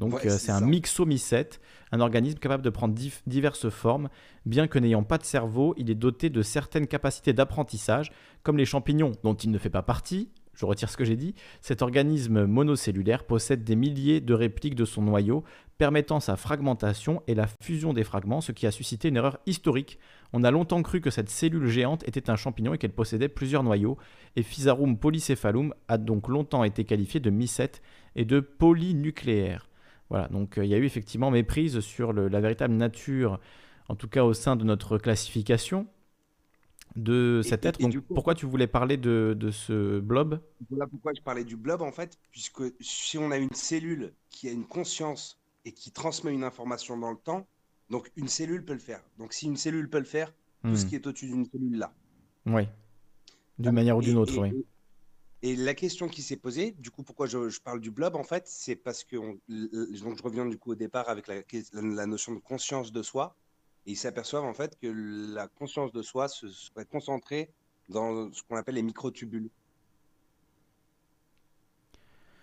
Donc ouais, euh, c'est un myxomycète, un organisme capable de prendre diverses formes. Bien que n'ayant pas de cerveau, il est doté de certaines capacités d'apprentissage, comme les champignons dont il ne fait pas partie. Je retire ce que j'ai dit. Cet organisme monocellulaire possède des milliers de répliques de son noyau, permettant sa fragmentation et la fusion des fragments, ce qui a suscité une erreur historique on a longtemps cru que cette cellule géante était un champignon et qu'elle possédait plusieurs noyaux, et Physarum polycephalum a donc longtemps été qualifié de mycète et de polynucléaire. Voilà, donc euh, il y a eu effectivement méprise sur le, la véritable nature en tout cas au sein de notre classification de cet être. Donc, pourquoi tu voulais parler de, de, ce blob? Voilà pourquoi je parlais du blob en fait, puisque si on a une cellule qui a une conscience et qui transmet une information dans le temps, donc une cellule peut le faire. Donc si une cellule peut le faire, tout ce hmm. qui est au-dessus d'une cellule là. Oui. D'une manière ou d'une autre, oui. Et la question qui s'est posée, du coup, pourquoi je, parle du blob, en fait, c'est parce que donc je reviens du coup au départ avec la, la notion de conscience de soi, et ils s'aperçoivent en fait que la conscience de soi se serait concentrée dans ce qu'on appelle les microtubules.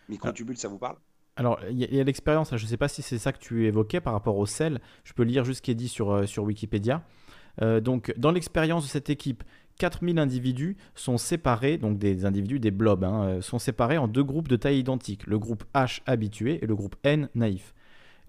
Microtubules, ça vous parle? Alors, il y a, l'expérience, je ne sais pas si c'est ça que tu évoquais par rapport au sel. Je peux lire juste ce qui est dit sur, euh, sur Wikipédia. Euh, donc, dans l'expérience de cette équipe, 4000 individus sont séparés, donc des individus, des blobs, hein, euh, sont séparés en deux groupes de taille identique, le groupe H habitué et le groupe N naïf.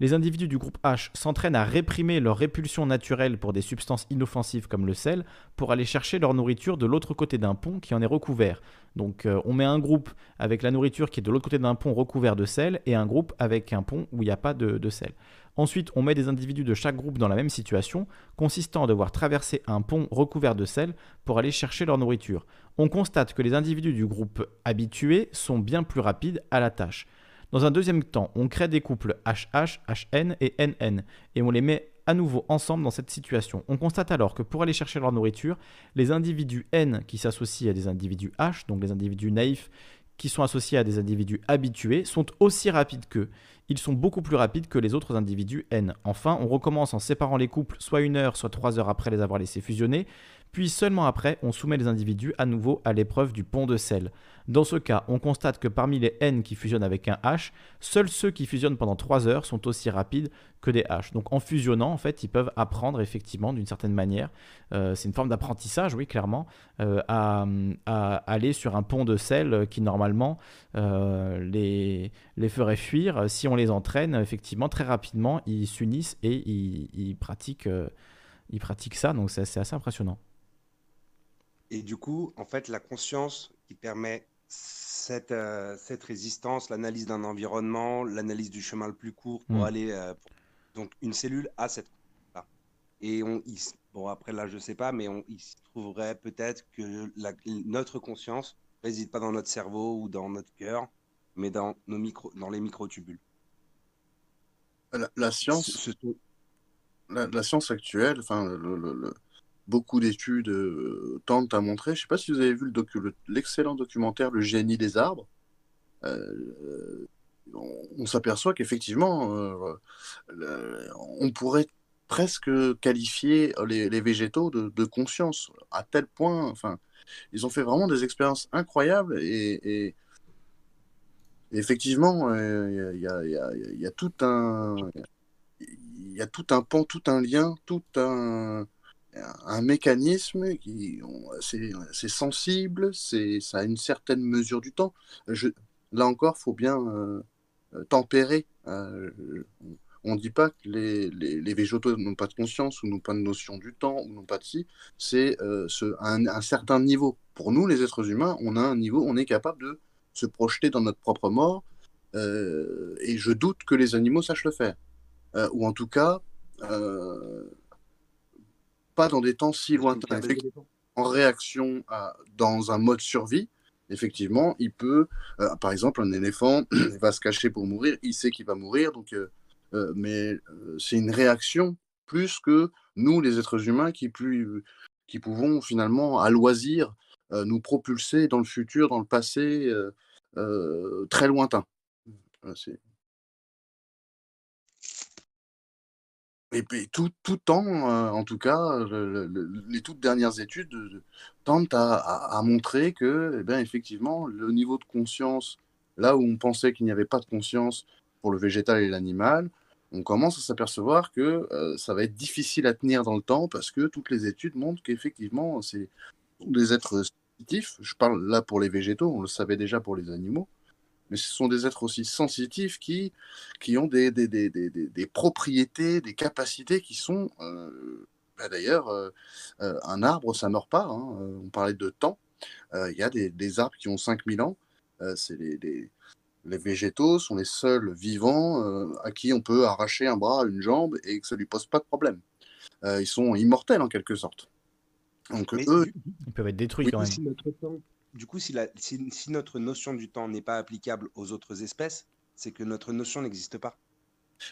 Les individus du groupe H s'entraînent à réprimer leur répulsion naturelle pour des substances inoffensives comme le sel pour aller chercher leur nourriture de l'autre côté d'un pont qui en est recouvert. Donc euh, on met un groupe avec la nourriture qui est de l'autre côté d'un pont recouvert de sel et un groupe avec un pont où il n'y a pas de, de sel. Ensuite, on met des individus de chaque groupe dans la même situation, consistant à devoir traverser un pont recouvert de sel pour aller chercher leur nourriture. On constate que les individus du groupe habitué sont bien plus rapides à la tâche. Dans un deuxième temps, on crée des couples HH, HN et NN et on les met à nouveau ensemble dans cette situation. On constate alors que pour aller chercher leur nourriture, les individus N qui s'associent à des individus H, donc les individus naïfs qui sont associés à des individus habitués, sont aussi rapides qu'eux. Ils sont beaucoup plus rapides que les autres individus N. Enfin, on recommence en séparant les couples soit une heure, soit trois heures après les avoir laissés fusionner, puis seulement après, on soumet les individus à nouveau à l'épreuve du pont de sel. Dans ce cas, on constate que parmi les N qui fusionnent avec un H, seuls ceux qui fusionnent pendant 3 heures sont aussi rapides que des H. Donc en fusionnant, en fait, ils peuvent apprendre effectivement d'une certaine manière, euh, c'est une forme d'apprentissage, oui, clairement, euh, à, aller sur un pont de sel qui normalement euh, les, ferait fuir. Si on les entraîne, effectivement, très rapidement, ils s'unissent et ils pratiquent ça. Donc c'est assez impressionnant. Et du coup, en fait, la conscience qui permet cette, euh, cette résistance, l'analyse d'un environnement, l'analyse du chemin le plus court pour mm. aller. Euh, donc, une cellule a cette. Là. Et on, bon, après là, je sais pas, mais on, il se trouverait peut-être que la, notre conscience réside pas dans notre cerveau ou dans notre cœur, mais dans, nos micro, dans les microtubules. La, science. la, science actuelle, enfin, le beaucoup d'études euh, tentent à montrer. Je ne sais pas si vous avez vu l'excellent documentaire Le génie des arbres. Euh, on, s'aperçoit qu'effectivement, euh, on pourrait presque qualifier les, végétaux de, conscience, à tel point, enfin, ils ont fait vraiment des expériences incroyables et, effectivement, il y, a tout un, il tout un pan, tout un lien, tout un, un mécanisme qui c'est sensible, c'est ça a une certaine mesure du temps. Je, là encore, faut bien euh, euh, tempérer. Euh, on ne dit pas que les, les, végétaux n'ont pas de conscience ou n'ont pas de notion du temps ou n'ont pas de si. C'est ce, un, un, certain niveau. Pour nous, les êtres humains, on a un niveau, on est capable de se projeter dans notre propre mort. et je doute que les animaux sachent le faire. ou en tout cas, dans des temps si lointains. En réaction à, dans un mode survie, effectivement, il peut, euh, par exemple, un éléphant va se cacher pour mourir, il sait qu'il va mourir, donc, euh, euh, mais c'est une réaction plus que nous, les êtres humains, qui, plus, qui pouvons finalement, à loisir, nous propulser dans le futur, dans le passé très lointain. C'est Et puis tout, tout temps, euh, en tout cas, les toutes dernières études euh, tentent à, montrer que, eh bien, effectivement, le niveau de conscience, là où on pensait qu'il n'y avait pas de conscience pour le végétal et l'animal, on commence à s'apercevoir que euh, ça va être difficile à tenir dans le temps parce que toutes les études montrent qu'effectivement, c'est des êtres sensitifs. Je parle là pour les végétaux, on le savait déjà pour les animaux mais ce sont des êtres aussi sensitifs qui, qui ont des, des, des, des propriétés, des capacités qui sont... Euh, bah, d'ailleurs, euh, euh, un arbre, ça ne meurt pas. Hein, on parlait de temps. Il y a des, arbres qui ont 5000 ans. c'est les, les, les, végétaux sont les seuls vivants à qui on peut arracher un bras, une jambe et que ça ne lui pose pas de problème. ils sont immortels en quelque sorte. Donc eux, ils peuvent être détruits quand même. Du coup, si, si, notre notion du temps n'est pas applicable aux autres espèces, c'est que notre notion n'existe pas.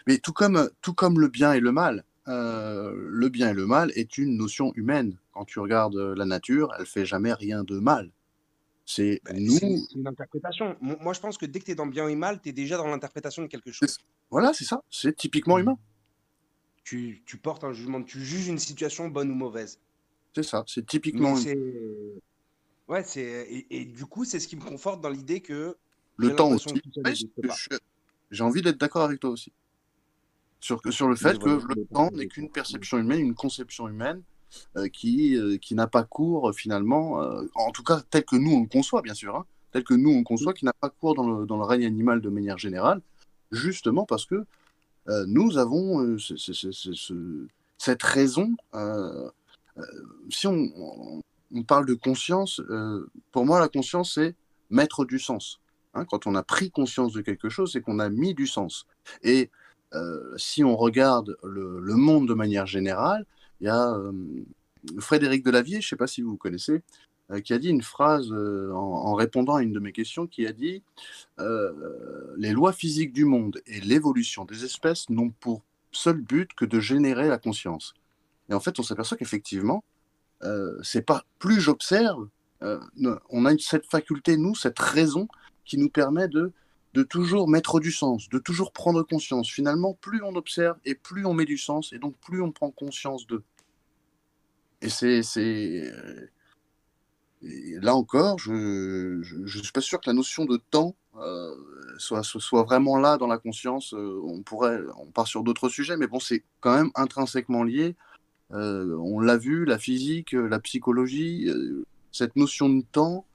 Mais tout comme, tout comme le bien et le mal, le bien et le mal est une notion humaine. Quand tu regardes la nature, elle fait jamais rien de mal. C'est bah, nous. une interprétation. Moi, je pense que dès que tu es dans bien et mal, tu es déjà dans l'interprétation de quelque chose. Voilà, c'est ça. C'est typiquement humain. Tu, tu, portes un jugement, tu juges une situation bonne ou mauvaise. C'est ça, c'est typiquement. Ouais, c'est et, du coup, c'est ce qui me conforte dans l'idée que le temps aussi. J'ai envie d'être d'accord avec toi aussi sur, sur le fait que le temps n'est qu'une perception humaine, une conception humaine euh, qui, euh, qui n'a pas cours finalement, euh, en tout cas tel que nous on le conçoit bien sûr, hein, tel que nous on conçoit, qui n'a pas cours dans le, dans le, règne animal de manière générale, justement parce que nous avons cette raison. si on, on, parle de conscience, pour moi la conscience c'est mettre du sens. Hein. quand on a pris conscience de quelque chose, c'est qu'on a mis du sens. Et si on regarde le, monde de manière générale, il y a euh, Frédéric Delavier, je ne sais pas si vous connaissez, euh, qui a dit une phrase euh, en, répondant à une de mes questions, qui a dit Les lois physiques du monde et l'évolution des espèces n'ont pour seul but que de générer la conscience. Et en fait, on s'aperçoit qu'effectivement, c'est pas plus j'observe, on a cette faculté, nous, cette raison qui nous permet de de toujours mettre du sens, de toujours prendre conscience. Finalement, plus on observe et plus on met du sens, et donc plus on prend conscience d'eux. Et c'est, euh, là encore, je ne suis pas sûr que la notion de temps euh, soit, soit vraiment là dans la conscience. Euh, on pourrait, on part sur d'autres sujets, mais bon, c'est quand même intrinsèquement lié. On l'a vu, la physique, la psychologie, cette notion de temps,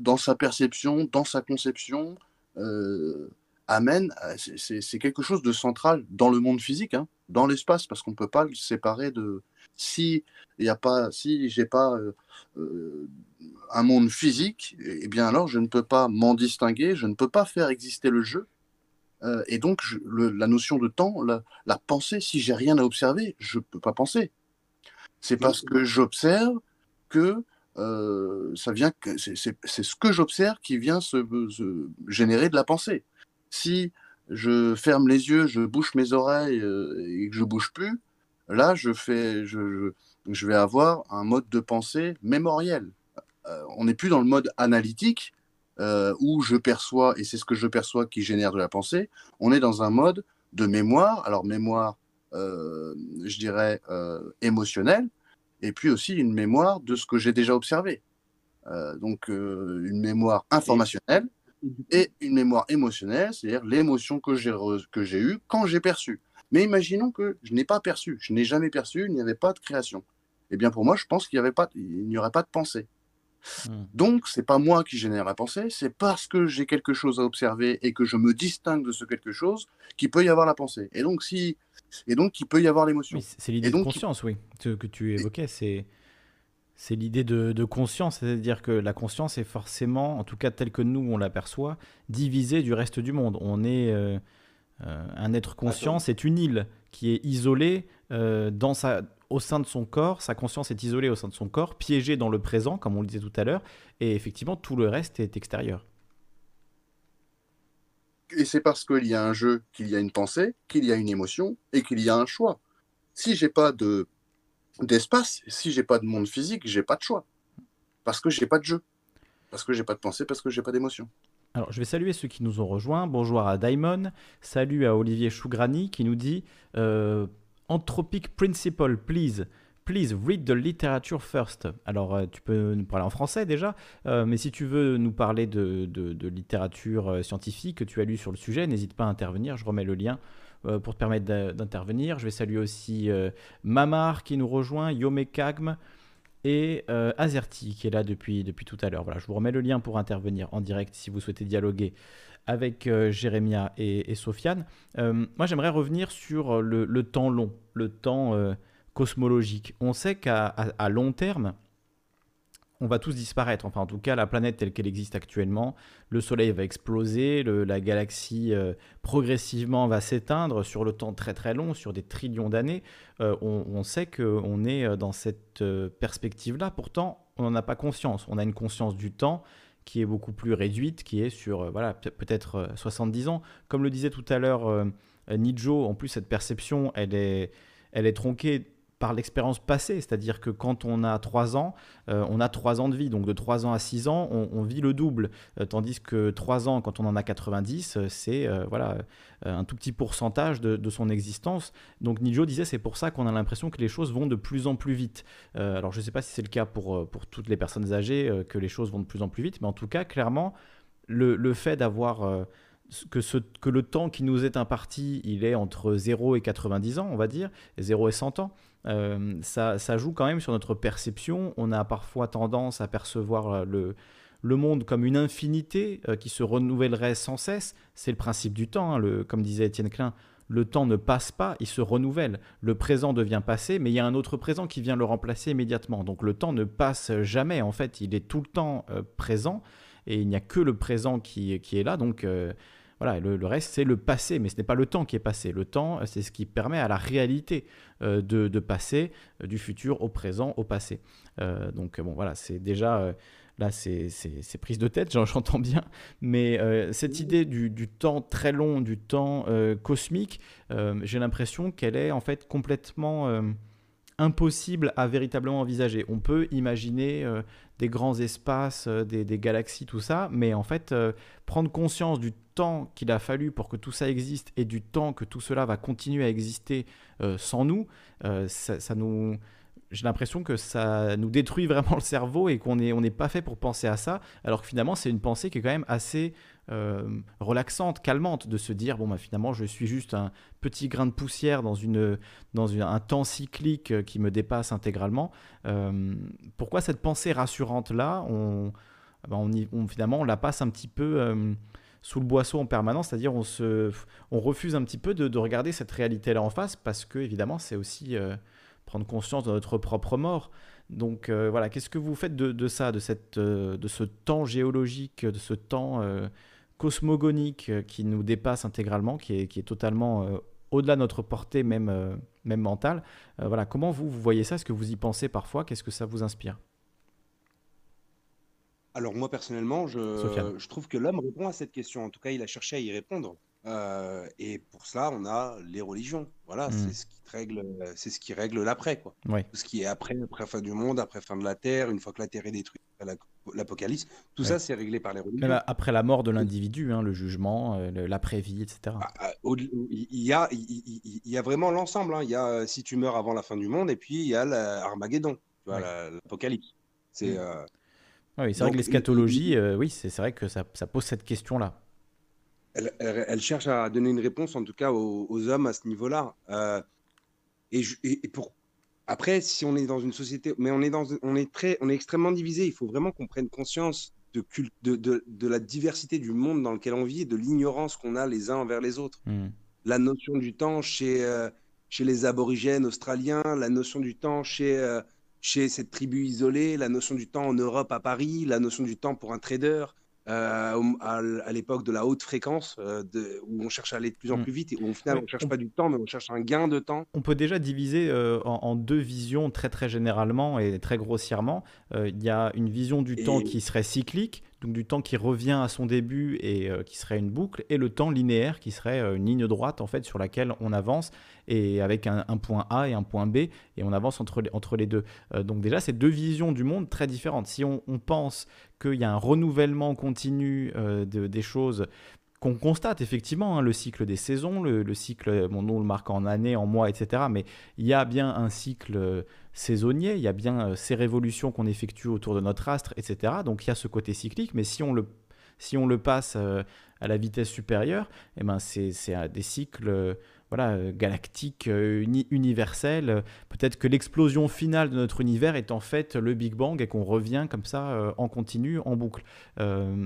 dans sa perception, dans sa conception, euh, amène, c'est quelque chose de central dans le monde physique, hein, dans l'espace, parce qu'on ne peut pas le séparer de. Si il a pas, si j'ai pas euh, euh, un monde physique, eh bien alors je ne peux pas m'en distinguer, je ne peux pas faire exister le jeu. Et donc la notion de temps, la, pensée, si j'ai rien à observer, je ne peux pas penser. C'est parce que j'observe que euh, ça vient c'est ce que j'observe qui vient se, générer de la pensée. Si je ferme les yeux, je bouche mes oreilles euh, et que je bouge plus, là je fais, je, vais avoir un mode de pensée mémoriel. Euh, on n'est plus dans le mode analytique où je perçois et c'est ce que je perçois qui génère de la pensée. On est dans un mode de mémoire. Alors mémoire, je dirais émotionnelle et puis aussi une mémoire de ce que j'ai déjà observé. Euh, donc euh, une mémoire informationnelle et, une mémoire émotionnelle, c'est-à-dire l'émotion que j'ai que j'ai eue quand j'ai perçu. Mais imaginons que je n'ai pas perçu, je n'ai jamais perçu, il n'y avait pas de création. Eh bien pour moi, je pense qu'il n'y aurait pas de pensée. Hmm. Donc, c'est pas moi qui génère la pensée, c'est parce que j'ai quelque chose à observer et que je me distingue de ce quelque chose qu'il peut y avoir la pensée. Et donc, si et donc il peut y avoir l'émotion. c'est l'idée de conscience, oui, que tu évoquais. C'est c'est l'idée de, conscience, c'est-à-dire que la conscience est forcément, en tout cas telle que nous on l'aperçoit, divisée du reste du monde. On est euh, euh, un être conscient, c'est une île qui est isolée euh, dans sa, au sein de son corps. Sa conscience est isolée au sein de son corps, piégée dans le présent, comme on le disait tout à l'heure, et effectivement tout le reste est extérieur. Et c'est parce qu'il y a un jeu qu'il y a une pensée, qu'il y a une émotion et qu'il y a un choix. Si j'ai pas de d'espace, si j'ai pas de monde physique, j'ai pas de choix. Parce que j'ai pas de jeu. Parce que j'ai pas de pensée, parce que j'ai pas d'émotion. Alors, je vais saluer ceux qui nous ont rejoints. Bonjour à Daimon. Salut à Olivier Chougrani qui nous dit euh, Anthropic Principle, please. Please read the literature first. Alors, euh, tu peux nous parler en français déjà, euh, mais si tu veux nous parler de, littérature euh, scientifique que tu as lu sur le sujet, n'hésite pas à intervenir. Je remets le lien pour te permettre d'intervenir. Je vais saluer aussi Mamar qui nous rejoint, Yome Kagm et Azerti qui est là depuis, depuis tout à l'heure. Voilà, je vous remets le lien pour intervenir en direct si vous souhaitez dialoguer avec Jérémia et, Sofiane. moi, j'aimerais revenir sur le, temps long, le temps cosmologique. On sait qu'à long terme, on va tous disparaître. Enfin, en tout cas, la planète telle qu'elle existe actuellement, le Soleil va exploser, la galaxie euh, progressivement va s'éteindre sur le temps très très long, sur des trillions d'années. Euh, on, sait qu'on est euh, dans cette perspective-là. Pourtant, on n'en a pas conscience. On a une conscience du temps qui est beaucoup plus réduite, qui est sur voilà peut-être 70 ans. Comme le disait tout à l'heure Nijo, en plus cette perception, elle est, elle est tronquée par l'expérience passée, c'est-à-dire que quand on a 3 ans, euh, on a 3 ans de vie, donc de 3 ans à 6 ans, on, vit le double, euh, tandis que 3 ans, quand on en a 90, euh, c'est voilà, un tout petit pourcentage de, son existence. Donc Nijo disait, c'est pour ça qu'on a l'impression que les choses vont de plus en plus vite. alors je ne sais pas si c'est le cas pour, pour toutes les personnes âgées, que les choses vont de plus en plus vite, mais en tout cas, clairement, le, le fait d'avoir que, ce, que le temps qui nous est imparti, il est entre 0 et 90 ans, on va dire, et 0 et 100 ans. Euh, ça, joue quand même sur notre perception. On a parfois tendance à percevoir le, monde comme une infinité euh, qui se renouvellerait sans cesse. C'est le principe du temps, hein. comme disait Étienne Klein. Le temps ne passe pas, il se renouvelle. Le présent devient passé, mais il y a un autre présent qui vient le remplacer immédiatement. Donc le temps ne passe jamais, en fait, il est tout le temps euh, présent et il n'y a que le présent qui, qui est là. Donc voilà, le, reste, c'est le passé, mais ce n'est pas le temps qui est passé. Le temps, c'est ce qui permet à la réalité euh, de, passer euh, du futur au présent, au passé. Euh, donc, bon, voilà, c'est déjà. Là, c'est prise de tête, j'entends bien. Mais cette idée du, temps très long, du temps cosmique, j'ai l'impression qu'elle est en fait complètement impossible à véritablement envisager. On peut imaginer des grands espaces, des, des, galaxies, tout ça, mais en fait, prendre conscience du temps qu'il a fallu pour que tout ça existe et du temps que tout cela va continuer à exister euh, sans nous, euh, ça, nous, j'ai l'impression que ça nous détruit vraiment le cerveau et qu'on n'est on n'est pas fait pour penser à ça, alors que finalement c'est une pensée qui est quand même assez euh, relaxante, calmante, de se dire bon bah finalement je suis juste un petit grain de poussière dans, une, dans un temps cyclique qui me dépasse intégralement. pourquoi cette pensée rassurante là, on, bah, on, finalement on la passe un petit peu sous le boisseau en permanence, c'est-à-dire on, se, on refuse un petit peu de, regarder cette réalité-là en face parce que évidemment c'est aussi euh, prendre conscience de notre propre mort. Donc euh, voilà, qu'est-ce que vous faites de, ça, de, cette, euh, de ce temps géologique, de ce temps cosmogonique qui nous dépasse intégralement, qui est, qui est totalement au-delà de notre portée même, même mentale Voilà, comment vous, vous voyez ça? Est-ce que vous y pensez parfois? Qu'est-ce que ça vous inspire? Alors moi personnellement, je, trouve que l'homme répond à cette question. En tout cas, il a cherché à y répondre. Euh, et pour cela, on a les religions. Voilà, c'est hmm. ce qui règle, c'est ce qui règle l'après, quoi. Tout ce qui est après, après fin du monde, après fin de la terre, une fois que la terre est détruite, l'apocalypse, tout ça, c'est réglé par les religions. après la mort de l'individu, hein, le jugement, euh, l'après-vie, etc. Ah, ah, il y a, il y a vraiment l'ensemble. Hein. Il y a euh, si tu meurs avant la fin du monde, et puis il y a l'Armageddon, l'apocalypse. C'est hmm. Oui, c'est vrai que l'eschatologie, euh, oui, c'est vrai que ça, pose cette question-là. Elle, cherche à donner une réponse, en tout cas, aux, hommes à ce niveau-là. Euh, et, pour après, si on est dans une société, mais on est dans, on est très, on est extrêmement divisé. Il faut vraiment qu'on prenne conscience de, de, de, la diversité du monde dans lequel on vit et de l'ignorance qu'on a les uns envers les autres. Hmm. La notion du temps chez, euh, chez les aborigènes australiens, la notion du temps chez chez cette tribu isolée, la notion du temps en Europe, à Paris, la notion du temps pour un trader, euh, à, l'époque de la haute fréquence, euh, où on cherche à aller de plus en mm. plus vite et où au final on ne cherche pas du temps, mais on cherche un gain de temps. On peut déjà diviser euh, en, deux visions très très généralement et très grossièrement. Il y a une vision du temps qui serait cyclique, donc du temps qui revient à son début et qui serait une boucle, et le temps linéaire qui serait une ligne droite en fait sur laquelle on avance et avec un, point A et un point B et on avance entre les, entre les deux. donc déjà c'est deux visions du monde très différentes. Si on, pense qu'il y a un renouvellement continu euh, de, des choses qu'on constate effectivement, hein, le cycle des saisons, le, cycle, bon, nous le marque en années, en mois, etc. Mais il y a bien un cycle euh, saisonnier, il y a bien euh, ces révolutions qu'on effectue autour de notre astre, etc. Donc il y a ce côté cyclique, mais si on le, si on le passe à la vitesse supérieure, eh ben c'est des cycles voilà, euh, galactique, euh, universel. Peut-être que l'explosion finale de notre univers est en fait le Big Bang et qu'on revient comme ça euh, en continu, en boucle.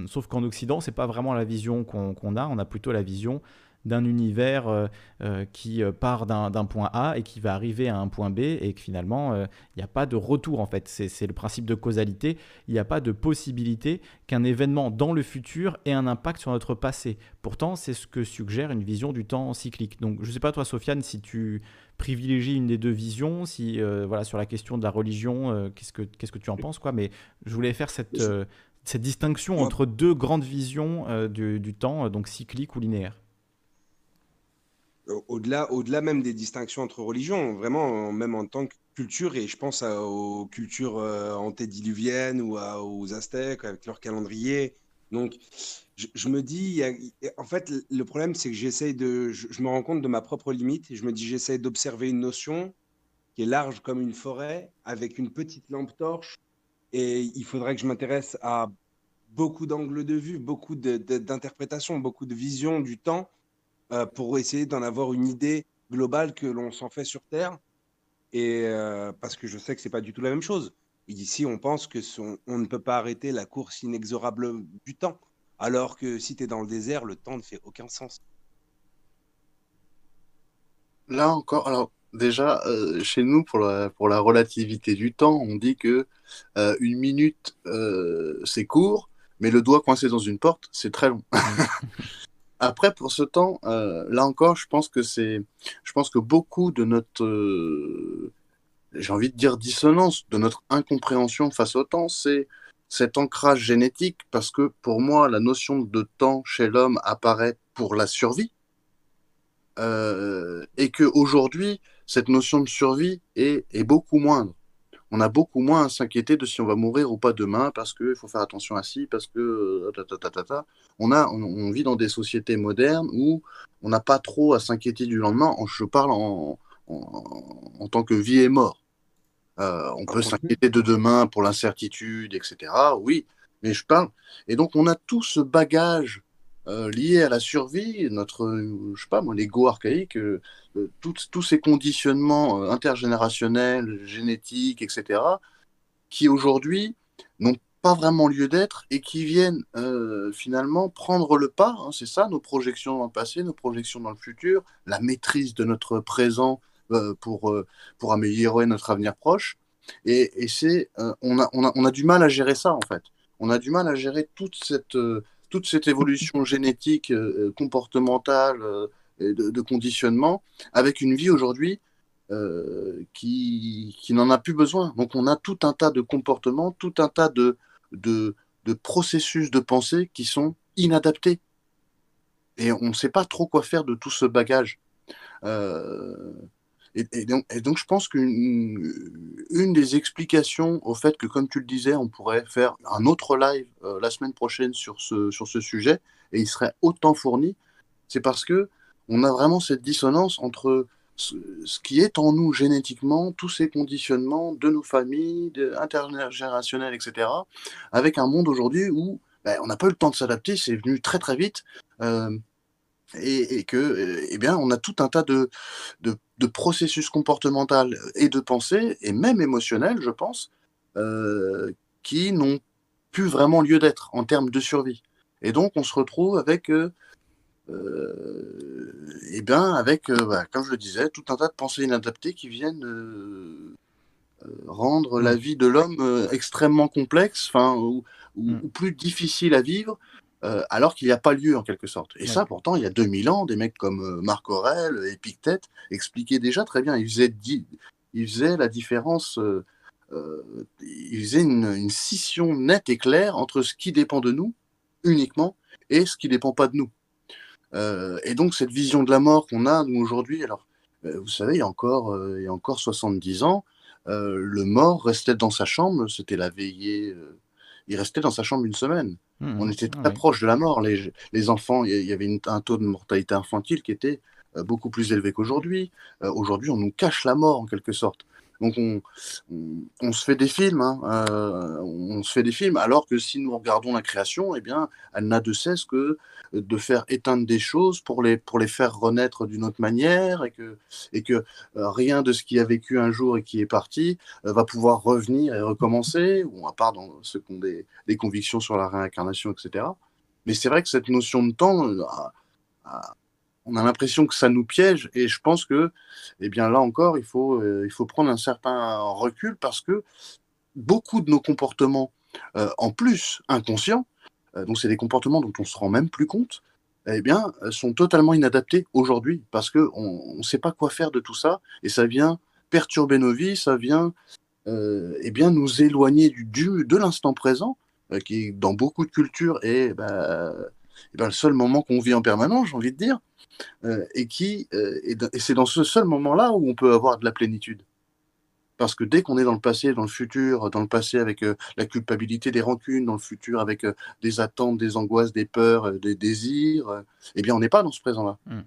sauf qu'en Occident, c'est pas vraiment la vision qu'on a, on a plutôt la vision d'un univers euh, euh, qui part d'un point A et qui va arriver à un point B et que finalement, il n'y a pas de retour en fait. C'est le principe de causalité. Il n'y a pas de possibilité qu'un événement dans le futur ait un impact sur notre passé. Pourtant, c'est ce que suggère une vision du temps cyclique. Donc, je ne sais pas toi, Sofiane, si tu privilégies une des deux visions, si voilà sur la question de la religion, qu'est-ce que qu'est-ce que tu en penses quoi? Mais je voulais faire cette cette distinction entre deux grandes visions euh, du, temps, euh, donc cyclique ou linéaire au-delà, au-delà même des distinctions entre religions, vraiment, même en tant que culture, et je pense aux cultures euh, antédiluviennes ou aux Aztèques avec leur calendrier. Donc, je, me dis, en fait, le problème, c'est que de, je, me rends compte de ma propre limite, et je me dis, j'essaye d'observer une notion qui est large comme une forêt, avec une petite lampe torche et il faudrait que je m'intéresse à beaucoup d'angles de vue, beaucoup d'interprétations, beaucoup de visions du temps euh, pour essayer d'en avoir une idée globale que l'on s'en fait sur Terre. Et euh, parce que je sais que c'est pas du tout la même chose. ici, on pense que on ne peut pas arrêter la course inexorable du temps, alors que si tu es dans le désert, le temps ne fait aucun sens. Là encore, alors déjà, euh, chez nous, pour la, pour la relativité du temps, on dit que euh, une minute, euh, c'est court, mais le doigt coincé dans une porte, c'est très long. Après, pour ce temps, là encore, je pense que beaucoup de notre, j'ai envie de dire dissonance, de notre incompréhension face au temps, c'est cet ancrage génétique, parce que pour moi, la notion de temps chez l'homme apparaît pour la survie, et que aujourd'hui, cette notion de survie est, beaucoup moindre. On a beaucoup moins à s'inquiéter de si on va mourir ou pas demain parce qu'il faut faire attention à ci, parce que euh, on, a, on, vit dans des sociétés modernes où on n'a pas trop à s'inquiéter du lendemain. Je parle en, en, tant que vie et mort. Euh, on peut s'inquiéter de demain pour l'incertitude, etc. Oui, mais je parle. Et donc on a tout ce bagage euh, lié à la survie, notre, je sais pas moi, l'ego archaïque, euh, euh, tous ces conditionnements intergénérationnels, génétiques, etc., qui aujourd'hui n'ont pas vraiment lieu d'être et qui viennent finalement prendre le pas. Hein, c'est ça, nos projections dans le passé, nos projections dans le futur, la maîtrise de notre présent pour, pour améliorer notre avenir proche. Et, et c'est, on, a, on, a, on a du mal à gérer ça en fait. On a du mal à gérer toute cette toute cette évolution génétique, euh, euh, comportementale, euh, de, conditionnement, avec une vie aujourd'hui qui, n'en a plus besoin. Donc on a tout un tas de comportements, tout un tas de processus de pensée qui sont inadaptés. Et on ne sait pas trop quoi faire de tout ce bagage. Et, donc, je pense qu'une une des explications au fait que, comme tu le disais, on pourrait faire un autre live euh, la semaine prochaine sur ce, sur ce sujet, et il serait autant fourni, c'est parce que on a vraiment cette dissonance entre ce, qui est en nous génétiquement, tous ces conditionnements de nos familles, intergénérationnels, etc., avec un monde aujourd'hui où ben, on n'a pas eu le temps de s'adapter, c'est venu très très vite. Euh, et, que, eh bien, on a tout un tas de, de, processus comportemental et de pensée, et même émotionnel, je pense, euh, qui n'ont plus vraiment lieu d'être en termes de survie. Et donc, on se retrouve avec, euh, euh eh bien, avec, bah, comme je le disais, tout un tas de pensées inadaptées qui viennent rendre la mmh. vie de l'homme extrêmement complexe, enfin, ou, mmh. ou, plus difficile à vivre, euh, alors qu'il n'y a pas lieu en quelque sorte. Et ça, pourtant, il y a 2000 ans, des mecs comme euh, Marc Aurèle, Épictète expliquaient déjà très bien. Ils faisaient, ils faisaient la différence, euh, ils faisaient une, scission nette et claire entre ce qui dépend de nous uniquement et ce qui ne dépend pas de nous. et donc, cette vision de la mort qu'on a, nous, aujourd'hui, alors, vous savez, il y a encore, il y a encore 70 ans, le mort restait dans sa chambre, c'était la veillée il restait dans sa chambre une semaine. Mmh, on était ah très proche de la mort. Les, les enfants, il y avait un taux de mortalité infantile qui était euh, beaucoup plus élevé qu'aujourd'hui. Euh, aujourd'hui, on nous cache la mort en quelque sorte. Donc on, se fait des films, hein, euh, on se fait des films, alors que si nous regardons la création, eh bien, elle n'a de cesse que de faire éteindre des choses pour les, pour les faire renaître d'une autre manière, et que, et que euh, rien de ce qui a vécu un jour et qui est parti euh, va pouvoir revenir et recommencer, ou à part dans ceux qui ont des, des convictions sur la réincarnation, etc. Mais c'est vrai que cette notion de temps, on a l'impression que ça nous piège et je pense que, eh bien là encore, il faut, euh, il faut prendre un certain recul parce que beaucoup de nos comportements, euh, en plus inconscients, euh, donc c'est des comportements dont on se rend même plus compte, eh bien, sont totalement inadaptés aujourd'hui parce qu'on ne sait pas quoi faire de tout ça et ça vient perturber nos vies, ça vient eh bien, nous éloigner du, du de l'instant présent, qui dans beaucoup de cultures est bah, eh ben, le seul moment qu'on vit en permanence, j'ai envie de dire. Euh, et qui euh, et c'est dans ce seul moment-là où on peut avoir de la plénitude. Parce que dès qu'on est dans le passé, dans le futur, dans le passé avec euh, la culpabilité, des rancunes, dans le futur avec des attentes, des angoisses, des peurs, des désirs, eh bien on n'est pas dans ce présent-là. Mm.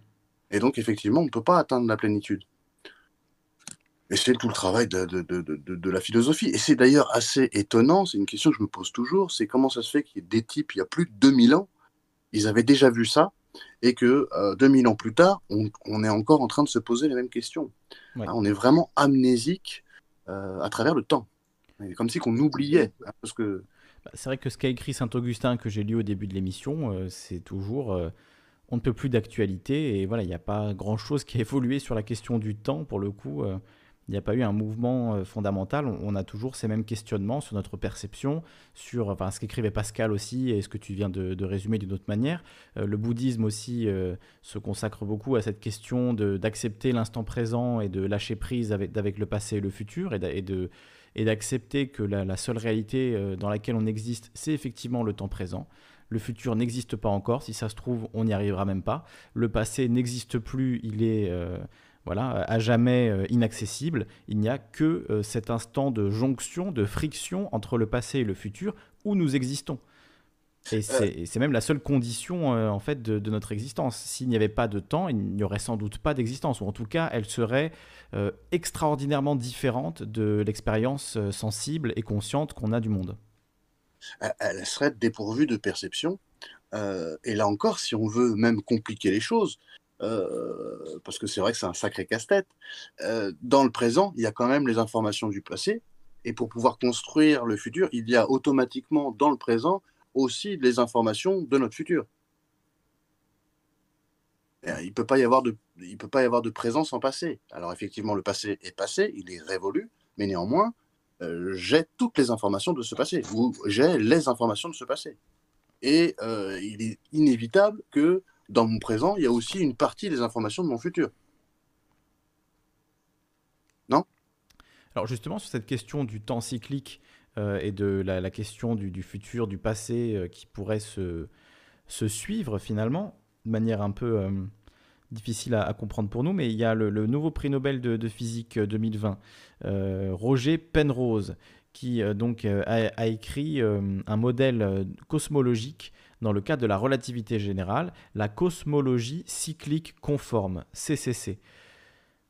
Et donc effectivement, on ne peut pas atteindre la plénitude. Et c'est tout le travail de, de, de, de la philosophie. Et c'est d'ailleurs assez étonnant, c'est une question que je me pose toujours, c'est comment ça se fait qu'il y ait des types, il y a plus de 2000 ans, ils avaient déjà vu ça, et que 2000 euh, ans plus tard, on, est encore en train de se poser les mêmes questions. Hein, on est vraiment amnésique euh, à travers le temps. comme si qu'on oubliait. Hein, parce que... Bah, c'est vrai que ce qu'a écrit Saint-Augustin que j'ai lu au début de l'émission, euh, c'est toujours... on ne peut plus d'actualité et voilà, il n'y a pas grand-chose qui a évolué sur la question du temps pour le coup. Il n'y a pas eu un mouvement euh, fondamental. On, a toujours ces mêmes questionnements sur notre perception, sur enfin, ce qu'écrivait Pascal aussi et ce que tu viens de, résumer d'une autre manière. Euh, le bouddhisme aussi euh, se consacre beaucoup à cette question d'accepter l'instant présent et de lâcher prise avec, avec, le passé et le futur et, d'accepter que la, seule réalité dans laquelle on existe, c'est effectivement le temps présent. Le futur n'existe pas encore, si ça se trouve, on n'y arrivera même pas. Le passé n'existe plus, il est voilà, à jamais euh, inaccessible. Il n'y a que euh, cet instant de jonction, de friction entre le passé et le futur où nous existons. Et euh. c'est même la seule condition en fait de, notre existence. S'il n'y avait pas de temps, il n'y aurait sans doute pas d'existence, ou en tout cas, elle serait extraordinairement différente de l'expérience sensible et consciente qu'on a du monde. Elle serait dépourvue de perception. et là encore, si on veut même compliquer les choses, euh, parce que c'est vrai que c'est un sacré casse-tête. Euh, dans le présent, il y a quand même les informations du passé, et pour pouvoir construire le futur, il y a automatiquement dans le présent aussi les informations de notre futur. Il ne peut pas y avoir de, il peut pas y avoir de présent sans passé. Alors effectivement, le passé est passé, il est révolu, mais néanmoins, euh, j'ai toutes les informations de ce passé, ou j'ai les informations de ce passé. Et il est inévitable que dans mon présent, il y a aussi une partie des informations de mon futur. Non? Alors justement, sur cette question du temps cyclique euh, et de la, question du, futur, du passé, euh, qui pourrait se, suivre finalement, de manière un peu euh, difficile à, comprendre pour nous, mais il y a le, nouveau prix Nobel de, physique 2020, Roger Penrose, qui donc a, écrit un modèle cosmologique dans le cadre de la relativité générale, la cosmologie cyclique conforme, CCC.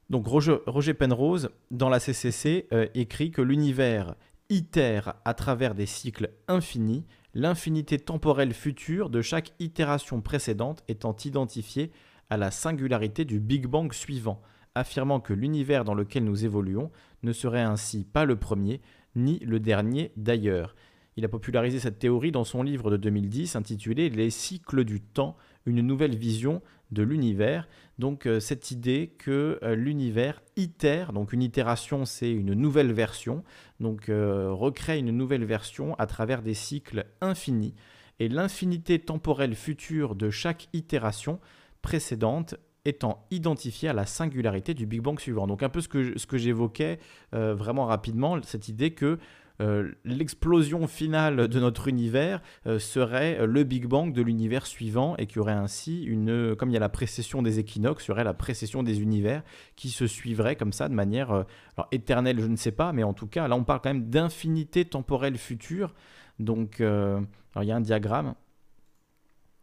Donc Roger, Penrose, dans la CCC, euh, écrit que l'univers itère à travers des cycles infinis, l'infinité temporelle future de chaque itération précédente étant identifiée à la singularité du Big Bang suivant, affirmant que l'univers dans lequel nous évoluons ne serait ainsi pas le premier, ni le dernier d'ailleurs. Il a popularisé cette théorie dans son livre de 2010 intitulé Les cycles du temps, une nouvelle vision de l'univers. Donc euh, cette idée que euh, l'univers itère, donc une itération c'est une nouvelle version, donc euh, recrée une nouvelle version à travers des cycles infinis. Et l'infinité temporelle future de chaque itération précédente étant identifiée à la singularité du Big Bang suivant. Donc un peu ce que, ce que j'évoquais vraiment rapidement, cette idée que euh, l'explosion finale de notre univers euh, serait le Big Bang de l'univers suivant et qu'il y aurait ainsi une, comme il y a la précession des équinoxes, il y aurait la précession des univers qui se suivraient comme ça de manière euh, éternelle, je ne sais pas, mais en tout cas, là on parle quand même d'infinité temporelle future. Donc, il y a un diagramme.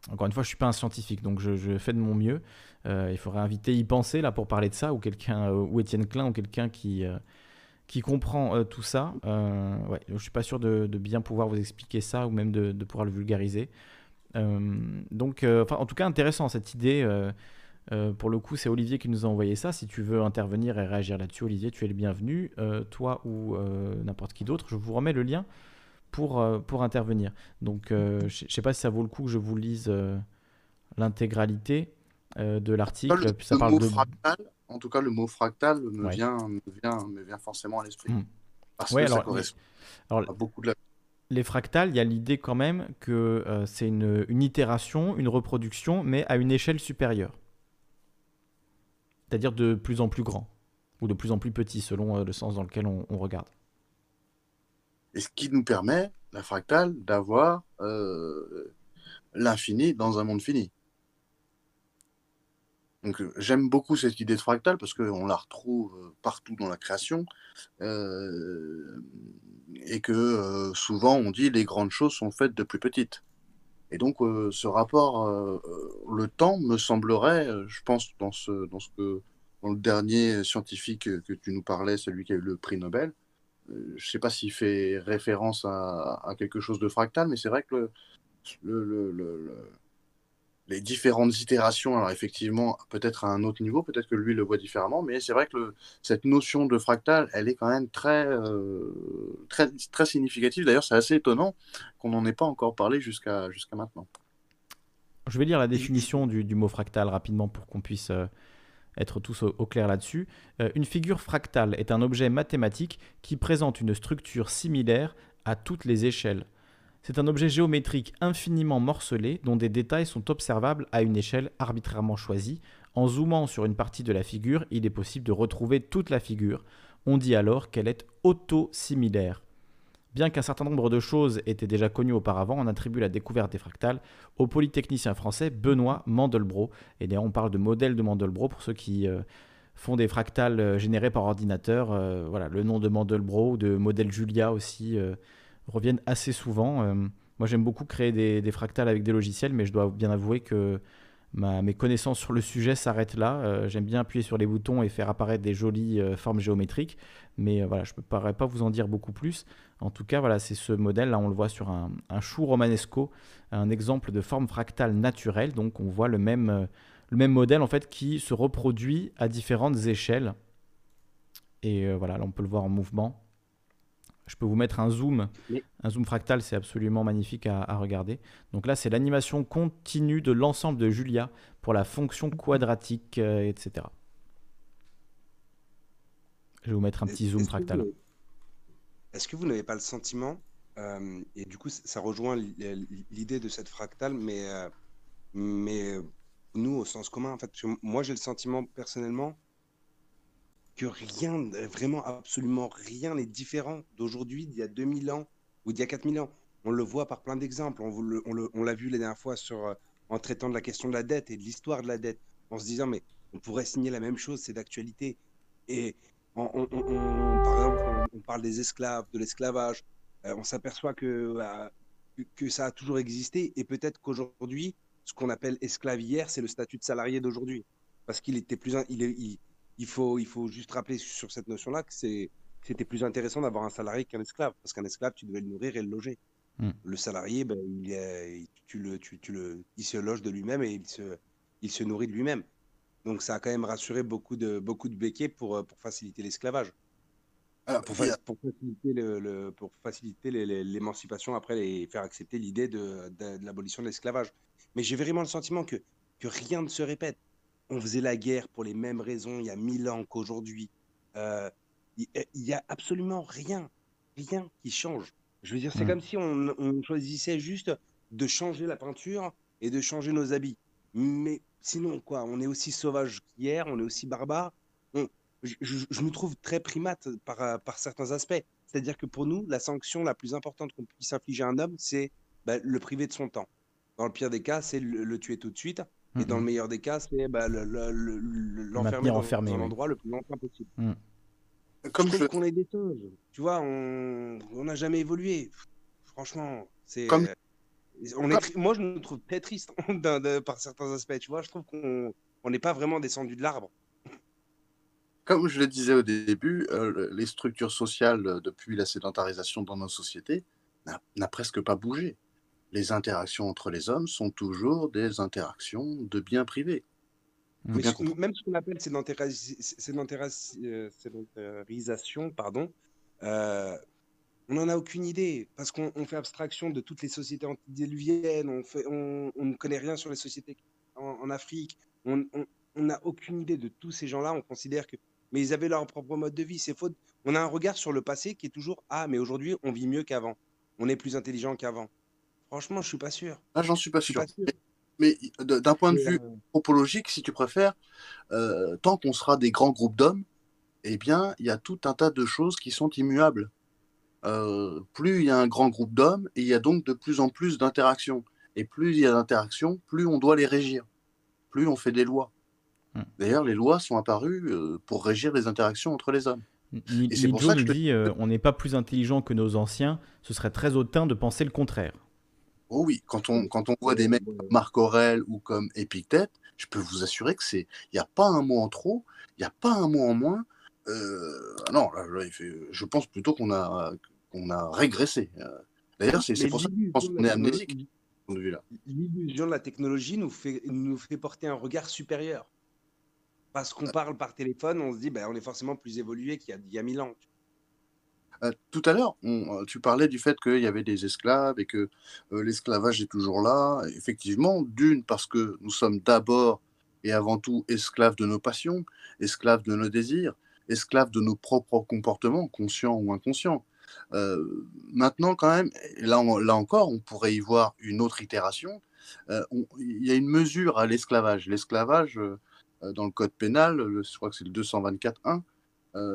Encore une fois, je ne suis pas un scientifique, donc je, fais de mon mieux. il faudrait inviter y penser là pour parler de ça, ou quelqu'un, ou Étienne Klein, ou quelqu'un qui, qui comprend euh, tout ça. Euh, ouais, je suis pas sûr de, bien pouvoir vous expliquer ça ou même de, pouvoir le vulgariser. Euh, donc, euh, en tout cas, intéressant cette idée. pour le coup, c'est Olivier qui nous a envoyé ça. Si tu veux intervenir et réagir là-dessus, Olivier, tu es le bienvenu. toi ou n'importe qui d'autre, je vous remets le lien pour, pour intervenir. Donc, je ne sais pas si ça vaut le coup que je vous lise l'intégralité. de Le, l'article. Ça le parle de. fractal, en tout cas, le mot fractal me Ouais. vient, me vient, me vient forcément à l'esprit. Mm. Parce Ouais, que ça alors, les, correspond alors, à beaucoup de la... les fractales, il y a l'idée quand même que euh, c'est une, une itération, une reproduction, mais à une échelle supérieure. C'est-à-dire de plus en plus grand, ou de plus en plus petit, selon euh, le sens dans lequel on, on regarde. Et ce qui nous permet, la fractale, d'avoir euh, l'infini dans un monde fini. Donc euh, j'aime beaucoup cette idée de fractale parce qu'on la retrouve euh, partout dans la création euh, et que souvent on dit les grandes choses sont faites de plus petites. Et donc ce rapport, le temps me semblerait, je pense dans ce, dans le dernier scientifique que, tu nous parlais, celui qui a eu le prix Nobel, je ne sais pas s'il fait référence à, quelque chose de fractal, mais c'est vrai que le- les différentes itérations, alors effectivement, peut-être à un autre niveau, peut-être que lui le voit différemment, mais c'est vrai que le- cette notion de fractal, elle est quand même très, euh, très, très significative. D'ailleurs, c'est assez étonnant qu'on n'en ait pas encore parlé jusqu'à jusqu'à maintenant. Je vais lire la définition du, du mot fractal rapidement pour qu'on puisse euh, être tous au, au clair là-dessus. Euh, une figure fractale est un objet mathématique qui présente une structure similaire à toutes les échelles. C'est un objet géométrique infiniment morcelé dont des détails sont observables à une échelle arbitrairement choisie. En zoomant sur une partie de la figure, il est possible de retrouver toute la figure. On dit alors qu'elle est auto-similaire. Bien qu'un certain nombre de choses étaient déjà connues auparavant, on attribue la découverte des fractales au polytechnicien français Benoît Mandelbrot. Et d'ailleurs, on parle de modèle de Mandelbrot pour ceux qui euh, font des fractales euh, générés par ordinateur. Euh, voilà, le nom de Mandelbrot ou de modèle Julia aussi reviennent assez souvent. Euh, moi, j'aime beaucoup créer des, fractales avec des logiciels, mais je dois bien avouer que mes connaissances sur le sujet s'arrêtent là. Euh, j'aime bien appuyer sur les boutons et faire apparaître des jolies euh, formes géométriques, mais voilà, je ne pourrais pas vous en dire beaucoup plus. En tout cas, voilà, c'est ce modèle. Là, on le voit sur un, chou romanesco, un exemple de forme fractale naturelle. Donc, on voit le même, le même modèle en fait qui se reproduit à différentes échelles. Et voilà, là, on peut le voir en mouvement. Je peux vous mettre un zoom. Un zoom fractal, c'est absolument magnifique à, à regarder. Donc là, c'est l'animation continue de l'ensemble de Julia pour la fonction quadratique, euh, etc. Je vais vous mettre un petit zoom fractal. Est-ce que vous n'avez pas le sentiment, euh, et du coup ça rejoint l'i- l'idée de cette fractale, mais, euh, mais euh, nous au sens commun, en fait, moi j'ai le sentiment personnellement que rien, vraiment absolument rien n'est différent d'aujourd'hui, d'il y a 2000 ans ou d'il y a 4000 ans. On le voit par plein d'exemples. On, l'a vu la dernière fois euh, en traitant de la question de la dette et de l'histoire de la dette, en se disant, mais on pourrait signer la même chose, c'est d'actualité. Et on, par exemple, on, parle des esclaves, de l'esclavage. Euh, on s'aperçoit que, euh, que- ça a toujours existé et peut-être qu'aujourd'hui, ce qu'on appelle esclave hier, c'est le statut de salarié d'aujourd'hui. Parce qu'il était plus. Il, il, il faut, il faut juste rappeler sur cette notion-là que c'est, c'était plus intéressant d'avoir un salarié qu'un esclave. Parce qu'un esclave, tu devais le nourrir et le loger. Mm. Le salarié, ben, il, est- tu le, tu, tu le, il se loge de lui-même et il se, il se nourrit de lui-même. Donc ça a quand même rassuré beaucoup de, beaucoup de béquets pour, euh, pour faciliter l'esclavage. Alors, Pour, il y fa- a- pour faciliter le, le- pour faciliter les- les- l'émancipation après et faire accepter l'idée de, de- de l'abolition de l'esclavage. Mais j'ai vraiment le sentiment que, que rien ne se répète. On faisait la guerre pour les mêmes raisons il y a mille ans qu'aujourd'hui. Euh, Il il y a absolument rien, rien qui change. Je veux dire, c'est Mm. comme si on, on choisissait juste de changer la peinture et de changer nos habits. Mais sinon, quoi, on est aussi sauvage qu'hier, on est aussi barbare. On- je, je- je nous trouve très primates par, euh, par certains aspects. C'est-à-dire que pour nous, la sanction la plus importante qu'on puisse infliger à un homme, c'est bah, le priver de son temps. Dans le pire des cas, c'est le, le tuer tout de suite. Et dans le meilleur des cas, c'est bah, le- le- le- le- l'enfermer dans, enfermé, dans un oui. endroit le plus longtemps possible. comme je qu'on est des singes. Tu vois, on on n'a jamais évolué. Franchement, c'est. Comme- On est tri- Moi, je me trouve très triste par certains aspects. Tu vois, je trouve qu'on on n'est pas vraiment descendu de l'arbre. Comme je le disais au début, euh, les structures sociales, euh, depuis la sédentarisation dans nos sociétés, n'a n'a presque pas bougé. Les interactions entre les hommes sont toujours des interactions de biens privés. Bien ce- même ce qu'on appelle sédentaris- sédentaris- euh, sédentarisation, pardon, euh, on n'en a aucune idée parce qu'on on fait abstraction de toutes les sociétés antédiluviennes, on, fait, on, on ne connaît rien sur les sociétés en, en Afrique, On n'a aucune idée de tous ces gens-là. On considère que. Mais ils avaient leur propre mode de vie. C'est faux. On a un regard sur le passé qui est toujours Ah, mais aujourd'hui, on vit mieux qu'avant. On est plus intelligent qu'avant. Franchement, je suis pas sûr. Ah, j'en suis pas sûr. Mais d'un point de vue euh, anthropologique, si tu préfères, euh, tant qu'on sera des grands groupes d'hommes, eh bien, il y a tout un tas de choses qui sont immuables. Euh, plus il y a un grand groupe d'hommes, il y a donc de plus en plus d'interactions. Et plus il y a d'interactions, plus on doit les régir. Plus on fait des lois. Hmm. D'ailleurs, les lois sont apparues pour régir les interactions entre les hommes. et c'est pour ça que je dis, on n'est pas plus intelligent que nos anciens. Ce serait très hautain de penser le contraire. Oh oui, quand on, quand on voit des mecs comme Marc Aurel ou comme Épictète, je peux vous assurer que c'est, il n'y a pas un mot en trop, il n'y a pas un mot en moins. Euh, non, là, je pense plutôt qu'on a, qu'on a régressé. Euh, d'ailleurs, c'est, pour ça que je pense qu'on est amnésique. L'illusion de la technologie nous fait, nous fait porter un regard supérieur. Parce qu'on parle par téléphone, on se dit, ben, on est forcément plus évolué qu'il y a, il y a mille ans. Euh, tout à l'heure, euh, tu parlais du fait qu'il y avait des esclaves et que euh, l'esclavage est toujours là. Effectivement, d'une, parce que nous sommes d'abord et avant tout esclaves de nos passions, esclaves de nos désirs, esclaves de nos propres comportements, conscients ou inconscients. maintenant, quand même, là, là encore, on pourrait y voir une autre itération. Il y a une mesure à l'esclavage. L'esclavage, dans le code pénal, je crois que c'est le 224.1,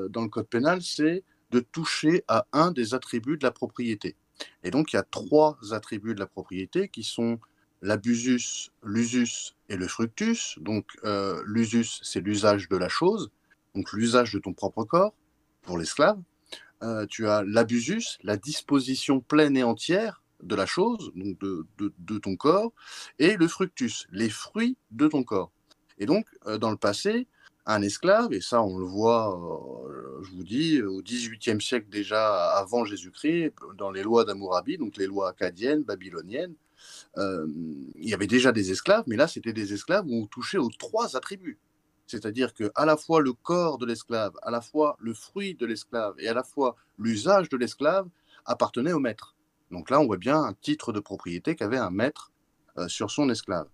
dans le code pénal, c'est de toucher à un des attributs de la propriété. Et donc, il y a trois attributs de la propriété qui sont l'abusus, l'usus et le fructus. Donc, euh, l'usus, c'est l'usage de la chose, donc l'usage de ton propre corps pour l'esclave. Euh, tu as l'abusus, la disposition pleine et entière de la chose, donc de, ton corps, et le fructus, les fruits de ton corps. Et donc, euh, dans le passé, un esclave, et ça on le voit, euh, je vous dis, au XVIIIe siècle déjà avant Jésus-Christ, dans les lois d'Amourabi, donc les lois acadiennes, babyloniennes, euh, il y avait déjà des esclaves, mais là c'était des esclaves où on touchait aux trois attributs. C'est-à-dire que à la fois le corps de l'esclave, à la fois le fruit de l'esclave et à la fois l'usage de l'esclave appartenaient au maître. Donc là, on voit bien un titre de propriété qu'avait un maître euh, sur son esclave.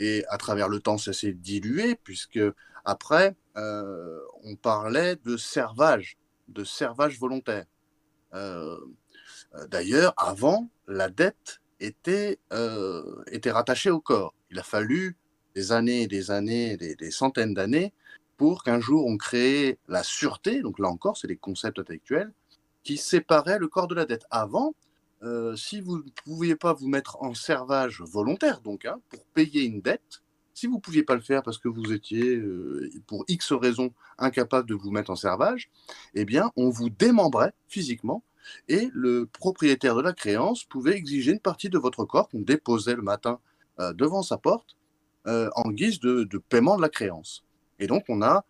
Et à travers le temps, ça s'est dilué, puisque après, euh, on parlait de servage, de servage volontaire. Euh, d'ailleurs, avant, la dette était, euh, était rattachée au corps. Il a fallu des années, des années, des, des centaines d'années pour qu'un jour on crée la sûreté, donc là encore, c'est des concepts intellectuels, qui séparaient le corps de la dette. Avant, euh, si vous ne pouviez pas vous mettre en servage volontaire, donc, hein, pour payer une dette, si vous ne pouviez pas le faire parce que vous étiez, euh, pour X raisons, incapable de vous mettre en servage, eh bien, on vous démembrait physiquement et le propriétaire de la créance pouvait exiger une partie de votre corps qu'on déposait le matin euh, devant sa porte en guise de, paiement de la créance. Et donc, on a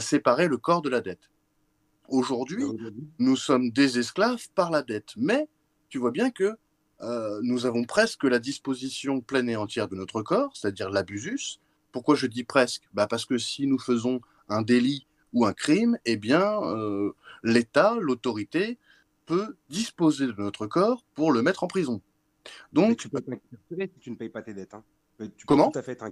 séparé le corps de la dette. Aujourd'hui, nous sommes des esclaves par la dette. Mais tu vois bien que euh, nous avons presque la disposition pleine et entière de notre corps, c'est-à-dire l'abusus. Pourquoi je dis presque? Bah Parce que si nous faisons un délit ou un crime, eh bien, euh, l'État, l'autorité, peut disposer de notre corps pour le mettre en prison. Donc, tu peux si tu ne payes pas tes dettes. Hein. Tu Comment tout à fait être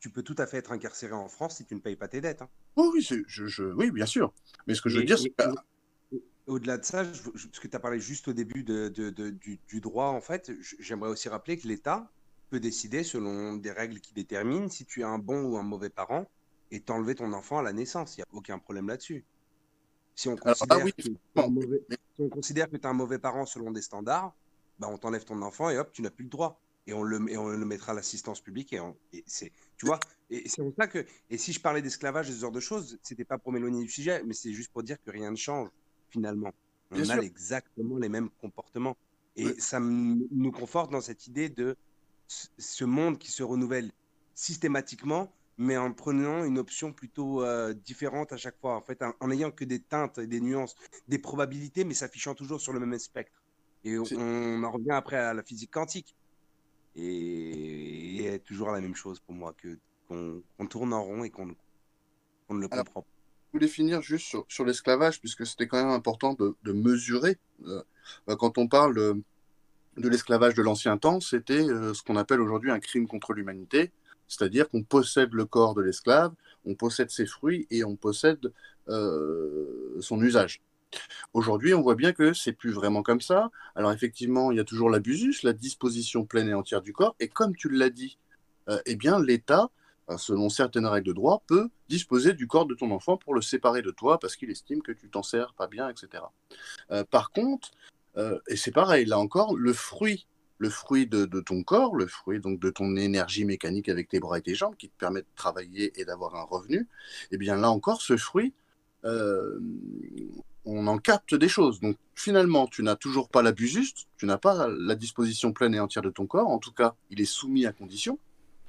Tu peux tout à fait être incarcéré en France si tu ne payes pas tes dettes. Hein. Oh oui, je, oui, bien sûr. Mais ce que je veux dire, c'est que... Au-delà de ça, ce que tu as parlé juste au début de, du, droit, en fait, j'aimerais aussi rappeler que l'État peut décider, selon des règles qui déterminent, si tu es un bon ou un mauvais parent et t'enlever ton enfant à la naissance. Il n'y a aucun problème là-dessus. Si on considère, que, tu on considère que tu es un mauvais parent selon des standards, bah on t'enlève ton enfant et hop, tu n'as plus le droit et on le, on le mettra à l'assistance publique. Et, c'est, tu vois, et c'est pour ça que, et si je parlais d'esclavage et ce genre de choses, c'était pas pour m'éloigner du sujet, mais c'est juste pour dire que rien ne change finalement. On a exactement les mêmes comportements. Et ça nous conforte dans cette idée de ce monde qui se renouvelle systématiquement, mais en prenant une option plutôt euh, différente à chaque fois. En fait, en n'ayant que des teintes et des nuances, des probabilités, mais s'affichant toujours sur le même spectre. Et on, on en revient après à la physique quantique. Et, et toujours la même chose pour moi, que qu'on tourne en rond et qu'on ne le comprend pas. Je voulais finir juste sur, sur l'esclavage, puisque c'était quand même important de, de mesurer. Euh, bah, quand on parle de, de l'esclavage de l'ancien temps, c'était euh, ce qu'on appelle aujourd'hui un crime contre l'humanité. C'est-à-dire qu'on possède le corps de l'esclave, on possède ses fruits et on possède euh, son usage. Aujourd'hui, on voit bien que c'est plus vraiment comme ça. Alors effectivement, il y a toujours l'abusus, la disposition pleine et entière du corps. Et comme tu l'as dit, euh, eh bien l'État, euh, selon certaines règles de droit, peut disposer du corps de ton enfant pour le séparer de toi parce qu'il estime que tu t'en sers pas bien, etc. par contre, et c'est pareil, là encore, le fruit le fruit de, ton corps, le fruit donc de ton énergie mécanique avec tes bras et tes jambes qui te permet de travailler et d'avoir un revenu, eh bien là encore, ce fruit, euh, on en capte des choses. Donc finalement, tu n'as toujours pas l'abus juste, tu n'as pas la disposition pleine et entière de ton corps. En tout cas, il est soumis à condition,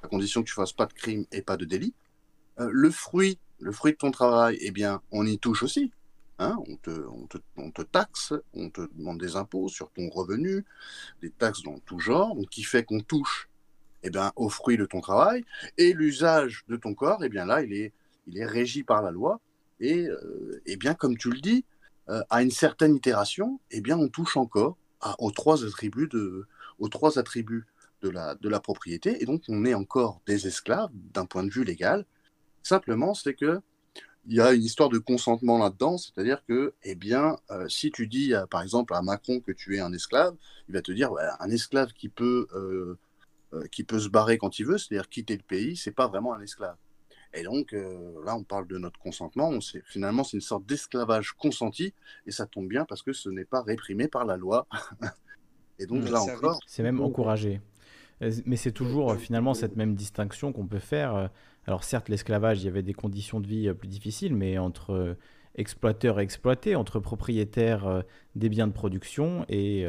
à condition que tu fasses pas de crime et pas de délit. Euh, le fruit, le fruit de ton travail, eh bien, on y touche aussi. Hein, on, te, taxe, on te demande des impôts sur ton revenu, des taxes dans tout genre, donc qui fait qu'on touche eh bien, aux fruits de ton travail. Et l'usage de ton corps, eh bien là, il est, il est régi par la loi. Et euh, eh bien, comme tu le dis, euh, à une certaine itération, eh bien, on touche encore aux trois attributs de, aux trois attributs de la, de la propriété. Et donc, on est encore des esclaves d'un point de vue légal. Simplement, c'est que il y a une histoire de consentement là-dedans, c'est-à-dire que, eh bien, euh, si tu dis, par exemple, à Macron que tu es un esclave, il va te dire, un esclave qui peut, qui peut se barrer quand il veut, c'est-à-dire quitter le pays, c'est pas vraiment un esclave. Et donc, là, on parle de notre consentement. On sait, finalement, c'est une sorte d'esclavage consenti, et ça tombe bien parce que ce n'est pas réprimé par la loi. et donc, mmh. là encore. C'est même encouragé. Mais c'est toujours finalement cette même distinction qu'on peut faire alors certes, l'esclavage, il y avait des conditions de vie euh, plus difficiles, mais entre euh, exploiteurs et exploités, entre propriétaires euh, des biens de production et,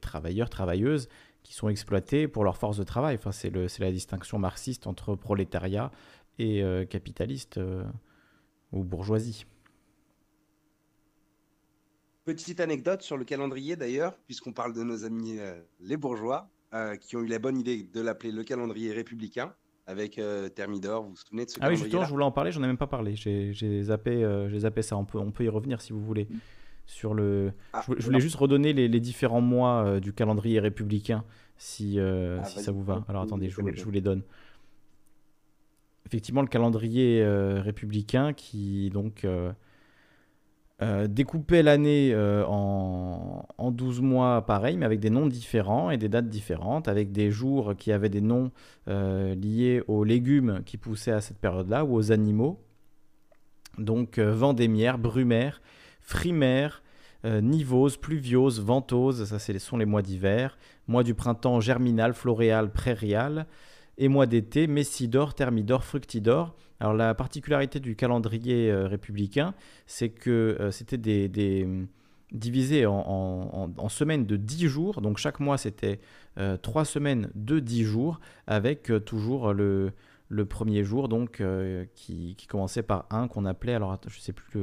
travailleurs, travailleuses qui sont exploités pour leur force de travail. Enfin, c'est la distinction marxiste entre prolétariat et capitaliste ou bourgeoisie. Petite anecdote sur le calendrier d'ailleurs, puisqu'on parle de nos amis les bourgeois, qui ont eu la bonne idée de l'appeler le calendrier républicain avec euh, Thermidor. Vous vous souvenez de ce Ah oui, justement, je voulais en parler, j'en ai même pas parlé. J'ai zappé, euh, zappé ça. On peut, on peut y revenir si vous voulez. Sur le... Ah, je, voulais juste redonner les, les différents mois euh, du calendrier républicain, si, euh, ah, si ça vous va. Alors attendez, je vous, je vous, les donne. Effectivement, le calendrier républicain qui donc euh, découper l'année euh, en, en, 12 mois pareil, mais avec des noms différents et des dates différentes, avec des jours qui avaient des noms euh, liés aux légumes qui poussaient à cette période-là ou aux animaux. Donc vendémiaire, brumaire, frimaire, nivose, pluviose, ventose, ça ce sont les mois d'hiver, mois du printemps, germinal, floréal, prairial, et mois d'été, messidor, thermidor, fructidor. Alors la particularité du calendrier euh, républicain, c'est que euh, c'était des, divisé en, semaines de 10 jours. Donc chaque mois, c'était euh, 3 semaines de 10 jours, avec euh, toujours le, premier jour donc, qui, commençait par 1 qu'on appelait, alors je ne sais plus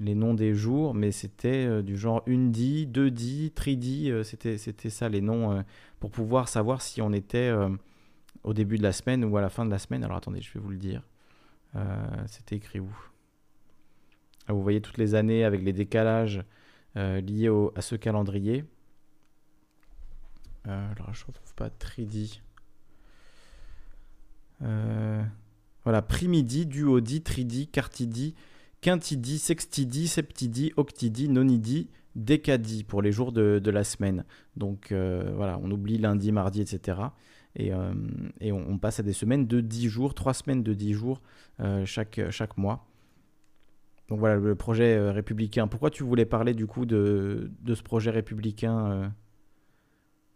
les noms des jours, mais c'était du genre undi, deux-di, tridi, c'était ça les noms pour pouvoir savoir si on était au début de la semaine ou à la fin de la semaine. Alors attendez, je vais vous le dire. Euh, c'était écrit où? Ah, Vous voyez toutes les années avec les décalages euh, liés à ce calendrier. Euh, alors je ne retrouve pas Tridi. voilà, primidi, duodi, tridi, quartidi, quintidi, sextidi, septidi, octidi, nonidi, décadi pour les jours de, de la semaine. Donc voilà, on oublie lundi, mardi, etc. Et, euh, et on, passe à des semaines de 10 jours, 3 semaines de 10 jours euh, chaque, chaque mois. Donc voilà, le projet euh, républicain. Pourquoi tu voulais parler du coup de, de ce projet républicain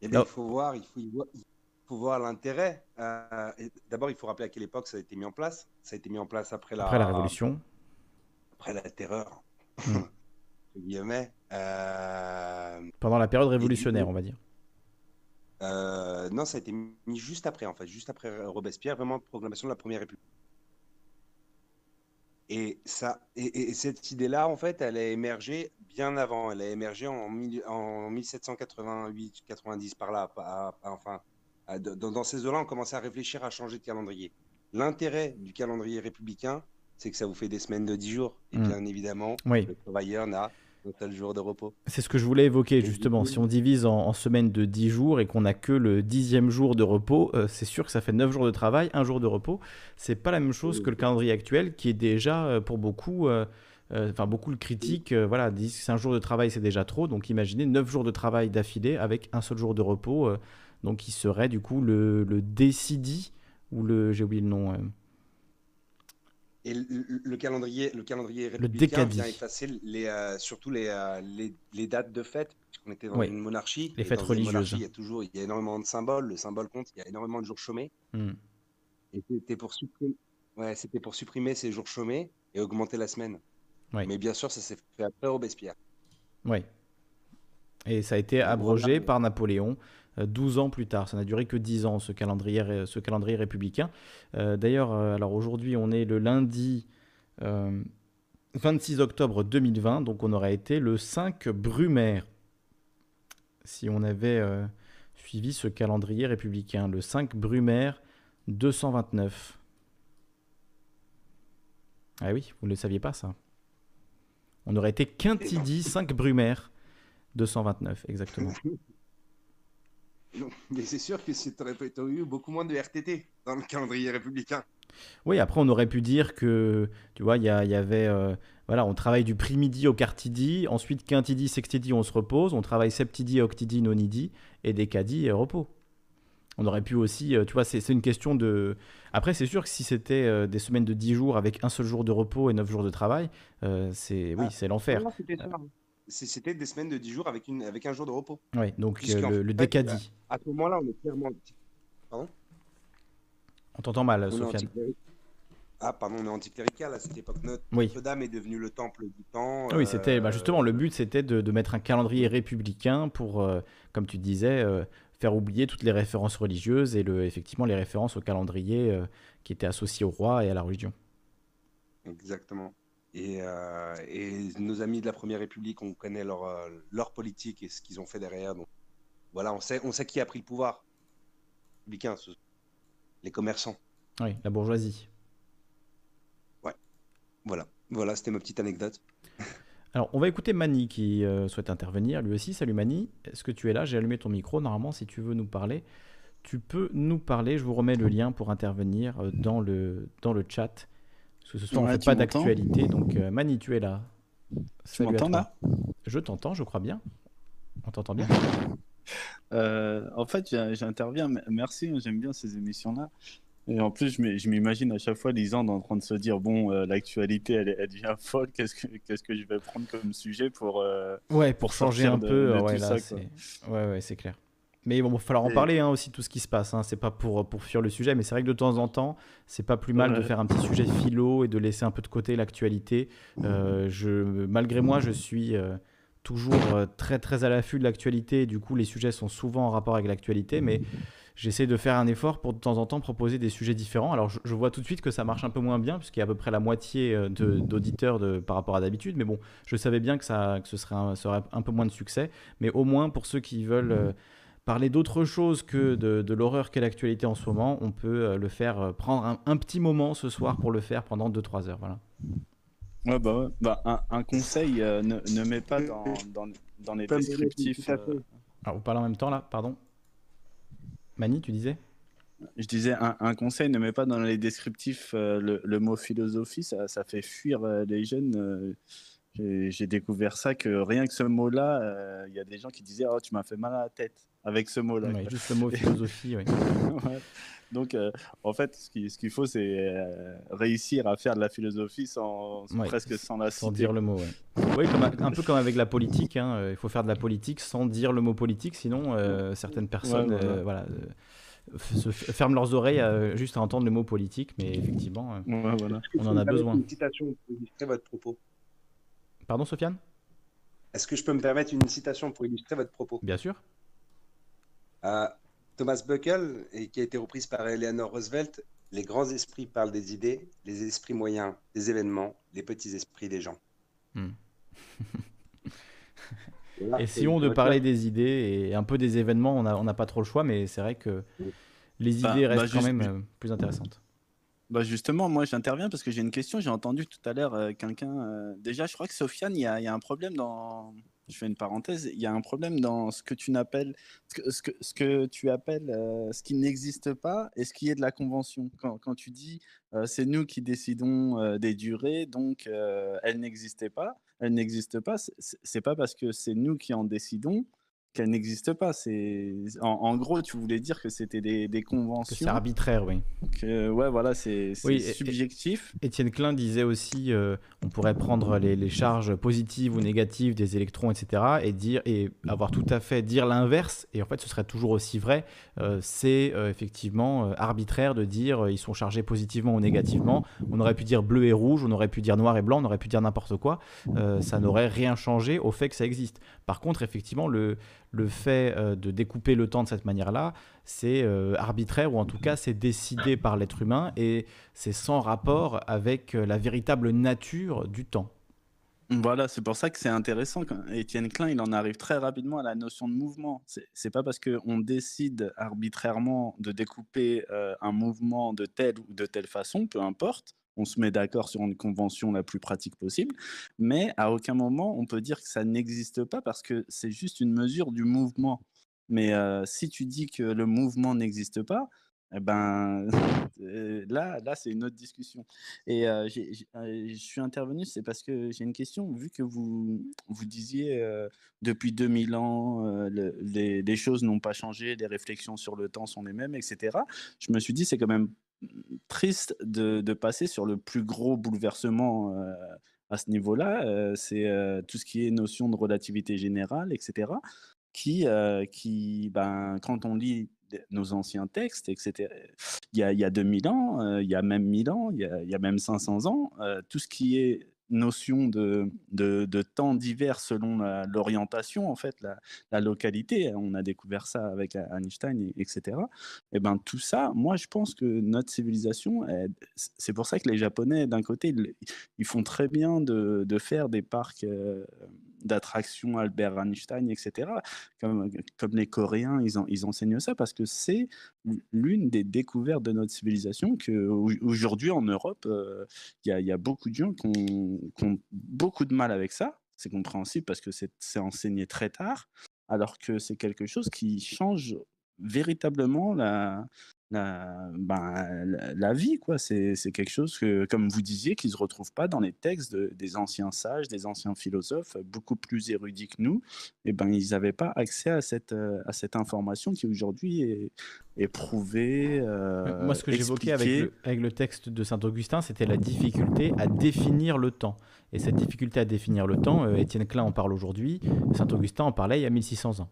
eh bien, il faut voir, il faut, il faut voir l'intérêt. D'abord, il faut rappeler à quelle époque ça a été mis en place. Ça a été mis en place après la, après la Révolution. Après la terreur. Hmm. Pendant la période révolutionnaire, on va dire. Euh, non, ça a été mis juste après, en fait, juste après Robespierre, vraiment proclamation de la Première République. Et, ça, et, cette idée-là, en fait, elle a émergé bien avant. Elle a émergé en, en 1788-90 par là. enfin, dans, ces eaux-là, on commençait à réfléchir à changer de calendrier. L'intérêt du calendrier républicain, c'est que ça vous fait des semaines de 10 jours. Et mmh. bien évidemment, le travailleur n'a un seul jour de repos. C'est ce que je voulais évoquer justement. Si on divise en, en semaines de 10 jours et qu'on n'a que le dixième jour de repos, euh, c'est sûr que ça fait 9 jours de travail, un jour de repos. C'est pas la même chose que le calendrier actuel qui est déjà euh, pour beaucoup, euh, enfin beaucoup le critiquent, euh, voilà, disent que c'est un jour de travail c'est déjà trop. Donc imaginez 9 jours de travail d'affilée avec un seul jour de repos. euh, donc qui serait du coup le, le décidi ou le, j'ai oublié le nom. euh, Et le, le- le calendrier, le calendrier républicain décadi. vient effacer les, euh, surtout les, euh, les, les dates de fête, puisqu'on était dans Oui. une monarchie. Les fêtes religieuses. Il y a toujours il y a énormément de symboles, le symbole compte, il y a énormément de jours chômés. hmm. Et c'était pour supprimer, ouais, c'était pour supprimer ces jours chômés et augmenter la semaine. Oui. Mais bien sûr, ça s'est fait après Robespierre. Oui. Et ça a été abrogé par Napoléon 12 ans plus tard. Ça n'a duré que 10 ans, ce calendrier, républicain. Euh, D'ailleurs, euh, alors aujourd'hui, on est le lundi euh, 26 octobre 2020, donc on aurait été le 5 Brumaire si on avait euh, suivi ce calendrier républicain. Le 5 Brumaire 229. Ah oui, vous ne le saviez pas ça. On aurait été Quintidi 5 Brumaire 229, exactement. Mais c'est sûr que aurais eu beaucoup moins de RTT dans le calendrier républicain. Oui, après on aurait pu dire que, tu vois, il y, y avait, euh, voilà, on travaille du prix-midi au quartidi, ensuite quintidi, sextidi, on se repose, on travaille septidi, octidi, nonidi, et décadi, euh, repos. On aurait pu aussi, euh, tu vois, c'est c'est une question de... Après, c'est sûr que si c'était euh, des semaines de 10 jours avec un seul jour de repos et 9 jours de travail, euh, c'est oui, Ah. c'est l'enfer. C'était des semaines de 10 jours avec, une, avec un jour de repos. Oui, donc euh, le, le fait, décadi. À ce moment-là, on est clairement. On t'entend mal, Sofiane. Ah, pardon, on est anticlérical à cette époque. Notre Oui. Notre-Dame est devenue le temple du temps. Oui, c'était bah, euh, justement le but, c'était de, de mettre un calendrier républicain pour, euh, comme tu disais, euh, faire oublier toutes les références religieuses et le, effectivement les références au calendrier qui étaient associées au roi et à la religion. Exactement. Et, euh, et nos amis de la Première République, on connaît leur, euh, leur politique et ce qu'ils ont fait derrière. Donc voilà, on sait, on sait qui a pris le pouvoir. Les commerçants. Oui, la bourgeoisie. Voilà, voilà, c'était ma petite anecdote. Alors, on va écouter Mani qui euh, souhaite intervenir, lui aussi. Salut Mani, est-ce que tu es là? J'ai allumé ton micro. Normalement, si tu veux nous parler, tu peux nous parler. Je vous remets le lien pour intervenir dans le, dans le chat. Parce que ce soir, on Ouais, ne fait tu pas d'actualité. Donc, euh, Mani, tu es là. Tu m'entends là? Je t'entends, je crois bien. On t'entend bien? Euh, En fait, j'interviens. Merci, j'aime bien ces émissions-là. Et en plus, je m'im- je m'imagine à chaque fois Lisande en train de se dire bon, euh, l'actualité, elle, est- elle devient folle. Qu'est-ce que qu'est-ce que je vais prendre comme sujet pour euh, Ouais, pour changer un de- peu, de tout ouais, c'est ouais, ouais, c'est clair. Mais bon, il va falloir en parler hein, aussi, tout ce qui se passe. Hein. C'est pas pour, pour fuir le sujet, mais c'est vrai que de temps en temps, c'est pas plus mal de faire un petit sujet philo et de laisser un peu de côté l'actualité. Euh, je, malgré moi, je suis euh, toujours euh, très très à l'affût de l'actualité. Du coup, les sujets sont souvent en rapport avec l'actualité, mais j'essaie de faire un effort pour de temps en temps proposer des sujets différents. Alors, je, je vois tout de suite que ça marche un peu moins bien, puisqu'il y a à peu près la moitié d'auditeurs par rapport à d'habitude. Mais bon, je savais bien que ça, que ce serait un, aurait un peu moins de succès. Mais au moins, pour ceux qui veulent euh, parler d'autre chose que de, de l'horreur qu'est l'actualité en ce moment, on peut euh, le faire, euh, prendre un, un petit moment ce soir pour le faire pendant 2-3 heures. Voilà. Ouais, bah, ouais. Bah, un, un conseil, euh, ne, ne mets pas dans, dans, dans les descriptifs. euh, Alors, vous parlez en même temps là, pardon Mani, tu disais? Je disais, un, un conseil, ne mets pas dans les descriptifs euh, le, le mot philosophie, ça, ça fait fuir euh, les jeunes. euh, j'ai découvert ça, que rien que ce mot-là, euh, il y a des gens qui disaient Oh, tu m'as fait mal à la tête avec ce mot-là. Ouais. Juste le mot philosophie, oui. Ouais. Donc, euh, en fait, ce qu'il ce faut, c'est euh, réussir à faire de la philosophie sans, Ouais, presque sans la Sans citer. dire le mot. Oui, un peu comme avec la politique. hein, euh, Il faut faire de la politique sans dire le mot politique, sinon euh, certaines personnes Ouais, voilà. euh, euh, se ferment leurs oreilles juste à entendre le mot politique. Mais effectivement, euh, voilà. On en a besoin. Une citation pour illustrer votre propos? pardon, Sofiane? Est-ce que je peux me permettre une citation pour illustrer votre propos? Bien sûr. Thomas Buckle, et qui a été reprise par Eleanor Roosevelt, les grands esprits parlent des idées, les esprits moyens des événements, les petits esprits des gens. Hmm. On de parler des idées et un peu des événements, on n'a on pas trop le choix, mais c'est vrai que les Bah, idées bah, restent quand juste- même euh, plus intéressantes. Bah justement, moi j'interviens parce que j'ai une question. J'ai entendu tout à l'heure euh, quelqu'un. euh, déjà, je crois que Sofiane, il y a, il y a un problème dans. Je fais une parenthèse. Il y a un problème dans ce que tu n'appelles, ce que, tu appelles, euh, ce qui n'existe pas et ce qui est de la convention. Quand, tu dis, euh, c'est nous qui décidons euh, des durées, donc elle n'existait pas. Elle n'existe pas. c'est pas parce que c'est nous qui en décidons qu'elle n'existe pas. C'est en, en gros, tu voulais dire que c'était des, des Que c'est conventions. arbitraire, oui. Que, ouais, voilà, c'est Oui, subjectif. Étienne Klein disait aussi, euh, on pourrait prendre les, les charges positives ou négatives des électrons, etc., et dire et avoir tout à fait dire l'inverse. Et en fait, ce serait toujours aussi vrai. Euh, c'est euh, effectivement euh, arbitraire de dire euh, ils sont chargés positivement ou négativement. On aurait pu dire bleu et rouge, on aurait pu dire noir et blanc, on aurait pu dire n'importe quoi. Euh, ça n'aurait rien changé au fait que ça existe. Par contre, effectivement, le le fait euh, de découper le temps de cette manière-là, c'est euh, arbitraire ou en tout cas c'est décidé par l'être humain et c'est sans rapport avec euh, la véritable nature du temps. Voilà, c'est pour ça que c'est intéressant. Étienne Klein, il en arrive très rapidement à la notion de mouvement. C'est pas parce qu'on décide arbitrairement de découper un mouvement de telle ou de telle façon, peu importe, on se met d'accord sur une convention la plus pratique possible, mais à aucun moment on peut dire que ça n'existe pas parce que c'est juste une mesure du mouvement. Mais euh, si tu dis que le mouvement n'existe pas, eh ben euh, là, là c'est une autre discussion. Et euh, je suis intervenu, c'est parce que j'ai une question. Vu que vous, vous disiez depuis 2000 ans, le- les, les choses n'ont pas changé, les réflexions sur le temps sont les mêmes, etc. Je me suis dit, c'est quand même triste de, passer sur le plus gros bouleversement euh, à ce niveau-là. euh, c'est euh, tout ce qui est notion de relativité générale, etc. Qui, qui ben, quand on lit nos anciens textes, etc., il y a, il y a 2000 ans, il y a même 1000 ans, il y a, il y a même 500 ans, tout ce qui est notion de, de, temps divers selon l'orientation, en fait, la, localité, on a découvert ça avec Einstein, et- etc. Et ben tout ça, moi je pense que notre civilisation, c'est pour ça que les Japonais, d'un côté, ils, ils font très bien de, de faire des parcs euh, d'attractions Albert Einstein, etc. Comme, comme les Coréens, ils, en- ils enseignent ça parce que c'est l'une des découvertes de notre civilisation que au- aujourd'hui en Europe, euh, il y, a, y a beaucoup de gens qui ont, qui ont beaucoup de mal avec ça. C'est compréhensible parce que c'est enseigné très tard, alors que c'est quelque chose qui change véritablement la, la, ben, la, la vie. quoi. C'est quelque chose que, comme vous disiez, qui ne se retrouve pas dans les textes de- des anciens sages, des anciens philosophes, beaucoup plus érudits que nous. Et ben, ils n'avaient pas accès à cette, à cette information qui aujourd'hui est, est prouvée. euh, Moi, ce que j'évoquais avec le, avec le texte de Saint-Augustin, c'était la difficulté à définir le temps. Et cette difficulté à définir le temps, Étienne Klein en parle aujourd'hui, Saint-Augustin en parlait il y a 1600 ans.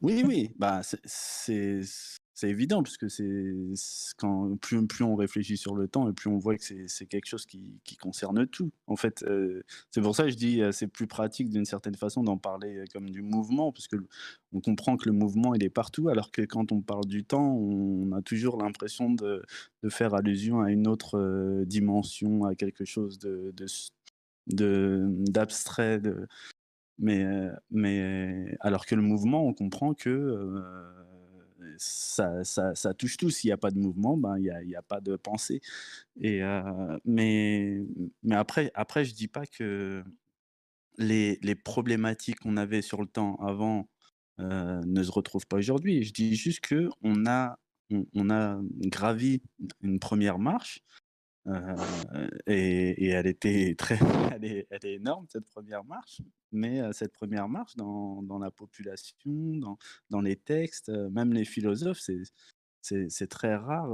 Oui, oui, bah, c'est- c'est évident, puisque c'est c'est quand plus, on réfléchit sur le temps et plus on voit que c'est quelque chose qui, concerne tout. En fait, c'est pour ça que je dis c'est plus pratique d'une certaine façon d'en parler comme du mouvement, parce que on comprend que le mouvement il est partout, alors que quand on parle du temps, on a toujours l'impression de, faire allusion à une autre dimension, à quelque chose de d'abstrait, mais, mais alors que le mouvement, on comprend que ça, ça, ça touche tout. S'il n'y a pas de mouvement, ben, il n'y a, y a pas de pensée. Et, euh, mais, mais après, après, je dis pas que les, les problématiques qu'on avait sur le temps avant euh, ne se retrouvent pas aujourd'hui. Je dis juste que on a, on a gravi une première marche euh, et, elle était très, elle est, elle est énorme cette première marche. Mais euh, cette première marche dans, dans la population, dans, dans les textes, euh, même les philosophes, c'est très rare.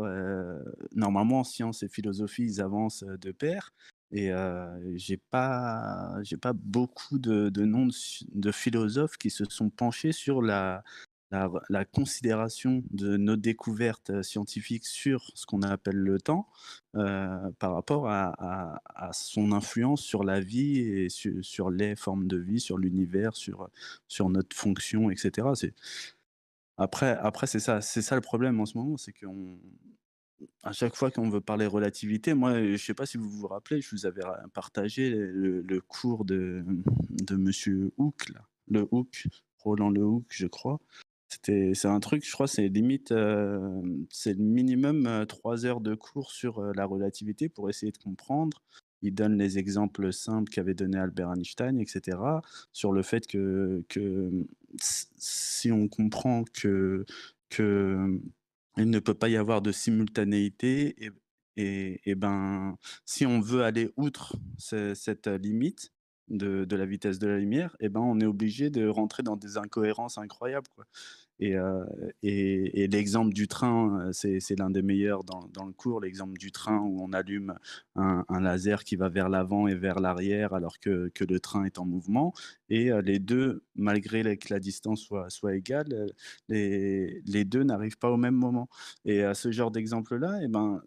normalement, science et philosophie, ils avancent de pair. Et j'ai pas, j'ai pas beaucoup de, de noms de philosophes qui se sont penchés sur la, la, considération de nos découvertes euh, scientifiques sur ce qu'on appelle le temps euh, par rapport à, son influence sur la vie et sur, les formes de vie, sur l'univers, sur, notre fonction, etc. C'est, après, après c'est ça, c'est ça le problème en ce moment, c'est qu'on à chaque fois qu'on veut parler relativité, moi, je sais pas si vous vous rappelez, je vous avais partagé le, cours de, de Monsieur Hooke, là. le Hooke, Roland Le Hooke, je crois. C'est un truc, je crois, c'est limite, euh, c'est le minimum 3 heures de cours sur la relativité pour essayer de comprendre. Il donne les exemples simples qu'avait donné Albert Einstein, etc., sur le fait que, si on comprend que, il ne peut pas y avoir de simultanéité, et, ben, si on veut aller outre cette limite, de, la vitesse de la lumière, et ben on est obligé de rentrer dans des incohérences incroyables. Et, euh, et, l'exemple du train, euh, c'est l'un des meilleurs dans, le cours, l'exemple du train où on allume un, laser qui va vers l'avant et vers l'arrière alors que, le train est en mouvement. Et euh, les deux, malgré que la distance soit, égale, les, deux n'arrivent pas au même moment. Et à ce genre d'exemple-là, et ben,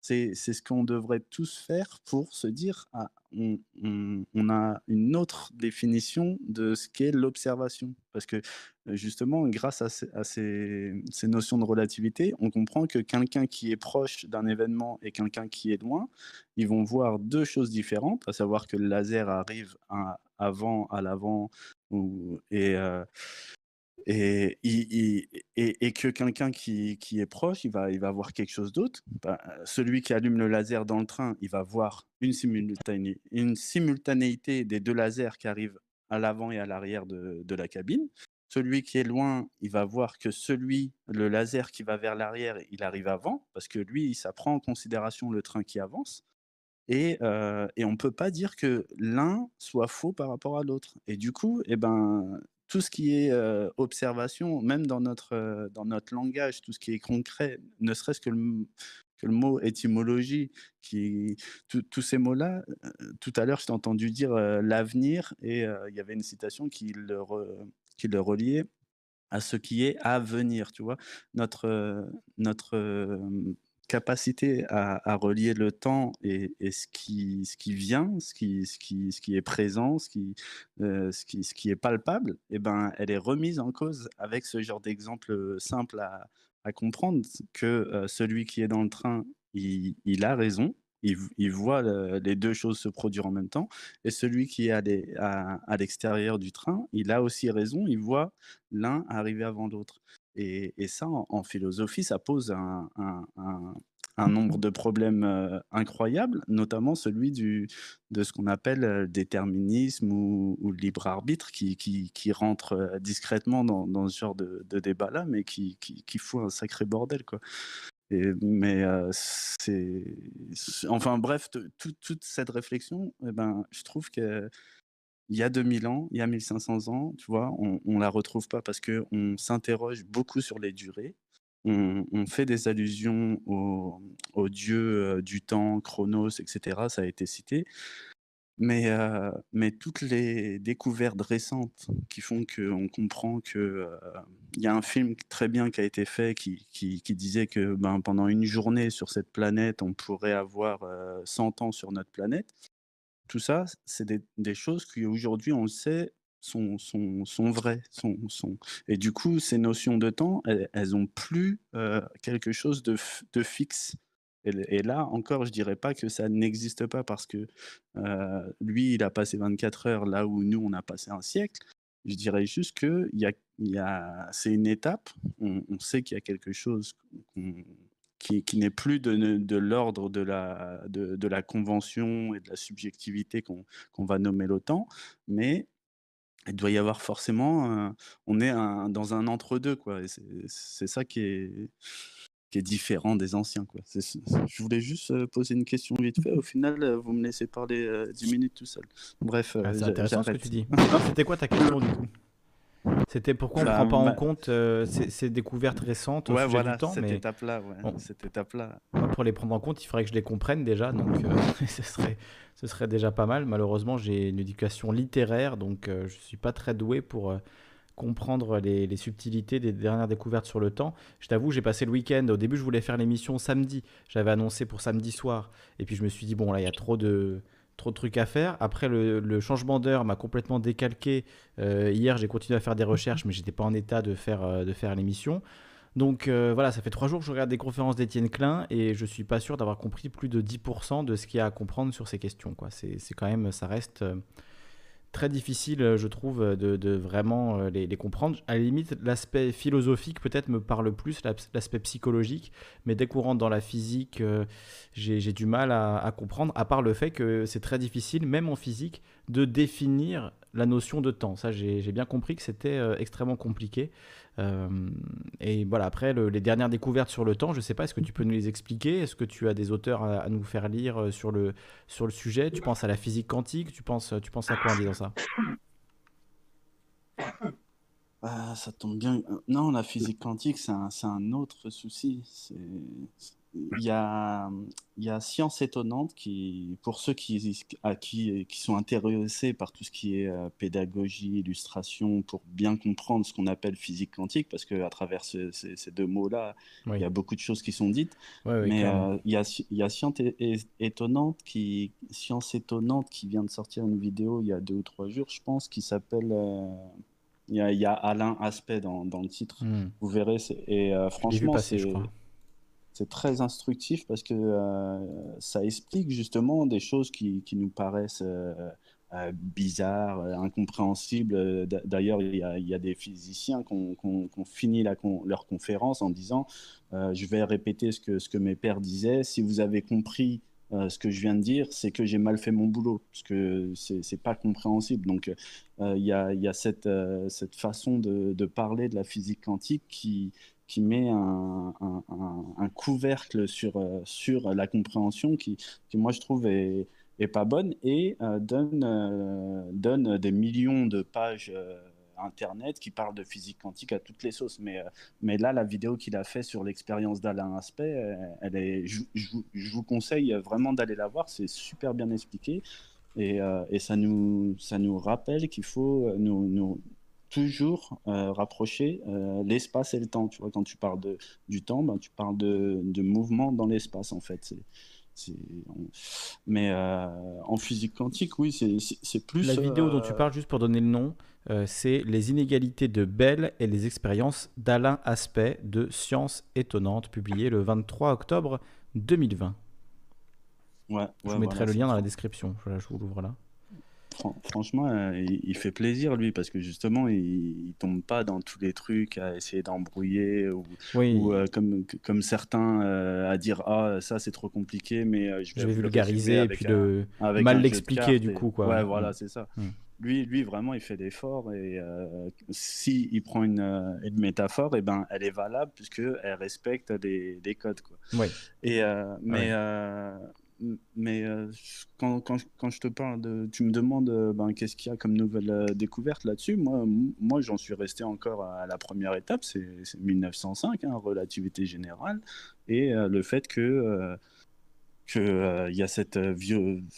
c'est ce qu'on devrait tous faire pour se dire ah, on, a une autre définition de ce qu'est l'observation. Parce que justement, grâce à, ces, notions de relativité, on comprend que quelqu'un qui est proche d'un événement et quelqu'un qui est loin, ils vont voir deux choses différentes, à savoir que le laser arrive avant, à l'avant, et, euh, et, que quelqu'un qui, est proche, il va, voir quelque chose d'autre. Bah, celui qui allume le laser dans le train, il va voir une, simultané, une simultanéité des deux lasers qui arrivent à l'avant et à l'arrière de, la cabine. Celui qui est loin, il va voir que celui, le laser qui va vers l'arrière, il arrive avant, parce que lui, ça prend en considération le train qui avance. Et, euh, on ne peut pas dire que l'un soit faux par rapport à l'autre. Et du coup, eh ben, tout ce qui est observation, même dans notre, dans notre langage, tout ce qui est concret, ne serait-ce que le, mot étymologie, qui, tous ces mots-là, tout à l'heure, je t'ai entendu dire l'avenir, et il y avait une citation qui le, qui le reliait à ce qui est à venir, tu vois? Notre, notre capacité à, relier le temps et, ce, qui, vient, ce qui, est présent, ce qui, euh, ce qui, est palpable, eh ben, elle est remise en cause avec ce genre d'exemple simple à, comprendre que euh, celui qui est dans le train, il, a raison, il, voit les deux choses se produire en même temps, et celui qui est à l'extérieur du train, il a aussi raison, il voit l'un arriver avant l'autre. Et, et, ça, en, philosophie, ça pose un, un, un, un nombre de problèmes euh, incroyables, notamment celui du, de ce qu'on appelle le déterminisme ou, ou, le libre arbitre, qui, qui, qui rentre discrètement dans, dans, ce genre de, de débat-là, mais qui, qui, qui, fout un sacré bordel. Quoi. Et, mais euh, c'est. Enfin bref, toute cette réflexion, eh ben, je trouve que il y a 2000 ans, il y a 1500 ans, tu vois, on ne la retrouve pas parce qu'on s'interroge beaucoup sur les durées. On, fait des allusions aux au dieux du temps, Chronos, etc. Ça a été cité. Mais, euh, mais toutes les découvertes récentes qui font qu'on comprend qu'il euh, y a un film très bien qui a été fait qui, qui, disait que ben, pendant une journée sur cette planète, on pourrait avoir euh, 100 ans sur notre planète tout ça, c'est des, choses qui aujourd'hui, on le sait, sont, sont, sont vraies. Sont, sont... Et du coup, ces notions de temps, elles, elles ont plus euh, quelque chose de, de fixe. Et, là, encore, je dirais pas que ça n'existe pas parce que euh, lui, il a passé 24 heures là où nous, on a passé un siècle. Je dirais juste que y a, y a, c'est une étape. On, sait qu'il y a quelque chose qui, qui n'est plus de, de l'ordre de la, de, de, la convention et de la subjectivité qu'on qu va nommer l'OTAN, mais il doit y avoir forcément, un, on est un, dans un entre-deux, quoi. C'est ça qui est, qui est différent des anciens, quoi. je voulais juste euh, poser une question vite fait. Au final, euh, vous me laissez parler euh, 10 minutes tout seul. Bref, ah, c'est intéressant ce que tu dis. C'était quoi ta question du coup? C'était pourquoi on ne prend pas en compte euh, ces, ces, découvertes récentes au ouais, sujet voilà, du temps. Cette mais... étape-là, ouais. bon. cette étape-là. Pour les prendre en compte, il faudrait que je les comprenne déjà, donc euh, ce, serait, ce serait déjà pas mal. Malheureusement, j'ai une éducation littéraire, donc euh, je ne suis pas très doué pour comprendre les, les, subtilités des dernières découvertes sur le temps. Je t'avoue, j'ai passé le week-end. Au début, je voulais faire l'émission samedi. J'avais annoncé pour samedi soir. Et puis, je me suis dit, bon, là, il y a trop de trop de trucs à faire. Après, le, changement d'heure m'a complètement décalqué. Euh, hier, j'ai continué à faire des recherches, mais j'étais pas en état de faire, euh, de faire l'émission. Donc euh, voilà, ça fait trois jours que je regarde des conférences d'Étienne Klein et je suis pas sûr d'avoir compris plus de 10% de ce qu'il y a à comprendre sur ces questions. C'est quand même, ça reste très difficile, euh, je trouve, euh, de, vraiment euh, les, comprendre. À la limite, l'aspect philosophique peut-être me parle plus, l'aspect psychologique, mais dès qu'on rentre dans la physique, j'ai du mal à, comprendre, à part le fait que c'est très difficile, même en physique, de définir la notion de temps. Ça, j'ai bien compris que c'était extrêmement compliqué. Euh, et voilà, après, les dernières découvertes sur le temps, je ne sais pas, est-ce que tu peux nous les expliquer? Est-ce que tu as des auteurs à, nous faire lire euh, sur le, sujet? Tu penses à la physique quantique? Tu penses, tu penses à quoi en disant ça? Ah, ça tombe bien. Non, la physique quantique, c'est un, un, autre souci. C'est il y a, y a Science étonnante qui, pour ceux qui, à qui, qui sont intéressés par tout ce qui est euh, pédagogie, illustration, pour bien comprendre ce qu'on appelle physique quantique, parce qu'à travers ces, deux mots-là, il y a beaucoup de choses qui sont dites. Mais euh, il, y a, y a Science étonnante qui, Science étonnante qui vient de sortir une vidéo il y a deux ou trois jours, je pense, qui s'appelle. Euh, il, y a, il y, a, Alain Aspect dans, dans le titre. Hmm. Vous verrez. Et franchement, c'est c'est très instructif parce que euh, ça explique justement des choses qui, nous paraissent euh, euh, bizarres, incompréhensibles. D'ailleurs, il y, a des physiciens qui ont, fini leur conférence en disant Je vais répéter ce que, mes pères disaient. Si vous avez compris ce que je viens de dire, c'est que j'ai mal fait mon boulot, parce que c'est pas compréhensible. Donc, il y, a, cette, façon de, parler de la physique quantique qui, qui met un, couvercle sur, euh, sur la compréhension qui, qui, moi, je trouve est, pas bonne et euh, donne, euh, donne des millions de pages Internet qui parlent de physique quantique à toutes les sauces. Mais, mais là, la vidéo qu'il a fait sur l'expérience d'Alain Aspect, elle est, je, je, vous conseille vraiment d'aller la voir, c'est super bien expliqué. Et, et, ça, nous, ça nous rappelle qu'il faut nous, toujours euh, rapprocher euh, l'espace et le temps. Tu vois, quand tu parles de, du temps, ben, tu parles de, de mouvement dans l'espace, en fait. C'est, Mais euh, en physique quantique, oui, c'est, plus... La vidéo dont tu parles, juste pour donner le nom, c'est Les inégalités de Bell et les expériences d'Alain Aspect de Science étonnante, publié le 23 octobre 2020. Ouais, je mettrai le lien dans la description. je vous l'ouvre là franchement, euh, il, fait plaisir lui parce que justement, il, il, tombe pas dans tous les trucs à essayer d'embrouiller ou, euh, comme, comme certains euh, à dire ah ça c'est trop compliqué, mais je vais, vulgariser et puis de mal l'expliquer du coup quoi. Ouais, voilà, mm. c'est ça. Mm. Lui, lui, vraiment, il fait l'effort et si il prend une, une métaphore, et eh ben, elle est valable puisque elle respecte des, des codes quoi. Ouais. Et mais mais euh, quand, quand, quand, je te parle de. Tu me demandes euh, ben, qu'est-ce qu'il y a comme nouvelle euh, découverte là-dessus. Moi, moi j'en suis resté encore à la première étape, c'est 1905, hein, relativité générale, et le fait que qu'il y a cette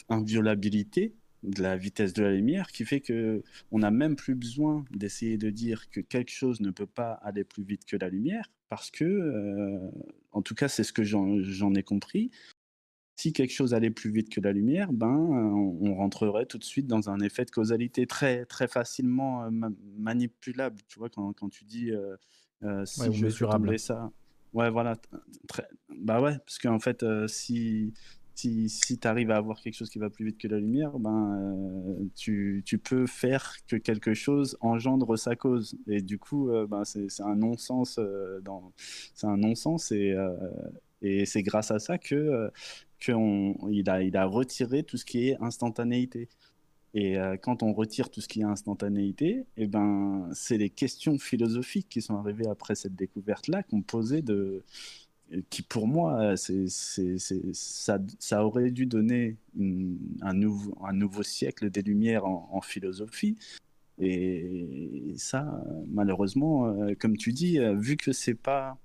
inviolabilité de la vitesse de la lumière qui fait que on n'a même plus besoin d'essayer de dire que quelque chose ne peut pas aller plus vite que la lumière parce que en tout cas c'est ce que j'en ai compris si quelque chose allait plus vite que la lumière, ben, on, rentrerait tout de suite dans un effet de causalité très, très facilement manipulable. Tu vois, quand, quand tu dis euh, euh, si je fais ça. Ouais, voilà. Très... Bah ouais, parce qu'en fait, euh, si, si, si tu arrives à avoir quelque chose qui va plus vite que la lumière, ben, tu, tu, peux faire que quelque chose engendre sa cause. Et du coup, ben, c'est un non-sens. dans... C'est un non-sens et, et c'est grâce à ça que qu'il a, il a retiré tout ce qui est instantanéité. Et euh, quand on retire tout ce qui est instantanéité, et eh ben, c'est les questions philosophiques qui sont arrivées après cette découverte-là qu'on posait de, qui pour moi, c'est, c'est, ça, ça, aurait dû donner un, nouveau, un nouveau siècle des Lumières en, philosophie. Et ça, malheureusement, euh, comme tu dis, euh, vu que c'est pas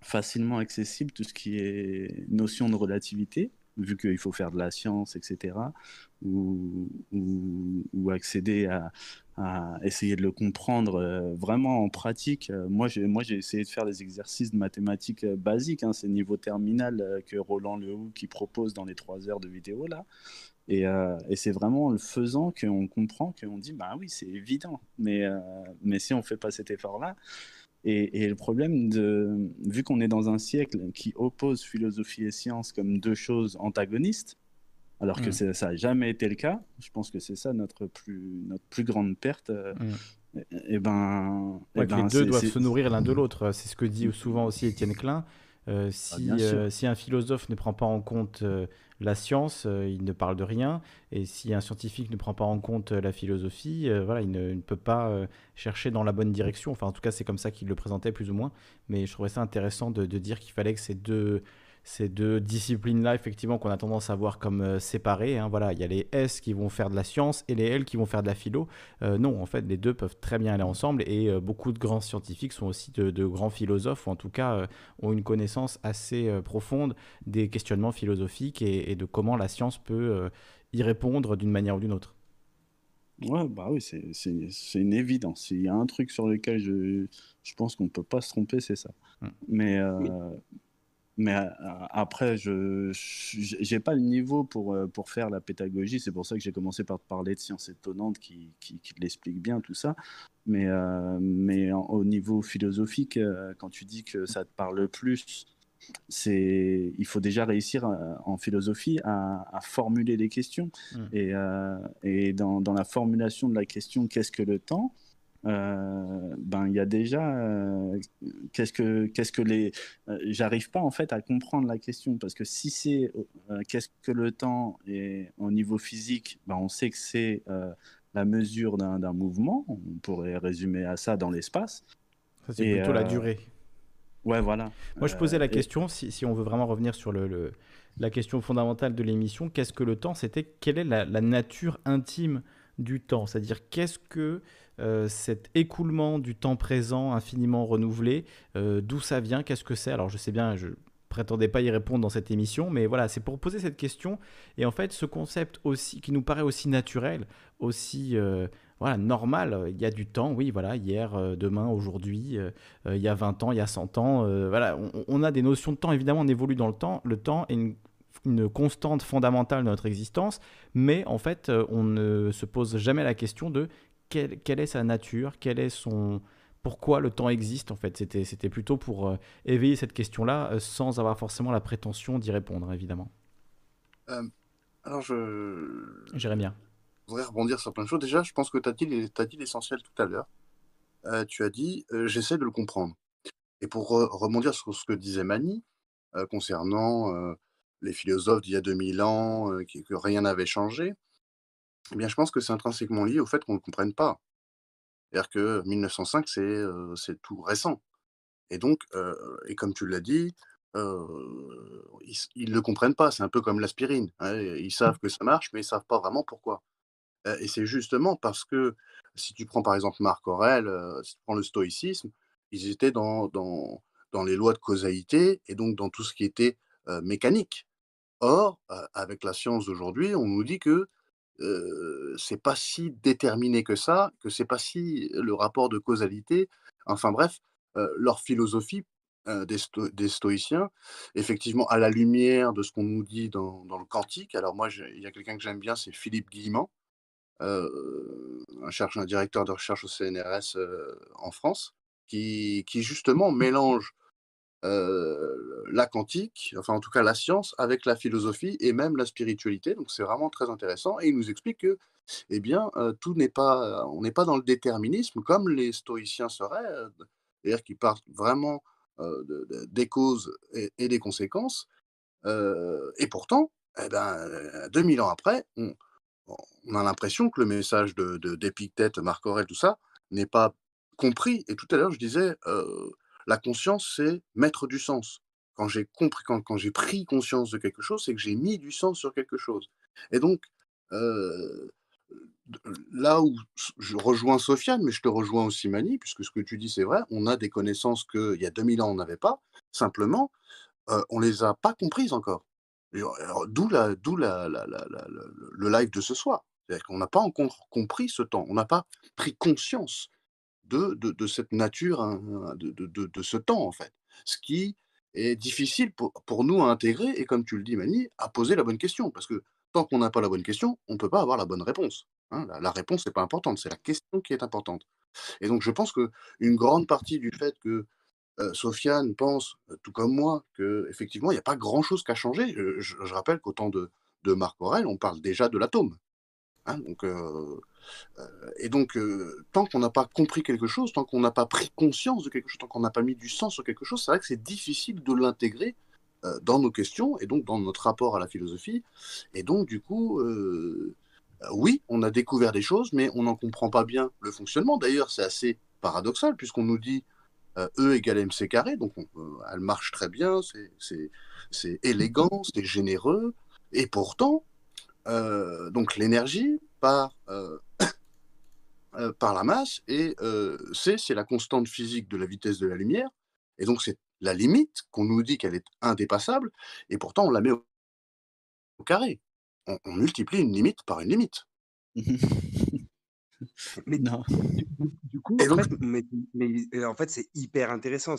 facilement accessible tout ce qui est notion de relativité, vu qu'il faut faire de la science, etc., ou, accéder à, essayer de le comprendre euh, vraiment en pratique. Euh, moi, j'ai, moi, j'ai essayé de faire des exercices de mathématiques euh, basiques, hein, c'est niveau terminal que Roland Lehoux qui propose dans les trois heures de vidéo là. Et, c'est vraiment en le faisant qu'on comprend, qu'on dit, bah oui, c'est évident. Mais, mais si on fait pas cet effort-là, et, le problème, de, vu qu'on est dans un siècle qui oppose philosophie et science comme deux choses antagonistes, alors que Mm. ça n'a jamais été le cas. Je pense que c'est ça notre plus, notre plus grande perte. euh, Mm. Et, et ben, et Ouais, que ben, les deux doivent se nourrir l'un de l'autre. C'est ce que dit souvent aussi Étienne Klein. Euh, si, Ah, euh, si un philosophe ne prend pas en compte euh, la science, euh, il ne parle de rien. Et si un scientifique ne prend pas en compte euh, la philosophie, euh, voilà, il ne, peut pas chercher dans la bonne direction. Enfin, en tout cas, c'est comme ça qu'il le présentait plus ou moins. Mais je trouvais ça intéressant de dire qu'il fallait que ces deux, ces deux disciplines-là, effectivement, qu'on a tendance à voir comme euh, séparées. hein. voilà, il y a les S qui vont faire de la science et les L qui vont faire de la philo. Euh, non, en fait, les deux peuvent très bien aller ensemble et euh, beaucoup de grands scientifiques sont aussi de, de grands philosophes, ou en tout cas euh, ont une connaissance assez euh, profonde des questionnements philosophiques et, et de comment la science peut euh, y répondre d'une manière ou d'une autre. Ouais, bah oui, c'est c'est- c'est une évidence. S'il y a un truc sur lequel je, je pense qu'on ne peut pas se tromper, c'est ça. Mm. Mais, euh, Oui. Mais euh, après, je n'ai pas le niveau pour, euh, pour faire la pédagogie. C'est pour ça que j'ai commencé par te parler de sciences étonnantes qui, qui, qui l'expliquent bien, tout ça. Mais, euh, mais en- au niveau philosophique, quand tu dis que ça te parle plus, c'est il faut déjà réussir en philosophie à, à formuler les questions. Mm. Et, euh, et dans, dans la formulation de la question qu'est-ce que le temps? Euh, ben il y a déjà euh, qu'est-ce que qu'est-ce que les euh, j'arrive pas en fait à comprendre la question parce que si c'est qu'est-ce que le temps et au niveau physique ben on sait que c'est la mesure d'un mouvement. On pourrait résumer à ça dans l'espace. C'est plutôt la durée. ouais voilà. Moi, je posais la et- question, si, si on veut vraiment revenir sur le, le- la question fondamentale de l'émission, qu'est-ce que le temps C'était quelle est la, la nature intime du temps? C'est-à-dire, qu'est-ce que euh, cet écoulement du temps présent infiniment renouvelé, euh, d'où ça vient Qu'est-ce que c'est? Alors, je sais bien, je prétendais pas y répondre dans cette émission, mais voilà, c'est pour poser cette question. Et en fait, ce concept aussi, qui nous paraît aussi naturel, aussi euh, voilà, normal, il y a du temps, oui, voilà, hier, demain, aujourd'hui, il y a 20 ans, il y a 100 ans. voilà, on, a des notions de temps, évidemment, on évolue dans le temps. Le temps est une, constante fondamentale de notre existence, mais en fait, on ne se pose jamais la question de quelle, quelle est sa nature, quel est son... Pourquoi le temps existe en fait C'était c'était plutôt pour euh, éveiller cette question-là euh, sans avoir forcément la prétention d'y répondre, évidemment. Alors, je, Jérémien. je voudrais rebondir sur plein de choses. Déjà, je pense que tu as dit, dit l'essentiel tout à l'heure. Euh, tu as dit, euh, j'essaie de le comprendre. Et pour re- rebondir sur ce que disait Mani, euh, concernant euh, les philosophes d'il y a 2000 ans, euh, que rien n'avait changé, eh bien, je pense que c'est intrinsèquement lié au fait qu'on ne comprenne pas. C'est-à-dire que 1905, c'est euh, c'est tout récent. Et donc, euh, et comme tu l'as dit, euh, ils ne le comprennent pas. C'est un peu comme l'aspirine. hein. Ils savent que ça marche, mais ils ne savent pas vraiment pourquoi. Euh, et c'est justement parce que, si tu prends par exemple Marc Aurèle, euh, si tu prends le stoïcisme, ils étaient dans, dans, dans les lois de causalité et donc dans tout ce qui était euh, mécanique. Or, euh, avec la science d'aujourd'hui, on nous dit que euh, c'est pas si déterminé que ça, que c'est pas si le rapport de causalité. Enfin bref, euh, leur philosophie euh, des, sto- des stoïciens, effectivement, à la lumière de ce qu'on nous dit dans, dans le quantique. Alors moi, il y a quelqu'un que j'aime bien, c'est Philippe Guillemant, un, chercheur, un directeur de recherche au CNRS en France, qui, qui justement mélange euh, la quantique, enfin en tout cas la science, avec la philosophie et même la spiritualité. Donc c'est vraiment très intéressant. Et il nous explique que, eh bien, euh, tout n'est pas, on n'est pas dans le déterminisme comme les stoïciens seraient, euh, c'est-à-dire qu'ils partent vraiment de- de- des causes et, des conséquences. Et pourtant, eh ben, euh, 2000 ans après, on, a l'impression que le message de, d'Épictète, Marc Aurèle, tout ça, n'est pas compris. Et tout à l'heure, je disais, la conscience, c'est mettre du sens. Quand j'ai compris, quand, quand j'ai pris conscience de quelque chose, c'est que j'ai mis du sens sur quelque chose. Et donc, euh, là où je rejoins Sofiane, mais je te rejoins aussi Mani, puisque ce que tu dis, c'est vrai, on a des connaissances qu'il y a 2000 ans, on n'avait pas. Simplement, euh, on les a pas comprises encore. Alors, D'où la, la, le live de ce soir. C'est-à-dire qu'on n'a pas encore compris ce temps. On n'a pas pris conscience de, cette nature, hein, de, de, ce temps, en fait. Ce qui est difficile pour, nous à intégrer et, comme tu le dis, Mani, à poser la bonne question. Parce que tant qu'on n'a pas la bonne question, on ne peut pas avoir la bonne réponse. hein. La, réponse n'est pas importante, c'est la question qui est importante. Et donc, je pense qu'une grande partie du fait que euh, Sofiane pense, euh, tout comme moi, qu'effectivement, il n'y a pas grand-chose qu'à changer. Je, je rappelle qu'au temps de, de Marc Aurèle, on parle déjà de l'atome. Hein, donc, euh, et donc, euh, tant qu'on n'a pas compris quelque chose, tant qu'on n'a pas pris conscience de quelque chose, tant qu'on n'a pas mis du sens sur quelque chose, c'est vrai que c'est difficile de l'intégrer dans nos questions et donc dans notre rapport à la philosophie. Et donc, du coup, oui, on a découvert des choses, mais on n'en comprend pas bien le fonctionnement. D'ailleurs, c'est assez paradoxal puisqu'on nous dit E égale mc carré, donc elle marche très bien, c'est élégant, c'est généreux, et pourtant, euh, donc l'énergie par, euh, euh, par la masse, et C, c'est la constante physique de la vitesse de la lumière, et donc c'est la limite qu'on nous dit qu'elle est indépassable, et pourtant on la met au, carré. On, on, multiplie une limite par une limite. Mais non. Du, coup, en, fait, mais, mais, en fait, c'est hyper intéressant.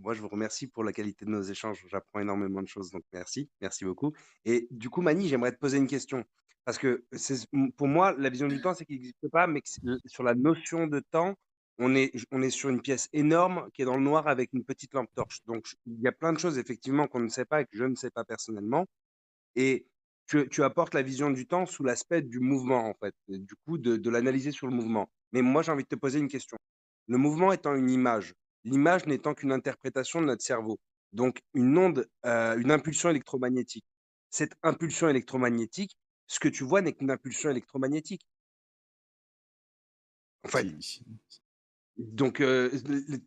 moi, je vous remercie pour la qualité de nos échanges. J'apprends énormément de choses, donc merci, merci beaucoup. Et du coup, Mani, j'aimerais te poser une question. Parce que pour moi, la vision du temps, c'est qu'il n'existe pas, mais sur la notion de temps, on est, on est sur une pièce énorme qui est dans le noir avec une petite lampe torche. Donc, il y a plein de choses, effectivement, qu'on ne sait pas et que je ne sais pas personnellement. Et tu, apportes la vision du temps sous l'aspect du mouvement, en fait, du coup, de, l'analyser sur le mouvement. Mais moi, j'ai envie de te poser une question. Le mouvement étant une image, l'image n'étant qu'une interprétation de notre cerveau, donc une onde, euh, une impulsion électromagnétique. Cette impulsion électromagnétique, ce que tu vois n'est qu'une impulsion électromagnétique. En fait, donc euh,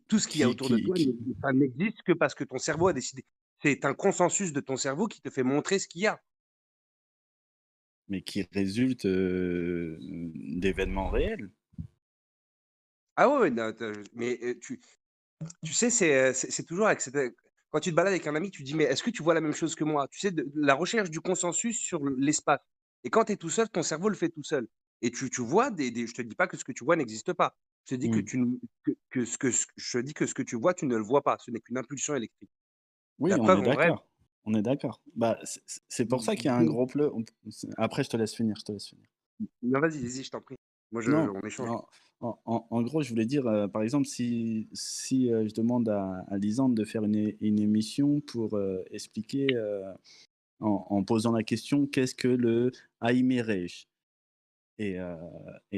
tout ce qu'il y a autour de toi, ça n'existe que parce que ton cerveau a décidé. C'est un consensus de ton cerveau qui te fait montrer ce qu'il y a mais qui résulte d'événements réels. Ah ouais, mais tu, tu sais, c'est toujours avec quand tu te balades avec un ami, tu dis, mais est-ce que tu vois la même chose que moi? Tu sais, la recherche du consensus sur l'espace. Et quand tu es tout seul, ton cerveau le fait tout seul. Et tu, tu vois, des, des, je te dis pas que ce que tu vois n'existe pas. Je te dis que, mmh. tu, que, que, ce que je dis que ce que tu vois, tu ne le vois pas. Ce n'est qu'une impulsion électrique. Oui, on est d'accord. On est d'accord. Bah, c'est pour ça qu'il y a un gros pleu. Après, je te laisse finir. Je te laisse finir. Non, vas-y, vas-y, je t'en prie. Moi, je, on échange. En, gros, je voulais dire, euh, par exemple, si, si euh, je demande à, à, Lisande de faire une, une émission pour euh, expliquer, en, posant la question, qu'est-ce que le Aimerej et,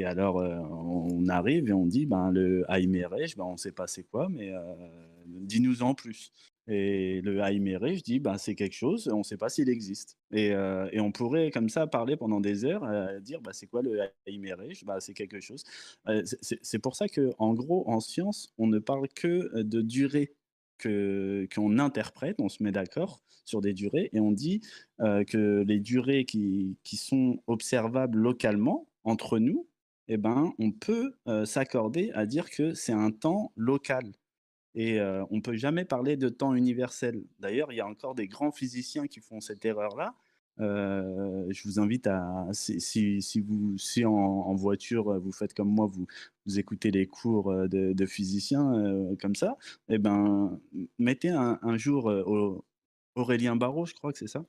alors, on arrive et on dit, ben, le Aimerej, ben, on ne sait pas c'est quoi, mais dis-nous en plus. Et le Haïméré, je dis, bah, c'est quelque chose, on ne sait pas s'il existe. Et, euh, et, on pourrait comme ça parler pendant des heures, euh, dire, bah, c'est quoi le Haïméré bah, C'est quelque chose. Euh, c'est pour ça qu'en gros, en science, on ne parle que de durée qu'on interprète, on se met d'accord sur des durées, et on dit que les durées qui, qui, sont observables localement, entre nous, eh ben, on peut s'accorder à dire que c'est un temps local. Et on ne peut jamais parler de temps universel. D'ailleurs, il y a encore des grands physiciens qui font cette erreur-là. Je vous invite à, si, si, vous, si en, voiture, vous faites comme moi, vous, vous écoutez les cours de, de physiciens comme ça, eh ben, mettez un, jour Aurélien Barraud, je crois que c'est ça,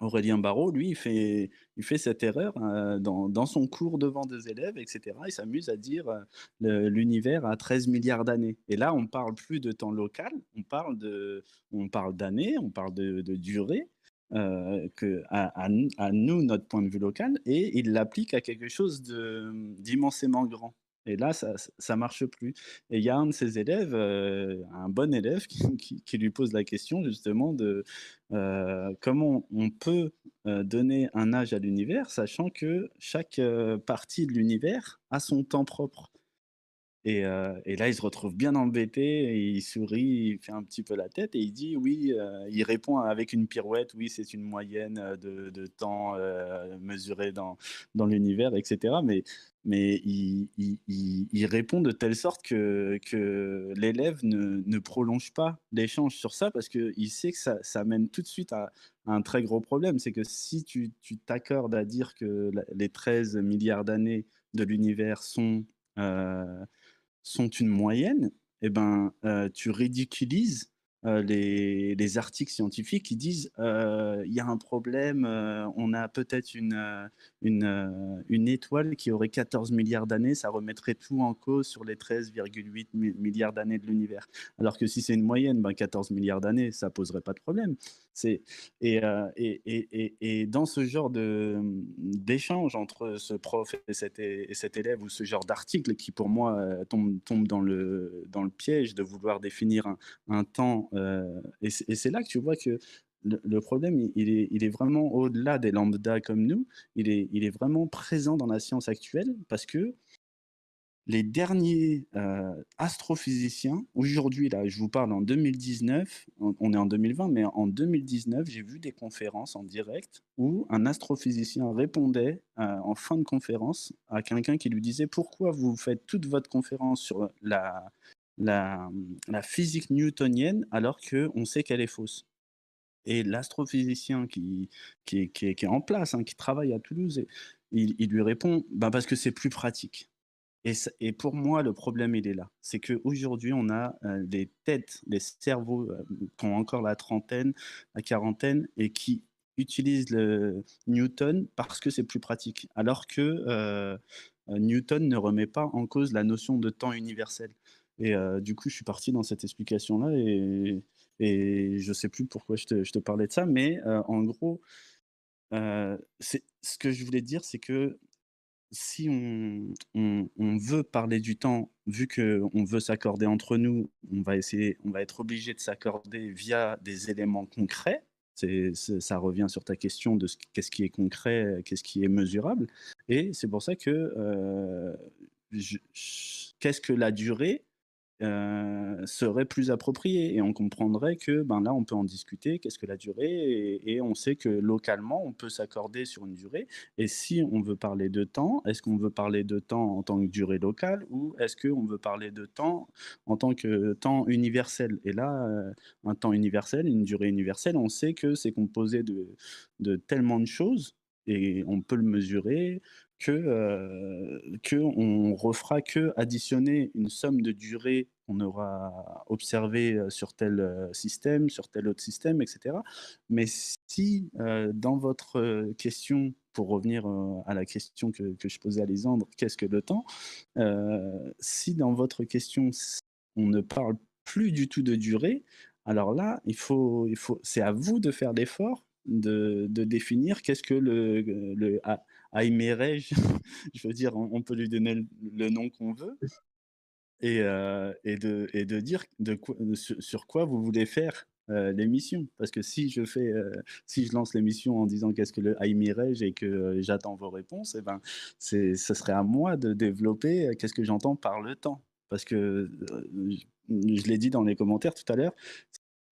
Aurélien Barraud, lui, il fait, il fait cette erreur dans, dans, son cours devant des élèves, etc. Il s'amuse à dire l'univers a 13 milliards d'années. Et là, on parle plus de temps local, on parle de, on parle d'années, on parle de durée, que à, nous, notre point de vue local, et il l'applique à quelque chose d'immensément grand. Et là, ça ne marche plus. Et il y a un de ses élèves, euh, un bon élève, qui, lui pose la question justement de euh, comment on peut euh, donner un âge à l'univers, sachant que chaque partie de l'univers a son temps propre. Et, et, là, il se retrouve bien embêté, il sourit, il fait un petit peu la tête, et il dit oui, il répond avec une pirouette, oui, c'est une moyenne de, de temps mesuré dans, dans l'univers, etc. Mais mais il, répond de telle sorte que, que l'élève ne, ne, prolonge pas l'échange sur ça parce qu'il sait que ça, ça, mène tout de suite à, un très gros problème. C'est que si tu t'accordes à dire que les 13 milliards d'années de l'univers sont, euh, sont une moyenne, eh ben, euh, tu ridiculises euh, les, les, articles scientifiques qui disent euh, il y a un problème, on a peut-être une, une, une, étoile qui aurait 14 milliards d'années, ça remettrait tout en cause sur les 13,8 milliards d'années de l'univers. Alors que si c'est une moyenne, ben 14 milliards d'années, ça poserait pas de problème. C'est et, et, et, et, dans ce genre de d'échange entre ce prof et cet, et cet élève ou ce genre d'article qui pour moi tombe, tombe dans le dans le piège de vouloir définir un, un temps euh, et c'est là que tu vois que le, problème, il est, vraiment au-delà des lambda comme nous. Il est, vraiment présent dans la science actuelle parce que les derniers euh, astrophysiciens, aujourd'hui, là, je vous parle en 2019, on, est en 2020, mais en 2019, j'ai vu des conférences en direct où un astrophysicien répondait euh, en fin de conférence à quelqu'un qui lui disait pourquoi vous faites toute votre conférence sur la, la, physique newtonienne alors qu'on sait qu'elle est fausse? Et l'astrophysicien qui, qui, est en place, hein, qui travaille à Toulouse, il, lui répond bah parce que c'est plus pratique. Et, et, pour moi, le problème, il est là. C'est qu'aujourd'hui, on a euh, des têtes, des cerveaux euh, qui ont encore la trentaine, la quarantaine, et qui utilisent le Newton parce que c'est plus pratique. Alors que euh, Newton ne remet pas en cause la notion de temps universel. Et du coup, je suis parti dans cette explication-là et, et je sais plus pourquoi je te, parlais de ça, mais en gros, ce que je voulais dire, c'est que si on, veut parler du temps, vu qu'on veut s'accorder entre nous, on va essayer, on va être obligé de s'accorder via des éléments concrets. Ça revient sur ta question de qu'est-ce qui est concret, qu'est-ce qui est mesurable. Et c'est pour ça que qu'est-ce que la durée euh, serait plus approprié et on comprendrait que ben là on peut en discuter qu'est-ce que la durée et, on sait que localement on peut s'accorder sur une durée. Et si on veut parler de temps est-ce qu'on veut parler de temps en tant que durée locale ou est-ce qu'on veut parler de temps en tant que temps universel? Et là euh, un temps universel une durée universelle on sait que c'est composé de, de tellement de choses et on peut le mesurer que euh, que on refera que additionner une somme de durée qu'on aura observé euh, sur tel euh, système, sur tel autre système, etc. Mais si dans votre question, pour revenir à la question que, que je posais à Lisandre, qu'est-ce que le temps Si dans votre question on ne parle plus du tout de durée, alors là, il faut, il faut, c'est à vous de faire l'effort de, de, définir qu'est-ce que le, le Aimerej, je veux dire, on, peut lui donner le, nom qu'on veut, et, euh, et, de, et de dire de sur, quoi vous voulez faire euh, l'émission. Parce que si je fais, euh, si je lance l'émission en disant qu'est-ce que le Aimerej et que j'attends vos réponses, et eh ben, ce serait à moi de développer qu'est-ce que j'entends par le temps. Parce que je l'ai dit dans les commentaires tout à l'heure,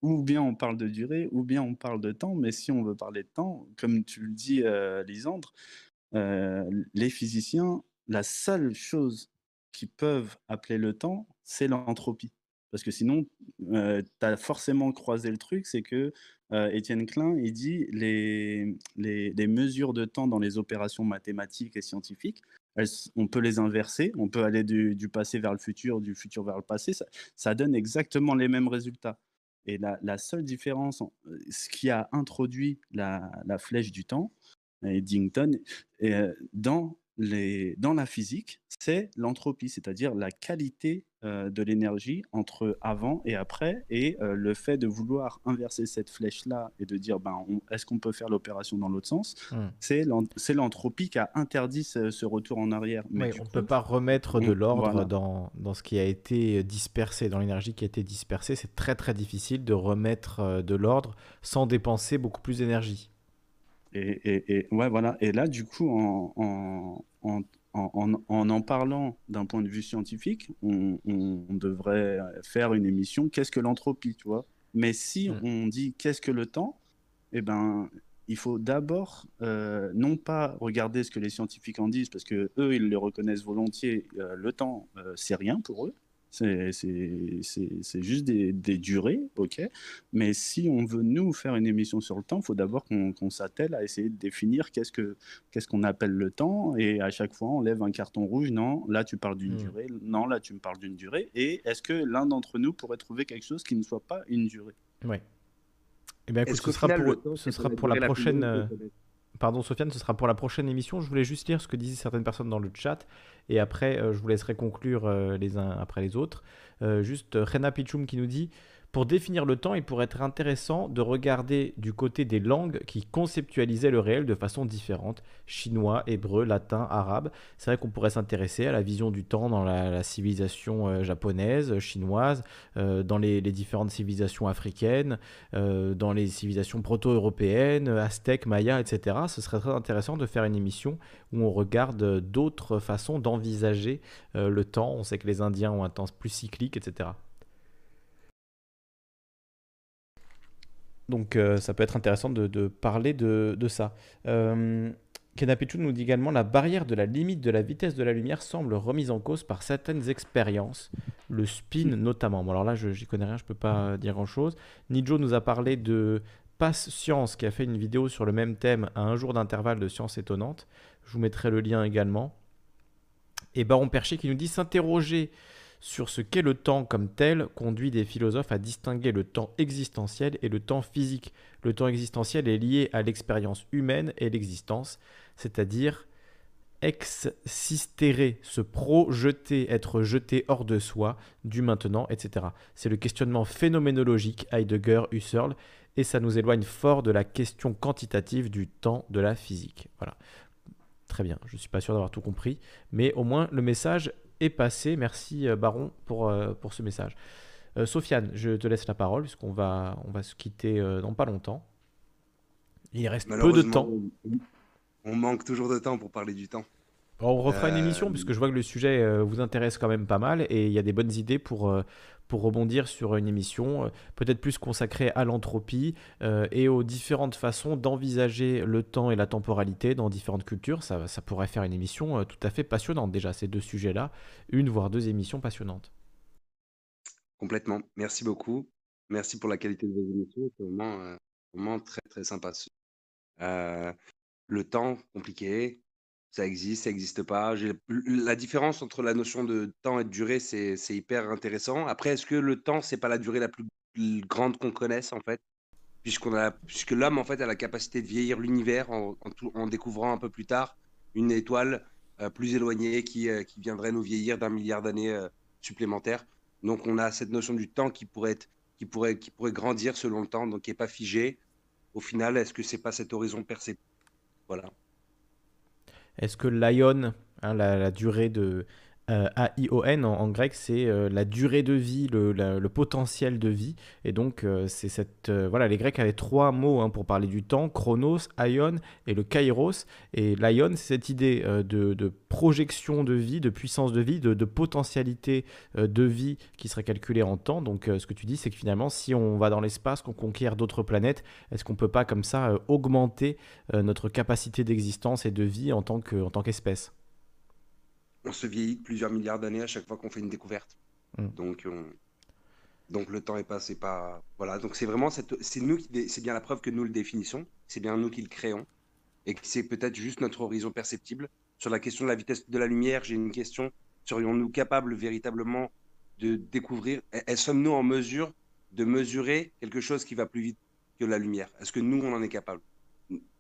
ou bien on parle de durée, ou bien on parle de temps, mais si on veut parler de temps, comme tu le dis, Lisandre, euh, les physiciens, la seule chose qu'ils peuvent appeler le temps, c'est l'entropie. Parce que sinon, euh, tu as forcément croisé le truc, c'est que euh, Étienne Klein, il dit les, les, mesures de temps dans les opérations mathématiques et scientifiques, on peut les inverser, on peut aller du, passé vers le futur, du futur vers le passé, ça, donne exactement les mêmes résultats. Et la, seule différence, ce qui a introduit la, la flèche du temps, Eddington, et, dans, les, dans la physique, c'est l'entropie, c'est-à-dire la qualité de l'énergie entre avant et après, et le fait de vouloir inverser cette flèche-là et de dire, ben, est-ce qu'on peut faire l'opération dans l'autre sens? Mmh. C'est l'entropie qui a interdit ce, retour en arrière. Mais on ne peut pas remettre de l'ordre dans, dans, ce qui a été dispersé, dans l'énergie qui a été dispersée. C'est très très difficile de remettre de l'ordre sans dépenser beaucoup plus d'énergie. Et, ouais, voilà. Et là, du coup, en en, en, en, parlant d'un point de vue scientifique, on, devrait faire une émission Qu'est-ce que l'entropie, tu vois? Mais si mm. on dit Qu'est-ce que le temps Eh ben, il faut d'abord euh, non pas regarder ce que les scientifiques en disent, parce que eux, ils le reconnaissent volontiers. Euh, le temps, euh, c'est rien pour eux. C'est juste des, durées, ok. Mais si on veut nous faire une émission sur le temps, il faut d'abord qu'on s'attelle à essayer de définir qu'est-ce qu'on appelle le temps. Et à chaque fois, on lève un carton rouge. Non, là tu parles d'une mmh. durée. Non, là tu me parles d'une durée. Et est-ce que l'un d'entre nous pourrait trouver quelque chose qui ne soit pas une durée? Ouais. Eh bien, écoute, Est-ce ce sera final, pour, ce sera la pour la prochaine. Pardon, Sofiane, ce sera pour la prochaine émission. Je voulais juste lire ce que disaient certaines personnes dans le chat et après, euh, je vous laisserai conclure euh, les uns après les autres. Euh, juste Rena Pichoum qui nous dit Pour définir le temps, il pourrait être intéressant de regarder du côté des langues qui conceptualisaient le réel de façon différente chinois, hébreu, latin, arabe. C'est vrai qu'on pourrait s'intéresser à la vision du temps dans la, civilisation euh, japonaise, chinoise, euh, dans les, différentes civilisations africaines, euh, dans les civilisations proto-européennes, aztèques, mayas, etc. Ce serait très intéressant de faire une émission où on regarde d'autres façons d'envisager le temps. On sait que les Indiens ont un temps plus cyclique, etc. Donc euh, ça peut être intéressant de, parler de, ça. Euh, Kenapichu nous dit également la barrière de la limite de la vitesse de la lumière semble remise en cause par certaines expériences, le spin notamment. Bon, alors là, je connais rien, je ne peux pas dire grand-chose. Nijo nous a parlé de Pass Science qui a fait une vidéo sur le même thème à un jour d'intervalle de science étonnante. Je vous mettrai le lien également. Et Baron Perché qui nous dit s'interroger sur ce qu'est le temps comme tel conduit des philosophes à distinguer le temps existentiel et le temps physique. Le temps existentiel est lié à l'expérience humaine et l'existence, c'est-à-dire existere, se projeter, être jeté hors de soi, du maintenant, etc. C'est le questionnement phénoménologique Heidegger, Husserl, et ça nous éloigne fort de la question quantitative du temps de la physique. Voilà. Très bien, je ne suis pas sûr d'avoir tout compris, mais au moins le message est passé. Merci euh, Baron pour, euh, pour ce message. Euh, Sofiane, je te laisse la parole puisqu'on va, on va se quitter dans pas longtemps. Il reste peu de temps. on- manque toujours de temps pour parler du temps. On refera une émission puisque je vois que le sujet vous intéresse quand même pas mal et il y a des bonnes idées pour, pour rebondir sur une émission euh, peut-être plus consacrée à l'entropie euh, et aux différentes façons d'envisager le temps et la temporalité dans différentes cultures. Ça, pourrait faire une émission euh, tout à fait passionnante déjà, ces deux sujets-là, une voire deux émissions passionnantes. Complètement. Merci beaucoup. Merci pour la qualité de vos émissions. C'est vraiment, vraiment très, très sympa. Le temps, compliqué. Ça existe, ça n'existe pas. La différence entre la notion de temps et de durée, c'est hyper intéressant. Après, est-ce que le temps, c'est pas la durée la plus grande qu'on connaisse, en fait? Puisque l'homme, en fait, a la capacité de vieillir l'univers en, découvrant un peu plus tard une étoile euh, plus éloignée qui, euh, qui viendrait nous vieillir d'un milliard d'années euh, supplémentaires. Donc, on a cette notion du temps qui pourrait grandir selon le temps, donc qui n'est pas figé. Au final, est-ce que c'est pas cet horizon perceptible? Voilà. Est-ce que l'aion, hein, la durée de euh, A-I-O-N en, en grec, c'est euh, la durée de vie, le, potentiel de vie. Et donc, euh, c'est cette. voilà, les Grecs avaient trois mots hein, pour parler du temps chronos, aion et le kairos. Et l'aion, c'est cette idée de, projection de vie, de puissance de vie, de, de potentialité de vie qui serait calculée en temps. Donc, ce que tu dis, c'est que finalement, si on va dans l'espace, qu'on conquiert d'autres planètes, est-ce qu'on peut pas, comme ça, augmenter notre capacité d'existence et de vie en tant qu'espèce? On se vieillit de plusieurs milliards d'années à chaque fois qu'on fait une découverte. Mm. Donc, on- donc le temps est pas, c'est pas, voilà. Donc c'est vraiment cette, c'est nous qui, dé- c'est bien la preuve que nous le définissons, c'est bien nous qui le créons, et que c'est peut-être juste notre horizon perceptible. Sur la question de la vitesse de la lumière, j'ai une question. Serions-nous capables véritablement de découvrir, est- est- sommes-nous en mesure de mesurer quelque chose qui va plus vite que la lumière? Est-ce que nous, on en est capable?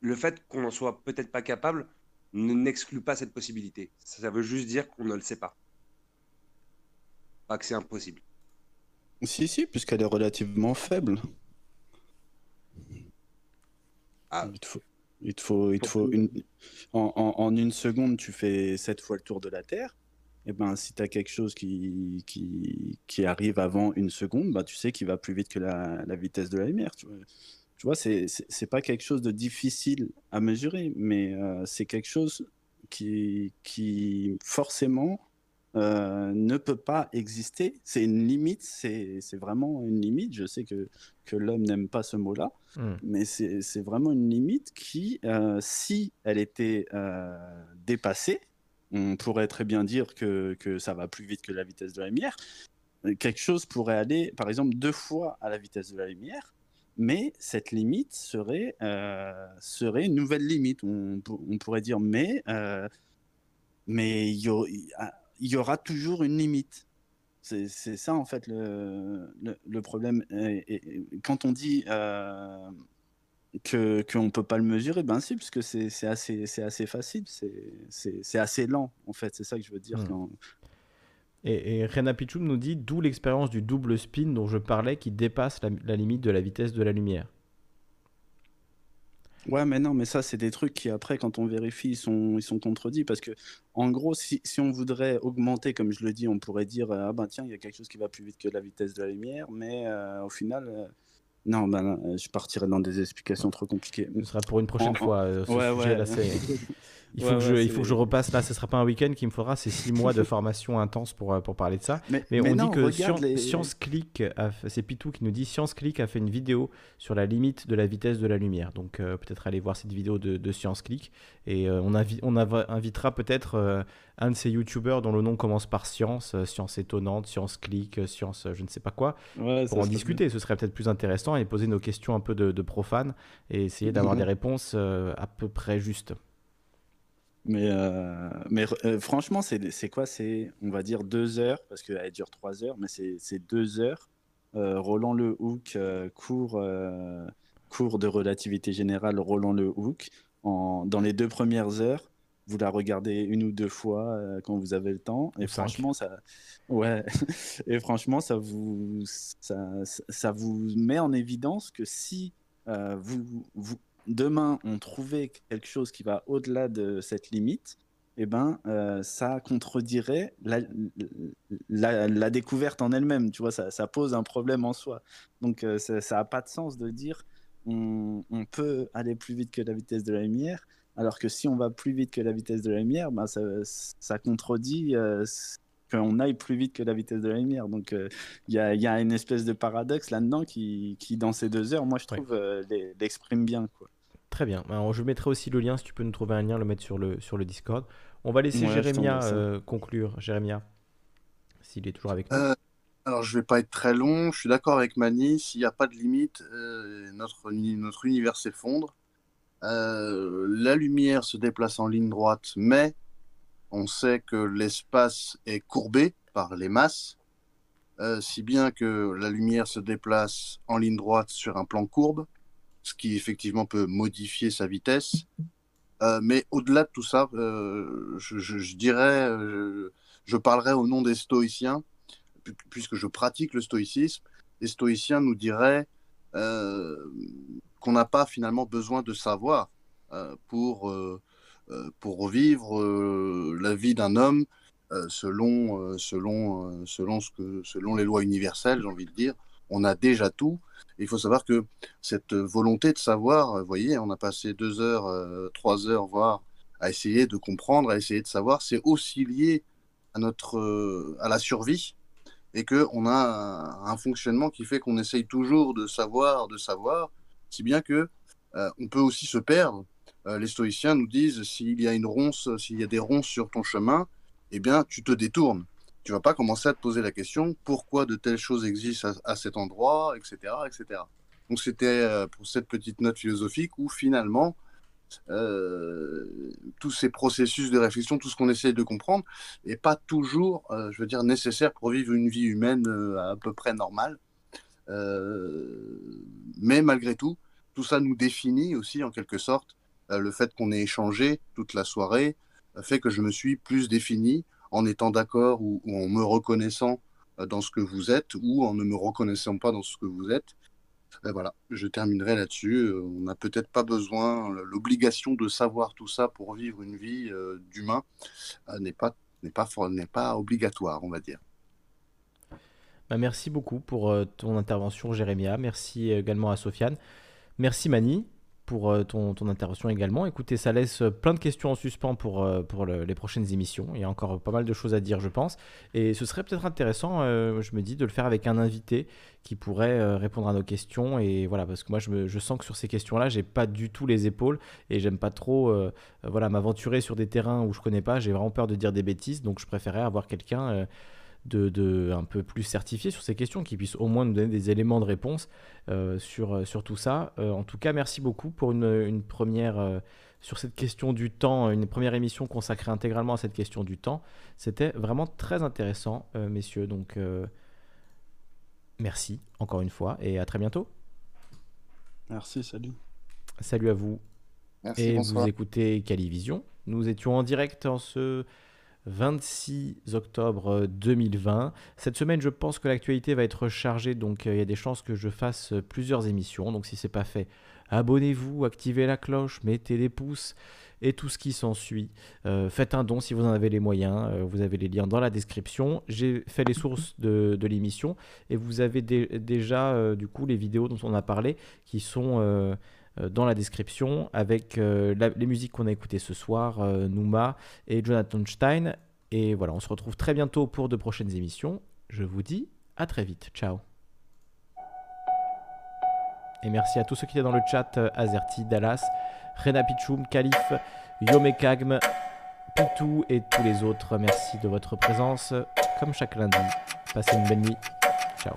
Le fait qu'on n'en soit peut-être pas capable n'exclut pas cette possibilité. Ça veut juste dire qu'on ne le sait pas. Pas que c'est impossible. Si, si, puisqu'elle est relativement faible. Ah. Il te faut, il te faut, il te faut une... En, en- en une seconde, tu fais sept fois le tour de la Terre. Et ben, si tu as quelque chose qui, qui, qui arrive avant une seconde, bah, tu sais qu'il va plus vite que la, la vitesse de la lumière. Tu vois, tu vois c'est, c'est pas quelque chose de difficile à mesurer, mais euh, c'est quelque chose qui, qui forcément euh, ne peut pas exister. C'est une limite, c'est, vraiment une limite. Je sais que, que l'homme n'aime pas ce mot-là, Hmm. mais c'est vraiment une limite qui, euh, si elle était euh, dépassée, on pourrait très bien dire que, que ça va plus vite que la vitesse de la lumière. Quelque chose pourrait aller, par exemple, deux fois à la vitesse de la lumière, mais cette limite serait, euh, serait une nouvelle limite. On, pour- on pourrait dire, mais, euh, mais il y, aura toujours une limite. C'est ça en fait le, le, problème. Et, quand on dit euh, que qu'on ne peut pas le mesurer, ben si, puisque c'est assez, assez facile, c'est assez lent en fait, c'est ça que je veux dire. Hmm. Et, et Rena Pichoum nous dit d'où l'expérience du double spin dont je parlais qui dépasse la limite de la vitesse de la lumière. Ouais, mais non, mais ça, c'est des trucs qui, après, quand on vérifie, ils sont, ils sont contredits. Parce que, en gros, si, si on voudrait augmenter, comme je le dis, on pourrait dire Ah ben tiens, il y a quelque chose qui va plus vite que la vitesse de la lumière. Mais euh, au final, euh, non, ben, je partirais dans des explications trop compliquées. Ce sera pour une prochaine fois. Euh, ce ouais, sujet, Là, il faut, que, je, il faut que je repasse là, ce sera pas un week-end qu'il me faudra, c'est six mois de formation intense pour, euh, pour parler de ça. Mais, on dit que Science, Click, c'est Pitou qui nous dit Science Click a fait une vidéo sur la limite de la vitesse de la lumière. Donc euh, peut-être aller voir cette vidéo de, de Science Click. Et euh, on, on invitera peut-être un de ces youtubeurs dont le nom commence par Science, Science étonnante, Science Click, Science je ne sais pas quoi, pour en discuter. Ce serait peut-être plus intéressant et poser nos questions un peu de, de profane et essayer d'avoir mhm. des réponses à peu près justes. Mais, euh, mais euh, franchement, c'est quoi? C'est, on va dire, deux heures, parce qu'elle dure trois heures, mais c'est deux heures. Euh, Roland Le Hook, cours, cours de relativité générale, Roland Le Hook. En, dans les deux premières heures, vous la regardez une ou deux fois quand vous avez le temps. Et franchement, ça, ouais. et franchement, ça vous, ça, ça vous met en évidence que si vous, vous demain on trouvait quelque chose qui va au-delà de cette limite, eh ben, euh, ça contredirait la, la, découverte en elle-même. Tu vois, ça, ça, pose un problème en soi. Donc, euh, ça n'a pas de sens de dire on, on, peut aller plus vite que la vitesse de la lumière, alors que si on va plus vite que la vitesse de la lumière, ben, ça, ça contredit euh, qu'on aille plus vite que la vitesse de la lumière. Donc, il y, a, y, a, une espèce de paradoxe là-dedans qui, qui, dans ces deux heures, moi, je trouve, l'exprime bien. Quoi. Très bien. Alors, je mettrai aussi le lien, si tu peux nous trouver un lien, le mettre sur le, sur le Discord. On va laisser Jérémia euh, conclure. Jérémia, s'il est toujours avec nous. Euh, alors, je vais pas être très long. Je suis d'accord avec Mani. S'il n'y a pas de limite, euh, notre, notre univers s'effondre. La lumière se déplace en ligne droite, mais on sait que l'espace est courbé par les masses, si bien que la lumière se déplace en ligne droite sur un plan courbe ce qui effectivement peut modifier sa vitesse. Euh, mais au-delà de tout ça, euh, je, dirais, euh, je, parlerai au nom des stoïciens, puisque je pratique le stoïcisme. Les stoïciens nous diraient qu'on n'a pas finalement besoin de savoir pour, pour revivre la vie d'un homme selon, selon, selon, ce que, selon les lois universelles, j'ai envie de dire. On a déjà tout il faut savoir que cette volonté de savoir, vous voyez, on a passé deux heures, euh, trois heures, voire, à essayer de comprendre, à essayer de savoir, c'est aussi lié à, notre, euh, à la survie et qu'on a un, fonctionnement qui fait qu'on essaye toujours de savoir, de savoir, si bien que euh, on peut aussi se perdre. les stoïciens nous disent s'il y a une ronce, s'il y a des ronces sur ton chemin, eh bien, tu te détournes tu vas pas commencer à te poser la question pourquoi de telles choses existent à, cet endroit, etc., etc. Donc c'était euh, pour cette petite note philosophique où finalement euh, tous ces processus de réflexion, tout ce qu'on essaie de comprendre, n'est pas toujours, euh, je veux dire, nécessaire pour vivre une vie humaine à peu près normale. mais malgré tout, tout ça nous définit aussi en quelque sorte. le fait qu'on ait échangé toute la soirée fait que je me suis plus défini en étant d'accord ou, en me reconnaissant euh, dans ce que vous êtes ou en ne me reconnaissant pas dans ce que vous êtes. Voilà, je terminerai là-dessus. Euh, on n'a peut-être pas besoin, l'obligation de savoir tout ça pour vivre une vie euh, d'humain n'est pas, n'est pas, pas obligatoire, on va dire. Bah, merci beaucoup pour ton intervention, Jérémia. Merci également à Sofiane. Merci Mani pour euh, ton, ton, intervention également. Écoutez, ça laisse euh, plein de questions en suspens pour, euh, les prochaines émissions. Il y a encore pas mal de choses à dire, je pense. Et ce serait peut-être intéressant, je me dis, de le faire avec un invité qui pourrait répondre à nos questions. Et voilà, parce que moi, je, sens que sur ces questions-là, j'ai pas du tout les épaules et j'aime pas trop voilà, m'aventurer sur des terrains où je connais pas. J'ai vraiment peur de dire des bêtises. Donc, je préférais avoir quelqu'un de, un peu plus certifié sur ces questions, qui puisse au moins nous donner des éléments de réponse euh, sur, euh, sur tout ça. Euh, en tout cas, merci beaucoup pour une, première sur cette question du temps, une première émission consacrée intégralement à cette question du temps. C'était vraiment très intéressant, messieurs. Donc, merci encore une fois et à très bientôt. Merci, salut. Salut à vous. Merci, et bonsoir. vous écoutez Calivision. Nous étions en direct en ce 26 octobre 2020. Cette semaine, je pense que l'actualité va être chargée, donc euh, il y a des chances que je fasse euh, plusieurs émissions. Donc si c'est pas fait, abonnez-vous, activez la cloche, mettez des pouces et tout ce qui s'ensuit. Euh, faites un don si vous en avez les moyens. vous avez les liens dans la description. J'ai fait les sources de, l'émission et vous avez dé- déjà du coup les vidéos dont on a parlé qui sont dans la description avec euh, les musiques qu'on a écoutées ce soir, euh, Nouma et Jonathan Stein. Et voilà, on se retrouve très bientôt pour de prochaines émissions. Je vous dis à très vite. Ciao. Et merci à tous ceux qui étaient dans le chat, euh, Azerty, Dallas, Rena Pichoum, Khalif, Yome Kagm, Pitou et tous les autres. Merci de votre présence. Comme chaque lundi, passez une bonne nuit. Ciao.